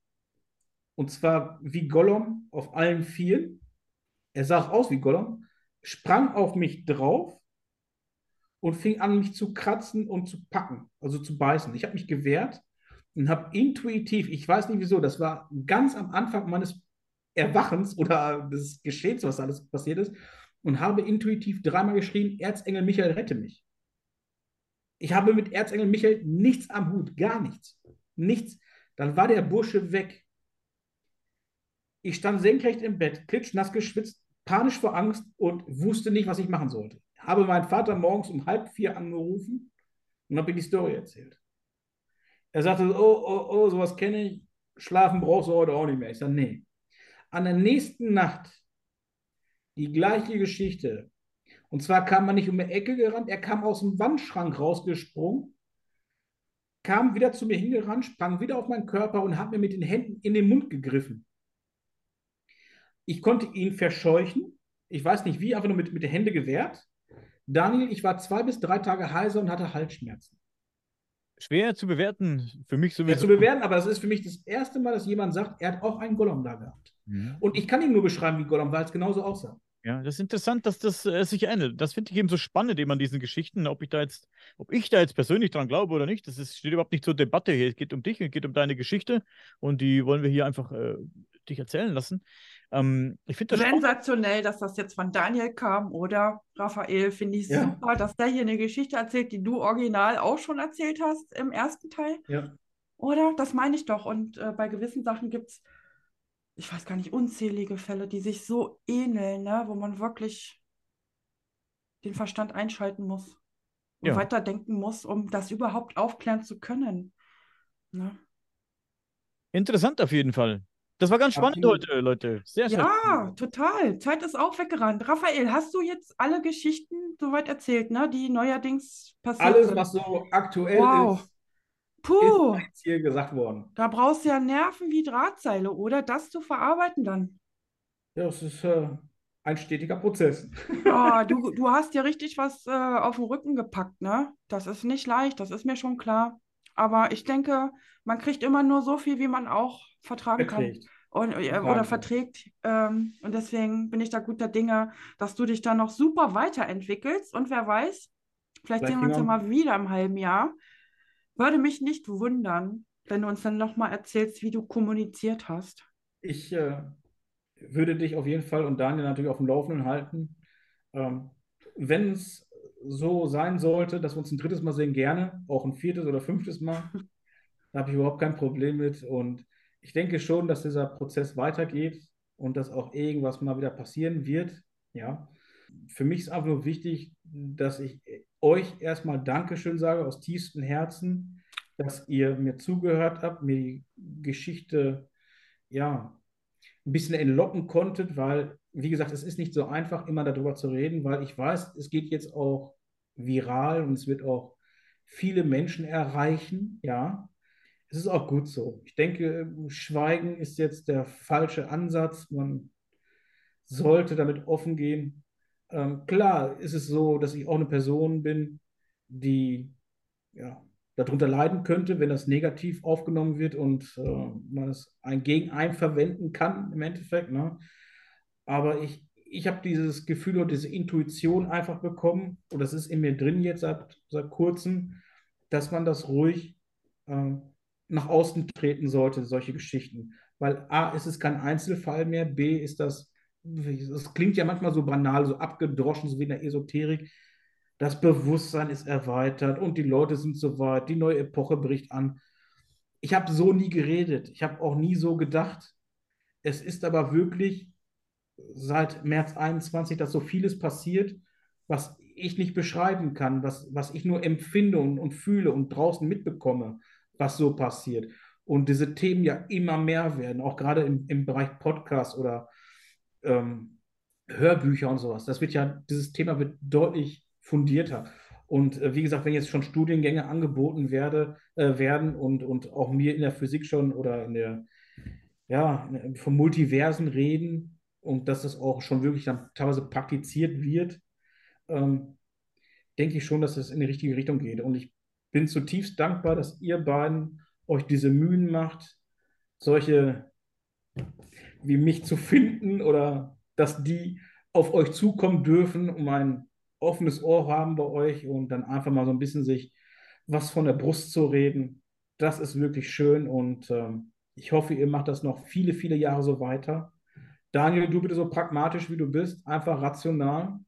Und zwar wie Gollum auf allen Vieren. Er sah aus wie Gollum, sprang auf mich drauf und fing an, mich zu kratzen und zu packen, also zu beißen. Ich habe mich gewehrt und habe intuitiv, ich weiß nicht wieso, das war ganz am Anfang meines Erwachens oder des Geschehens, was alles passiert ist, und habe intuitiv dreimal geschrien, Erzengel Michael, rette mich. Ich habe mit Erzengel Michael nichts am Hut, gar nichts. Nichts. Dann war der Bursche weg. Ich stand senkrecht im Bett, klitschnass geschwitzt, panisch vor Angst und wusste nicht, was ich machen sollte. Habe meinen Vater morgens um halb vier angerufen und habe ihm die Story erzählt. Er sagte, oh, oh, oh, sowas kenne ich, schlafen brauchst du heute auch nicht mehr. Ich sage, nee. An der nächsten Nacht die gleiche Geschichte. Und zwar kam man nicht um die Ecke gerannt, er kam aus dem Wandschrank rausgesprungen, kam wieder zu mir hingerannt, sprang wieder auf meinen Körper und hat mir mit den Händen in den Mund gegriffen. Ich konnte ihn verscheuchen. Ich weiß nicht wie, einfach nur mit, mit den Händen gewehrt. Daniel, ich war zwei bis drei Tage heiser und hatte Halsschmerzen. Schwer zu bewerten, für mich Ja, sowieso. zu bewerten, aber das ist für mich das erste Mal, dass jemand sagt, er hat auch einen Gollum da gehabt. Mhm. Und ich kann ihn nur beschreiben wie Gollum, weil es genauso aussah. Ja, das ist interessant, dass das äh, sich ändert. Das finde ich eben so spannend eben an diesen Geschichten, ob ich da jetzt, ob ich da jetzt persönlich dran glaube oder nicht. Das ist, steht überhaupt nicht zur Debatte hier. Es geht um dich, es geht um deine Geschichte und die wollen wir hier einfach äh, dich erzählen lassen. Ähm, ich finde das. Sensationell, dass das jetzt von Daniel kam, oder? Raphael, finde ich Ja. super, dass der hier eine Geschichte erzählt, die du original auch schon erzählt hast im ersten Teil. Ja. Oder? Das meine ich doch. Und äh, bei gewissen Sachen gibt es, ich weiß gar nicht, unzählige Fälle, die sich so ähneln, ne? wo man wirklich den Verstand einschalten muss und Ja. weiterdenken muss, um das überhaupt aufklären zu können. Ne? Interessant auf jeden Fall. Das war ganz spannend Absolut. heute, Leute. Sehr schön. Ja, total. Zeit ist auch weggerannt. Raphael, hast du jetzt alle Geschichten soweit erzählt, ne, die neuerdings passiert Alles, sind? was so aktuell Wow. ist, Puh, ist hier gesagt worden. da brauchst du ja Nerven wie Drahtseile, oder? Das zu verarbeiten dann. Ja, es ist äh, ein stetiger Prozess. Oh, du, du hast ja richtig was äh, auf den Rücken gepackt, ne? Das ist nicht leicht, das ist mir schon klar. Aber ich denke, man kriegt immer nur so viel, wie man auch vertragen kann. Verträgt. Und, äh, oder kann. verträgt. Ähm, und deswegen bin ich da guter Dinge, dass du dich da noch super weiterentwickelst. Und wer weiß, vielleicht Vielleicht sehen wir uns ja mal wieder im halben Jahr. Würde mich nicht wundern, wenn du uns dann nochmal erzählst, wie du kommuniziert hast. Ich äh, würde dich auf jeden Fall und Daniel natürlich auf dem Laufenden halten. Ähm, wenn es so sein sollte, dass wir uns ein drittes Mal sehen, gerne, auch ein viertes oder fünftes Mal, da habe ich überhaupt kein Problem mit. Und ich denke schon, dass dieser Prozess weitergeht und dass auch irgendwas mal wieder passieren wird. Ja. Für mich ist einfach nur wichtig, dass ich euch erstmal Dankeschön sage aus tiefstem Herzen, dass ihr mir zugehört habt, mir die Geschichte, ja, ein bisschen entlocken konntet, weil, wie gesagt, es ist nicht so einfach, immer darüber zu reden, weil ich weiß, es geht jetzt auch viral und es wird auch viele Menschen erreichen, ja. Es ist auch gut so. Ich denke, Schweigen ist jetzt der falsche Ansatz. Man sollte damit offen gehen. Ähm, klar ist es so, dass ich auch eine Person bin, die ja, darunter leiden könnte, wenn das negativ aufgenommen wird und äh, man es ein, gegen einen verwenden kann im Endeffekt. Ne? Aber ich, ich habe dieses Gefühl und diese Intuition einfach bekommen, und das ist in mir drin jetzt seit, seit kurzem, dass man das ruhig äh, nach außen treten sollte, solche Geschichten. Weil A, ist es kein Einzelfall mehr, B, ist das, es klingt ja manchmal so banal, so abgedroschen, so wie in der Esoterik. Das Bewusstsein ist erweitert und die Leute sind soweit, die neue Epoche bricht an. Ich habe so nie geredet, ich habe auch nie so gedacht. Es ist aber wirklich seit März 21, dass so vieles passiert, was ich nicht beschreiben kann, was, was ich nur empfinde und, und fühle und draußen mitbekomme, was so passiert. Und diese Themen ja immer mehr werden, auch gerade im, im Bereich Podcast oder ähm, Hörbücher und sowas. Das wird ja, dieses Thema wird deutlich fundierter. Und äh, wie gesagt, wenn jetzt schon Studiengänge angeboten werde, äh, werden und, und auch mir in der Physik schon oder in der, ja, vom Multiversen reden und dass das auch schon wirklich dann teilweise praktiziert wird, ähm, denke ich schon, dass es in die richtige Richtung geht. Und ich bin zutiefst dankbar, dass ihr beiden euch diese Mühen macht, solche wie mich zu finden oder dass die auf euch zukommen dürfen, um ein offenes Ohr haben bei euch und dann einfach mal so ein bisschen sich was von der Brust zu reden. Das ist wirklich schön und ähm, ich hoffe, ihr macht das noch viele, viele Jahre so weiter. Daniel, du bitte so pragmatisch, wie du bist, einfach rational.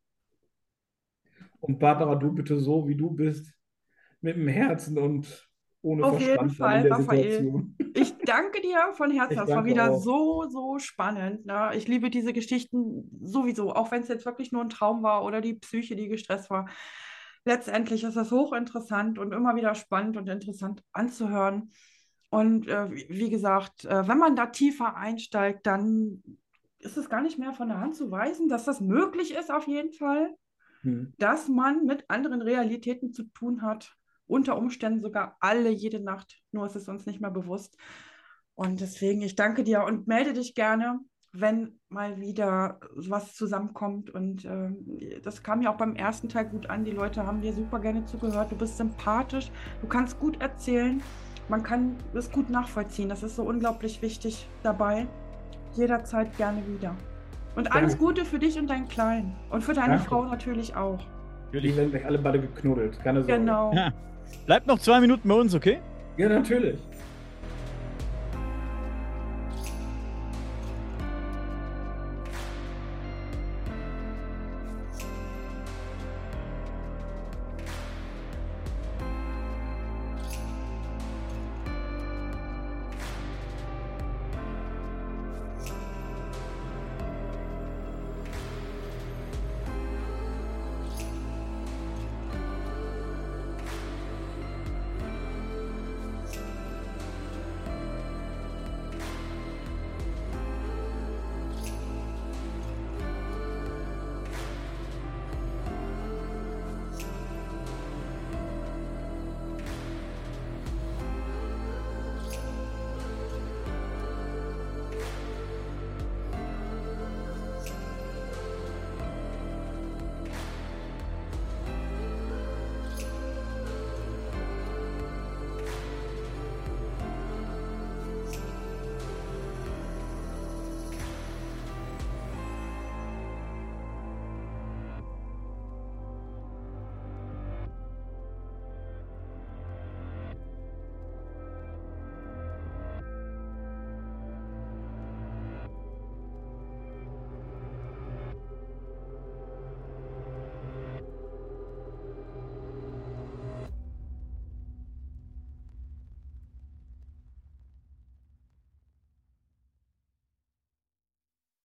Und Barbara, du bitte so, wie du bist, mit dem Herzen und ohne Auf jeden Verstand dann Fall, Raphael. Ich danke dir von Herzen. Das war wieder auch. so, so spannend. Ne? Ich liebe diese Geschichten sowieso, auch wenn es jetzt wirklich nur ein Traum war oder die Psyche, die gestresst war. Letztendlich ist das hochinteressant und immer wieder spannend und interessant anzuhören. Und äh, wie wie gesagt, äh, wenn man da tiefer einsteigt, dann ist es gar nicht mehr von der Hand zu weisen, dass das möglich ist, auf jeden Fall, Hm. dass man mit anderen Realitäten zu tun hat. Unter Umständen sogar alle jede Nacht, nur ist es uns nicht mehr bewusst. Und deswegen, ich danke dir und melde dich gerne, wenn mal wieder was zusammenkommt. Und ähm, das kam ja auch beim ersten Teil gut an. Die Leute haben dir super gerne zugehört. Du bist sympathisch, du kannst gut erzählen. Man kann das gut nachvollziehen. Das ist so unglaublich wichtig dabei. Jederzeit gerne wieder. Und alles Danke. Gute für dich und deinen Kleinen. Und für deine Danke. Frau natürlich auch. Die werden gleich alle beide geknuddelt. Keine Sorge. Genau. Ja. Bleibt noch zwei Minuten bei uns, okay? Ja, natürlich.